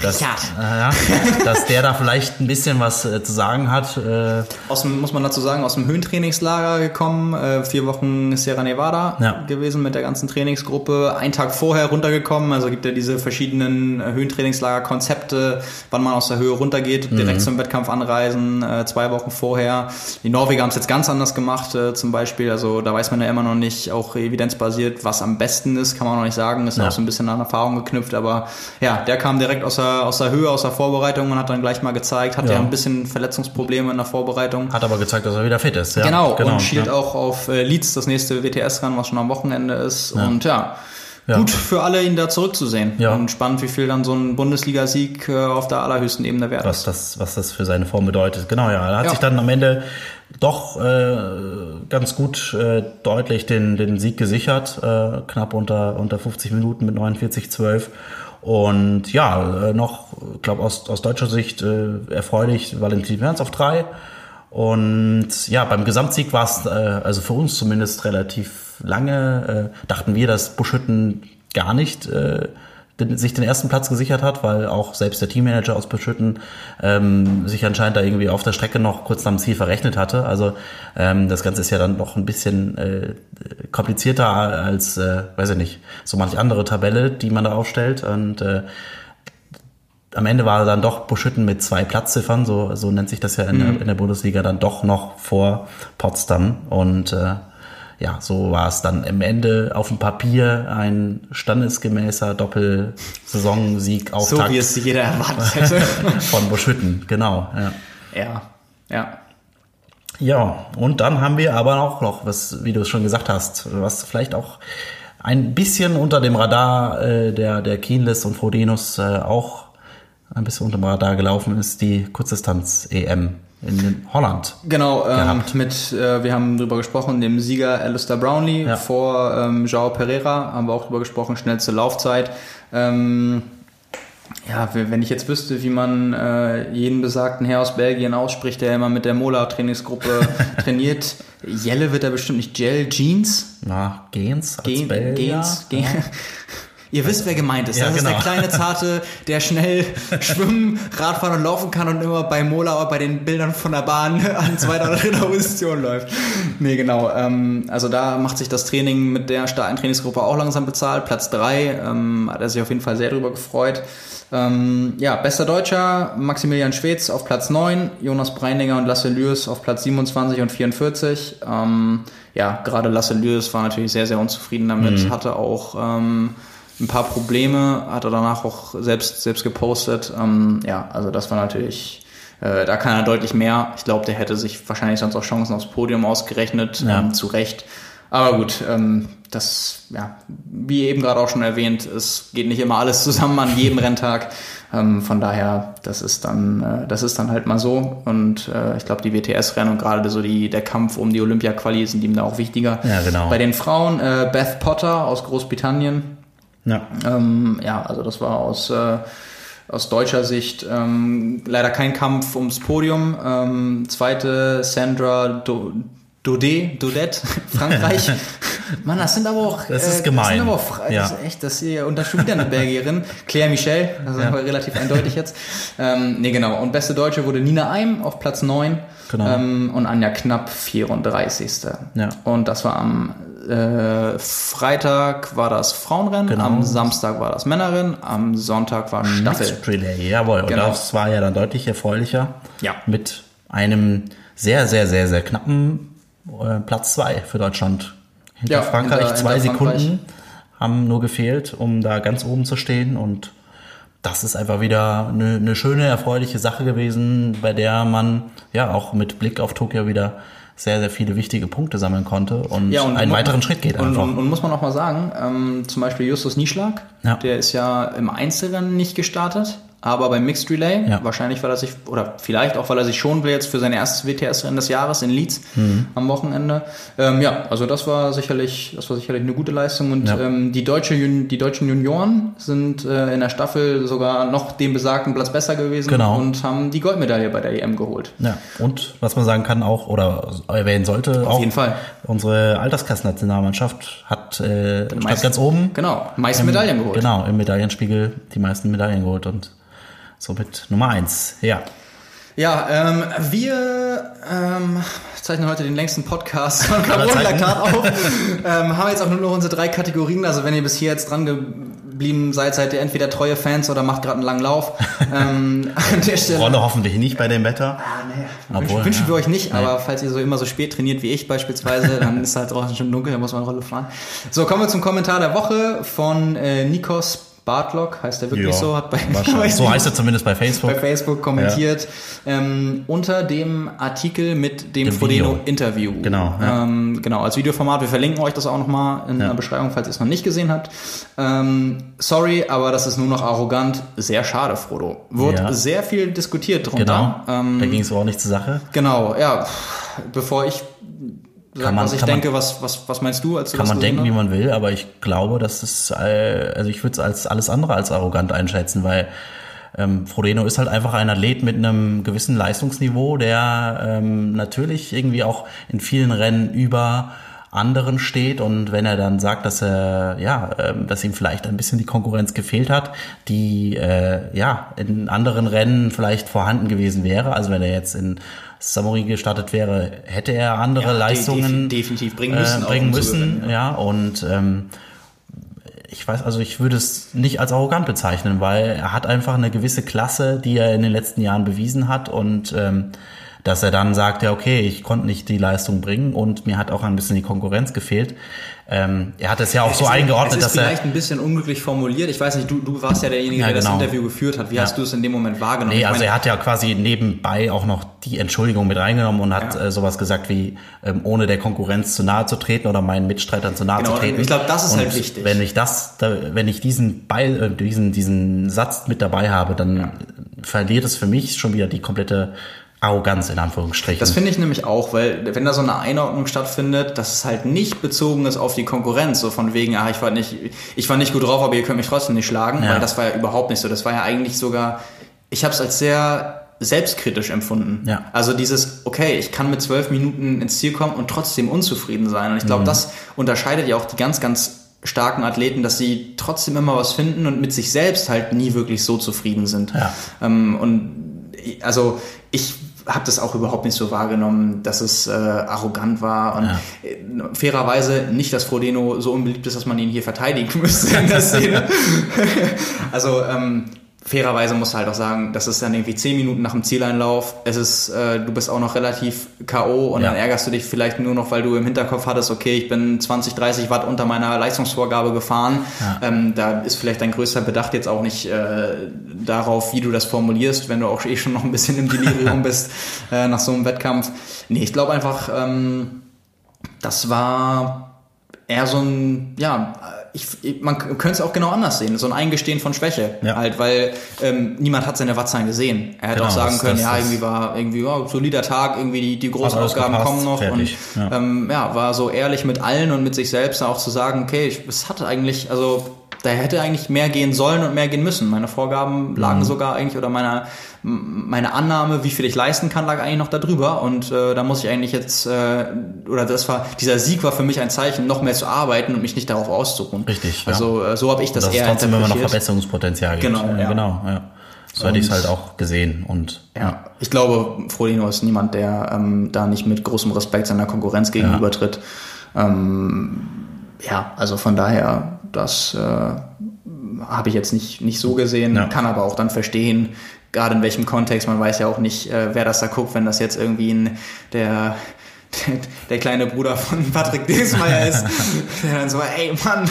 dass, Richard. äh, ja, dass der da vielleicht ein bisschen was äh, zu sagen hat. Äh, Aus dem, muss man dazu sagen, aus dem Höhentrainingslager gekommen, äh, vier Wochen Sierra Nevada Ja. gewesen mit der ganzen Trainingsgruppe, einen Tag vorher runtergekommen, also gibt ja diese verschiedenen äh, Höhentrainingslager-Konzepte, wann man aus der Höhe runtergeht, direkt zum Wettkampf anreisen, äh, zwei Wochen vorher. Die Norweger haben es jetzt ganz anders gemacht, äh, zum Beispiel, also da weiß man ja immer noch nicht, auch evidenzbasiert, was am besten ist, kann man noch nicht sagen, ist Ja. auch so ein bisschen an Erfahrung geknüpft, aber ja, der kam direkt aus der, aus der Höhe, aus der Vorbereitung und hat dann gleich mal gezeigt, hat ja, Ja. ein bisschen Verletzungsprobleme in der Vorbereitung. hat aber gezeigt, dass er wieder fit ist. Ja, Genau, und schielt auch auf äh, Leeds, das nächste WTS-Rennen, was schon am Wochenende ist. Und ja, Ja. gut für alle, ihn da zurückzusehen. Ja. Und spannend, wie viel dann so ein Bundesligasieg äh, auf der allerhöchsten Ebene wert was ist. das, was das für seine Form bedeutet. Genau, ja. Er hat Ja. sich dann am Ende doch äh, ganz gut äh, deutlich den, den Sieg gesichert, äh, knapp unter, unter 50 Minuten mit 49,12. Und ja, äh, noch, ich glaube aus, aus deutscher Sicht äh, erfreulich Valentin Werns auf drei. Und ja, beim Gesamtsieg war es, äh, also für uns zumindest relativ lange, äh, dachten wir, dass Buschütten gar nicht äh, den, sich den ersten Platz gesichert hat, weil auch selbst der Teammanager aus Buschütten ähm, sich anscheinend da irgendwie auf der Strecke noch kurz nach dem Ziel verrechnet hatte. Also ähm, das Ganze ist ja dann noch ein bisschen äh, komplizierter als, äh, weiß ich nicht, so manche andere Tabelle, die man da aufstellt. Und äh, am Ende war dann doch Buschütten mit zwei Platzziffern, so, so nennt sich das ja in, der, in der Bundesliga, dann doch noch vor Potsdam. Und äh, ja, so war es dann im Ende auf dem Papier ein standesgemäßer Doppelsaisonsieg So Auftakt wie es jeder erwartet hätte. [LAUGHS] von Buschütten, genau. Ja. ja, ja. Ja, und dann haben wir aber auch noch, was, wie du es schon gesagt hast, was vielleicht auch ein bisschen unter dem Radar äh, der, der Kienlis und Frodenus äh, auch ein bisschen unter Radar gelaufen ist, die Kurzdistanz-EM in Holland. Genau, ähm, mit, äh, wir haben drüber gesprochen, dem Sieger Alistair Brownlee Ja. vor ähm, Joao Pereira, haben wir auch drüber gesprochen, schnellste Laufzeit. Ähm, ja, wenn ich jetzt wüsste, wie man äh, jeden besagten Herr aus Belgien ausspricht, der immer mit der Mola-Trainingsgruppe [LAUGHS] trainiert, Jelle wird er bestimmt nicht Gel, Jeans, Na, Gens als Gen, Belgier. Gens, Gen. [LAUGHS] Ihr wisst, wer gemeint ist. Ja, das ist genau. der kleine Zarte, der schnell [LAUGHS] schwimmen, Radfahren und laufen kann und immer bei Mola oder bei den Bildern von der Bahn [LAUGHS] an zweiter oder dritter Position läuft. Nee, genau. Ähm, also da macht sich das Training mit der starken Trainingsgruppe auch langsam bezahlt. Platz drei ähm, hat er sich auf jeden Fall sehr drüber gefreut. Ähm, ja, bester Deutscher, Maximilian Schwedz auf Platz 9, Jonas Breininger und Lasse Lürs auf Platz 27 und 44. Ähm, ja, gerade Lasse Lürs war natürlich sehr, sehr unzufrieden damit, hatte auch ähm, ein paar Probleme, hat er danach auch selbst, selbst gepostet. Ähm, ja, also das war natürlich, äh, da kann er deutlich mehr. Ich glaube, der hätte sich wahrscheinlich sonst auch Chancen aufs Podium ausgerechnet, Ja. ähm, zu Recht. Aber gut, ähm, das, ja, wie eben gerade auch schon erwähnt, es geht nicht immer alles zusammen an jedem [LAUGHS] Renntag. Ähm, von daher, das ist dann, äh, das ist dann halt mal so. Und äh, ich glaube, die WTS-Rennen und gerade so die, der Kampf um die Olympia-Quali sind ihm da auch wichtiger. Ja, genau. Bei den Frauen, äh, Beth Potter aus Großbritannien, Ja. ähm, ja, also das war aus, äh, aus deutscher Sicht ähm, leider kein Kampf ums Podium. Ähm, zweite Sandra Do Daudet, Daudet, [LAUGHS] Frankreich. [LAUGHS] Mann, das sind aber auch. Das ist Das gemein. sind aber auch, Fra- Ja. das ist echt, das hier, und da schon wieder eine Belgierin, [LAUGHS] Claire Michel, das ist Ja. aber relativ eindeutig jetzt. Ähm, nee, genau. Und beste Deutsche wurde Nina Eim auf Platz 9 Genau. ähm, und Anja Knapp 34. Ja. Und das war am äh, Freitag war das Frauenrennen, Genau. am Samstag war das Männerrennen, am Sonntag war Staffel. Mixed Relay, jawohl. Und Genau. das war ja dann deutlich erfreulicher. Ja. Mit einem sehr, sehr, sehr, sehr knappen äh, Platz zwei für Deutschland. Hinter Ja, Frankreich hinter- zwei hinter Frankreich. Sekunden haben nur gefehlt, um da ganz oben zu stehen. Und das ist einfach wieder eine, eine schöne, erfreuliche Sache gewesen, bei der man ja auch mit Blick auf Tokio wieder sehr, sehr viele wichtige Punkte sammeln konnte und, Ja, und einen weiteren Schritt geht und, einfach. Und, und muss man auch mal sagen, ähm, zum Beispiel Justus Nieschlag, Ja. der ist ja im Einzelrennen nicht gestartet, aber beim Mixed Relay, Ja. wahrscheinlich weil er sich, oder vielleicht auch weil er sich schon will jetzt für sein erstes WTS-Rennen des Jahres in Leeds Mhm. am Wochenende. Ähm, ja, also das war sicherlich, das war sicherlich eine gute Leistung und Ja. ähm, die, deutsche, die deutschen Junioren sind äh, in der Staffel sogar noch den besagten Platz besser gewesen Genau. und haben die Goldmedaille bei der EM geholt. Ja, und was man sagen kann auch, oder erwähnen sollte, auch jeden Fall. unsere Altersklassennationalmannschaft hat äh, meisten- ganz oben. Genau, meiste Medaillen geholt. Genau, im Medaillenspiegel die meisten Medaillen geholt und somit Nummer eins. Ja, Ja, ähm, wir ähm, zeichnen heute den längsten Podcast von Carbonlaktat auf. ähm, haben jetzt auch nur noch unsere drei Kategorien. Also wenn ihr bis hier jetzt dran geblieben seid, seid ihr entweder treue Fans oder macht gerade einen langen Lauf. [LAUGHS] ähm, an der Stelle. Rolle hoffentlich nicht bei dem Wetter. Ah, nee. Obwohl, Wünschen, ja. wir euch nicht, Nee. aber falls ihr so immer so spät trainiert wie ich beispielsweise, dann [LAUGHS] ist halt draußen schon dunkel, dann muss man Rolle fahren. So, kommen wir zum Kommentar der Woche von äh, Nikos Bartlock, heißt der wirklich Ja, so, hat [LAUGHS] bei, so heißt er zumindest bei Facebook. bei Facebook kommentiert ähm, unter dem Artikel mit dem Dem Frodeno Video. Interview. Genau, ja. Ähm, genau, als Videoformat. Wir verlinken euch das auch nochmal in Ja. der Beschreibung, falls ihr es noch nicht gesehen habt. Ähm, sorry, aber das ist nur noch arrogant. Sehr schade, Frodo. Wurde Ja. sehr viel diskutiert drunter. Genau, Ähm, da ging es auch nicht zur Sache. genau, ja. Bevor ich sag, man- was ich kann man- denke, was, was, was meinst du? Als du Kann man denken, wie gesehen man will, aber ich glaube, dass es, äh, also ich würde es als alles andere als arrogant einschätzen, weil ähm, Frodeno ist halt einfach ein Athlet mit einem gewissen Leistungsniveau, der ähm, natürlich irgendwie auch in vielen Rennen über anderen steht und wenn er dann sagt, dass er ja, ähm, dass ihm vielleicht ein bisschen die Konkurrenz gefehlt hat, die äh, ja in anderen Rennen vielleicht vorhanden gewesen wäre. Also wenn er jetzt in Samori gestartet wäre, hätte er andere Ja, Leistungen defi- definitiv bringen müssen, äh, bringen müssen, gewinnen, ja. Und ähm, ich weiß, also ich würde es nicht als arrogant bezeichnen, weil er hat einfach eine gewisse Klasse, die er in den letzten Jahren bewiesen hat und ähm, dass er dann sagt, ja, okay, ich konnte nicht die Leistung bringen und mir hat auch ein bisschen die Konkurrenz gefehlt. Ähm, er hat es ja auch es so ist, eingeordnet, es ist dass vielleicht ein bisschen unglücklich formuliert. Ich weiß nicht, du, du warst ja derjenige, ja, der genau. das Interview geführt hat. Wie ja. hast du es in dem Moment wahrgenommen? Nee, also er hat ja quasi nebenbei auch noch die Entschuldigung mit reingenommen und hat ja. äh, sowas gesagt wie, ähm, ohne der Konkurrenz zu nahe zu treten oder meinen Mitstreitern zu nahe genau, zu treten. Ich glaube, das ist und halt wichtig. Wenn ich das, da, wenn ich diesen Beil, äh, diesen, diesen Satz mit dabei habe, dann verliert es für mich schon wieder die komplette Arroganz in Anführungsstrichen. Das finde ich nämlich auch, weil wenn da so eine Einordnung stattfindet, dass es halt nicht bezogen ist auf die Konkurrenz, so von wegen, ah, ich war nicht, ich war nicht gut drauf, aber ihr könnt mich trotzdem nicht schlagen, ja. weil das war ja überhaupt nicht so. Das war ja eigentlich sogar, ich habe es als sehr selbstkritisch empfunden. Ja. Also dieses, okay, ich kann mit zwölf Minuten ins Ziel kommen und trotzdem unzufrieden sein. Und ich glaube, mhm. das unterscheidet ja auch die ganz, ganz starken Athleten, dass sie trotzdem immer was finden und mit sich selbst halt nie wirklich so zufrieden sind. Ja. Ähm, und also ich habe das auch überhaupt nicht so wahrgenommen, dass es äh, arrogant war und ja. äh, fairerweise nicht, dass Frodeno so unbeliebt ist, dass man ihn hier verteidigen [LAUGHS] müsste in der Szene. [LAUGHS] also ähm, fairerweise musst du halt auch sagen, das ist dann irgendwie zehn Minuten nach dem Zieleinlauf. Es ist, äh, du bist auch noch relativ K.O. und ja. dann ärgerst du dich vielleicht nur noch, weil du im Hinterkopf hattest, okay, ich bin 20, 30 Watt unter meiner Leistungsvorgabe gefahren. Ja. Ähm, da ist vielleicht dein größter Bedacht jetzt auch nicht äh, darauf, wie du das formulierst, wenn du auch eh schon noch ein bisschen im Delirium [LAUGHS] bist äh, nach so einem Wettkampf. Nee, ich glaube einfach, ähm, das war eher so ein, ja, ich, man könnte es auch genau anders sehen, so ein Eingestehen von Schwäche, ja. halt, weil ähm, niemand hat seine Wattzahlen gesehen. Er hätte genau, auch sagen das, können, das, ja, irgendwie war irgendwie ja, solider Tag, irgendwie die, die großen Ausgaben gepasst, kommen noch fertig. und ja. Ähm, ja, war so ehrlich mit allen und mit sich selbst auch zu sagen, okay, es hatte eigentlich, also da hätte eigentlich mehr gehen sollen und mehr gehen müssen. Meine Vorgaben lagen mhm. sogar eigentlich oder meine, meine Annahme, wie viel ich leisten kann, lag eigentlich noch darüber. Und äh, da muss ich eigentlich jetzt, äh, oder das war, dieser Sieg war für mich ein Zeichen, noch mehr zu arbeiten und mich nicht darauf auszuruhen. Richtig. Also äh, so habe ich das, das eher ist trotzdem immer noch Verbesserungspotenzial gibt. Genau, ja. genau, ja. So hätte ich es halt auch gesehen. Und ja, ja. ich glaube, Frodeno ist niemand, der ähm, da nicht mit großem Respekt seiner Konkurrenz gegenübertritt. Ja. Ähm, ja, also von daher das äh, habe ich jetzt nicht, nicht so gesehen, ja. kann aber auch dann verstehen, gerade in welchem Kontext. Man weiß ja auch nicht, äh, wer das da guckt, wenn das jetzt irgendwie ein, der [LAUGHS] der, kleine Bruder von Patrick Desmeier ist, [LAUGHS] der dann so, ey Mann,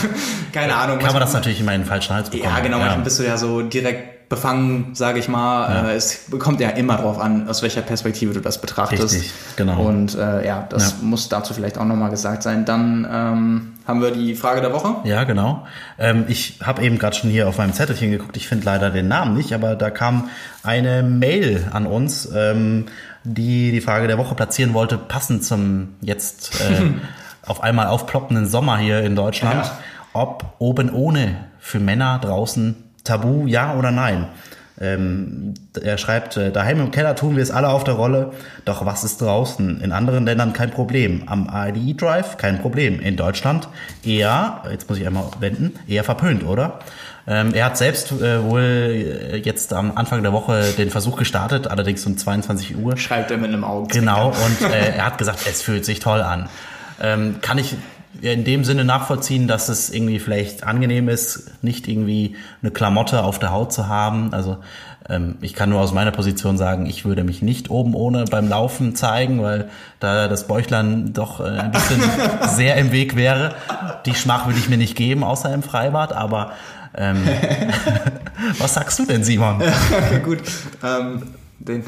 keine Ahnung. Kann man das natürlich immer in den falschen Hals bekommen. Ja, genau, ja. manchmal bist du ja so direkt befangen, sage ich mal. Ja. Äh, es kommt ja immer darauf an, aus welcher Perspektive du das betrachtest. Richtig, genau. Und äh, ja, das ja. muss dazu vielleicht auch nochmal gesagt sein. Dann ähm, haben wir die Frage der Woche. Ja, genau. Ähm, ich habe eben gerade schon hier auf meinem Zettelchen geguckt. Ich finde leider den Namen nicht, aber da kam eine Mail an uns, ähm, die die Frage der Woche platzieren wollte, passend zum jetzt äh, [LAUGHS] auf einmal aufploppenden Sommer hier in Deutschland. Ja. Ob oben ohne für Männer draußen Tabu, ja oder nein? Ähm, er schreibt, äh, daheim im Keller tun wir es alle auf der Rolle, doch was ist draußen? In anderen Ländern kein Problem. Am IDE Drive kein Problem. In Deutschland eher, jetzt muss ich einmal wenden, eher verpönt, oder? Ähm, er hat selbst äh, wohl äh, jetzt am Anfang der Woche den Versuch gestartet, allerdings um 22 Uhr. Schreibt er mit einem Auge. Genau, und äh, er hat gesagt, es fühlt sich toll an. Ähm, kann ich in dem Sinne nachvollziehen, dass es irgendwie vielleicht angenehm ist, nicht irgendwie eine Klamotte auf der Haut zu haben. Also ähm, ich kann nur aus meiner Position sagen, ich würde mich nicht oben ohne beim Laufen zeigen, weil da das Bäuchlein doch äh, ein bisschen [LAUGHS] sehr im Weg wäre. Die Schmach würde ich mir nicht geben, außer im Freibad, aber ähm, [LAUGHS] [LAUGHS] was sagst du denn, Simon? okay, gut. Ähm, den,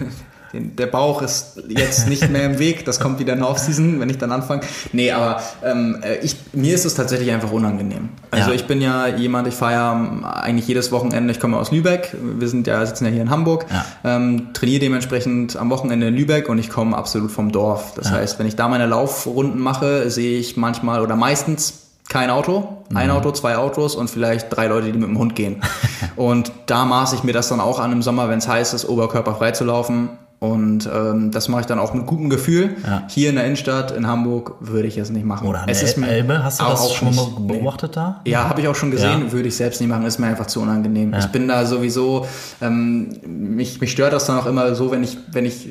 den, der Bauch ist jetzt nicht mehr im Weg, das kommt wieder in Off-Season, wenn ich dann anfange. Nee, aber ähm, äh, ich, mir ist es tatsächlich einfach unangenehm. Also ja. ich bin ja jemand, ich fahre ja eigentlich jedes Wochenende, ich komme aus Lübeck, wir sind ja, sitzen ja hier in Hamburg, ja. ähm, trainiere dementsprechend am Wochenende in Lübeck und ich komme absolut vom Dorf. Das ja. heißt, wenn ich da meine Laufrunden mache, sehe ich manchmal oder meistens kein Auto, ein mhm. Auto, zwei Autos und vielleicht drei Leute, die mit dem Hund gehen. [LAUGHS] und da maße ich mir das dann auch an im Sommer, wenn es heiß ist, oberkörperfrei zu laufen. Und ähm, das mache ich dann auch mit gutem Gefühl. Ja. Hier in der Innenstadt in Hamburg würde ich es nicht machen. Oder an es ist Elbe, hast du das auch schon mal beobachtet nee. da? Ja, habe ich auch schon gesehen, ja. würde ich selbst nicht machen, ist mir einfach zu unangenehm. Ja. Ich bin da sowieso, ähm, mich, mich stört das dann auch immer so, wenn ich, wenn ich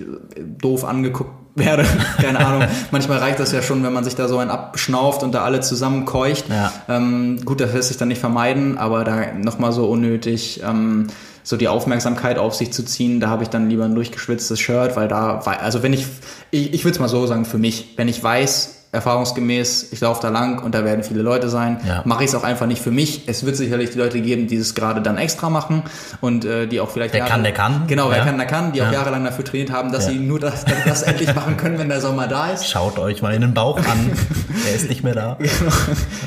doof angeguckt werde. [LAUGHS] Keine Ahnung. Manchmal reicht das ja schon, wenn man sich da so ein abschnauft und da alle zusammen keucht. Ja. Ähm, gut, das lässt sich dann nicht vermeiden, aber da nochmal so unnötig. Ähm, so die Aufmerksamkeit auf sich zu ziehen. Da habe ich dann lieber ein durchgeschwitztes Shirt, weil da, also wenn ich, ich, ich würde es mal so sagen, für mich, wenn ich weiß, erfahrungsgemäß, ich laufe da lang und da werden viele Leute sein, ja. mache ich es auch einfach nicht für mich. Es wird sicherlich die Leute geben, die es gerade dann extra machen und äh, die auch vielleicht... Wer Jahre, kann, der kann. Genau, wer ja. kann, der kann, die ja. auch jahrelang dafür trainiert haben, dass sie nur das, das endlich machen können, wenn der Sommer da ist. Schaut euch mal in den Bauch an, [LAUGHS] er ist nicht mehr da. Genau.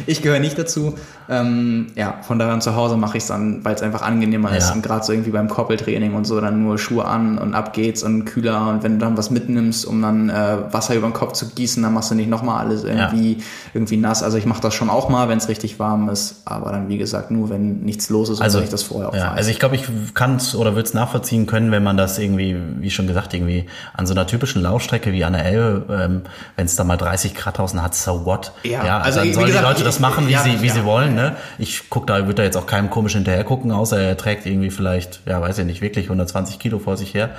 Ich gehöre nicht dazu. Ähm, ja, von daher zu Hause mache ich es dann, weil es einfach angenehmer ist und gerade so irgendwie beim Koppeltraining und so dann nur Schuhe an und ab geht's und kühler und wenn du dann was mitnimmst, um dann äh, Wasser über den Kopf zu gießen, dann machst du nicht nochmal alles irgendwie, ja. irgendwie nass. Also ich mache das schon auch mal, wenn es richtig warm ist, aber dann wie gesagt nur, wenn nichts los ist also, ich das vorher auch ja, weiß. Also ich glaube, ich kann es oder würde es nachvollziehen können, wenn man das irgendwie, wie schon gesagt, irgendwie an so einer typischen Laufstrecke wie an der Elbe, ähm, wenn es da mal 30 Grad draußen hat, so what? Ja, ja also dann sollen gesagt, die Leute das machen, wie, ja, sie, wie sie wollen. Ne? Ich guck da, würde da jetzt auch keinem komisch hinterher gucken, außer er trägt irgendwie vielleicht, ja, weiß ich nicht, wirklich 120 Kilo vor sich her.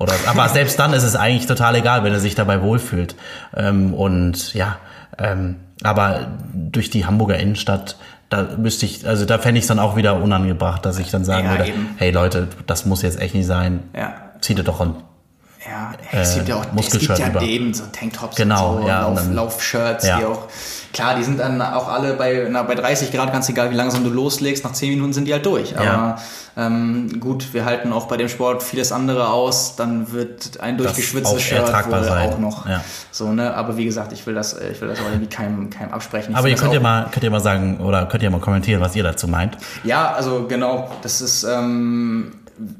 Oder, aber selbst dann ist es eigentlich total egal, wenn er sich dabei wohlfühlt. Ähm, und ja, ähm, aber durch die Hamburger Innenstadt, da müsste ich, also da fände ich es dann auch wieder unangebracht, dass ich dann sagen ja, würde, eben. hey Leute, das muss jetzt echt nicht sein. Ja. Zieht ihr doch an. Ja, es gibt ja auch es gibt ja eben so Tanktops genau, und so, ja, Lauf, Laufshirts, ja. die auch, klar, die sind dann auch alle bei, na, bei 30 Grad, ganz egal wie langsam du loslegst, nach 10 Minuten sind die halt durch. Aber ja. ähm, gut, wir halten auch bei dem Sport vieles andere aus, dann wird ein durchgeschwitztes Shirt wohl sein. auch noch so, ne? Aber wie gesagt, ich will das, ich will das auch irgendwie keinem, keinem absprechen. Ich aber ihr könnt ja mal, könnt ihr mal sagen, oder könnt ihr mal kommentieren, was ihr dazu meint? Ja, also genau, das ist, ähm,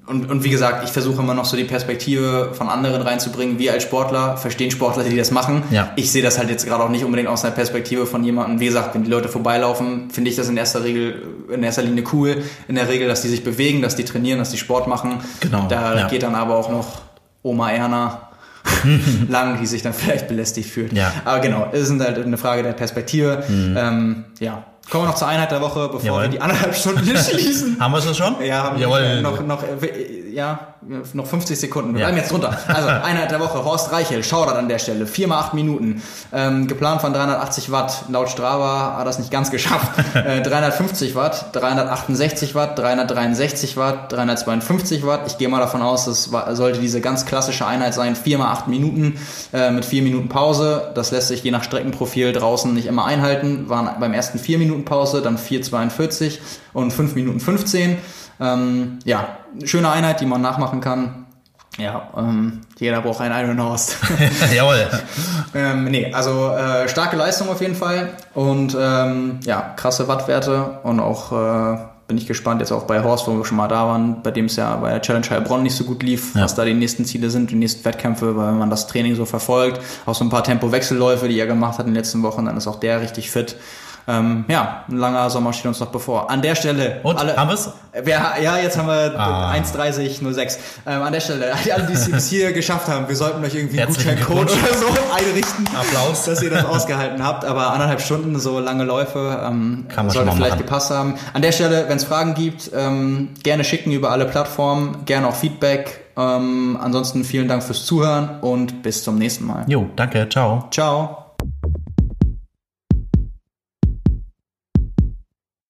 und, und wie gesagt, ich versuche immer noch so die Perspektive von anderen reinzubringen. Wir als Sportler verstehen Sportler, die das machen. Ja. Ich sehe das halt jetzt gerade auch nicht unbedingt aus einer Perspektive von jemandem. Wie gesagt, wenn die Leute vorbeilaufen, finde ich das in erster Regel, in erster Linie cool. In der Regel, dass die sich bewegen, dass die trainieren, dass die Sport machen. Genau. Da ja. geht dann aber auch noch Oma Erna [LAUGHS] lang, die sich dann vielleicht belästigt fühlt. Ja. Aber genau, es ist halt eine Frage der Perspektive. Mhm. Ähm, ja, Kommen wir noch zur Einheit der Woche, bevor Jawohl. wir die anderthalb Stunden [LAUGHS] schließen. haben wir es schon? Ja, haben Jawohl. noch, noch, ja, noch 50 Sekunden. Wir ja. bleiben jetzt drunter. Also, [LAUGHS] Einheit der Woche, Horst Reichel, Schaudert an der Stelle, 4 mal 8 Minuten. Ähm, geplant von 380 Watt. Laut Strava hat er das nicht ganz geschafft. [LAUGHS] Äh, 350 Watt, 368 Watt, 363 Watt, 352 Watt. Ich gehe mal davon aus, das sollte diese ganz klassische Einheit sein. 4 mal 8 Minuten äh, mit 4 Minuten Pause. Das lässt sich je nach Streckenprofil draußen nicht immer einhalten. Waren beim ersten 4 Minuten Pause, dann 4,42 und 5 Minuten 15. Ähm, ja, schöne Einheit, die man nachmachen kann. Ja, ähm, jeder braucht ein Iron Horse. [LAUGHS] Jawohl. ähm, nee, also äh, starke Leistung auf jeden Fall und ähm, ja, krasse Wattwerte und auch äh, bin ich gespannt jetzt auch bei Horst, wo wir schon mal da waren, bei dem es ja bei der Challenge Heilbronn nicht so gut lief, ja. was da die nächsten Ziele sind, die nächsten Wettkämpfe, weil wenn man das Training so verfolgt, auch so ein paar Tempo-Wechselläufe, die er gemacht hat in den letzten Wochen, dann ist auch der richtig fit ähm, ja, ein langer Sommer steht uns noch bevor. An der Stelle. Und alle, haben wir es? Ja, jetzt haben wir ah. 1,30,06. Ähm, an der Stelle, [LAUGHS] alle, die es bis hier geschafft haben, wir sollten euch irgendwie einen Gutscheincode oder so einrichten. Applaus. Dass ihr das [LAUGHS] ausgehalten habt. Aber anderthalb Stunden, so lange Läufe, ähm, sollte vielleicht machen. gepasst haben. An der Stelle, wenn es Fragen gibt, ähm, gerne schicken über alle Plattformen, gerne auch Feedback. Ähm, ansonsten vielen Dank fürs Zuhören und bis zum nächsten Mal. Jo, danke, ciao. Ciao.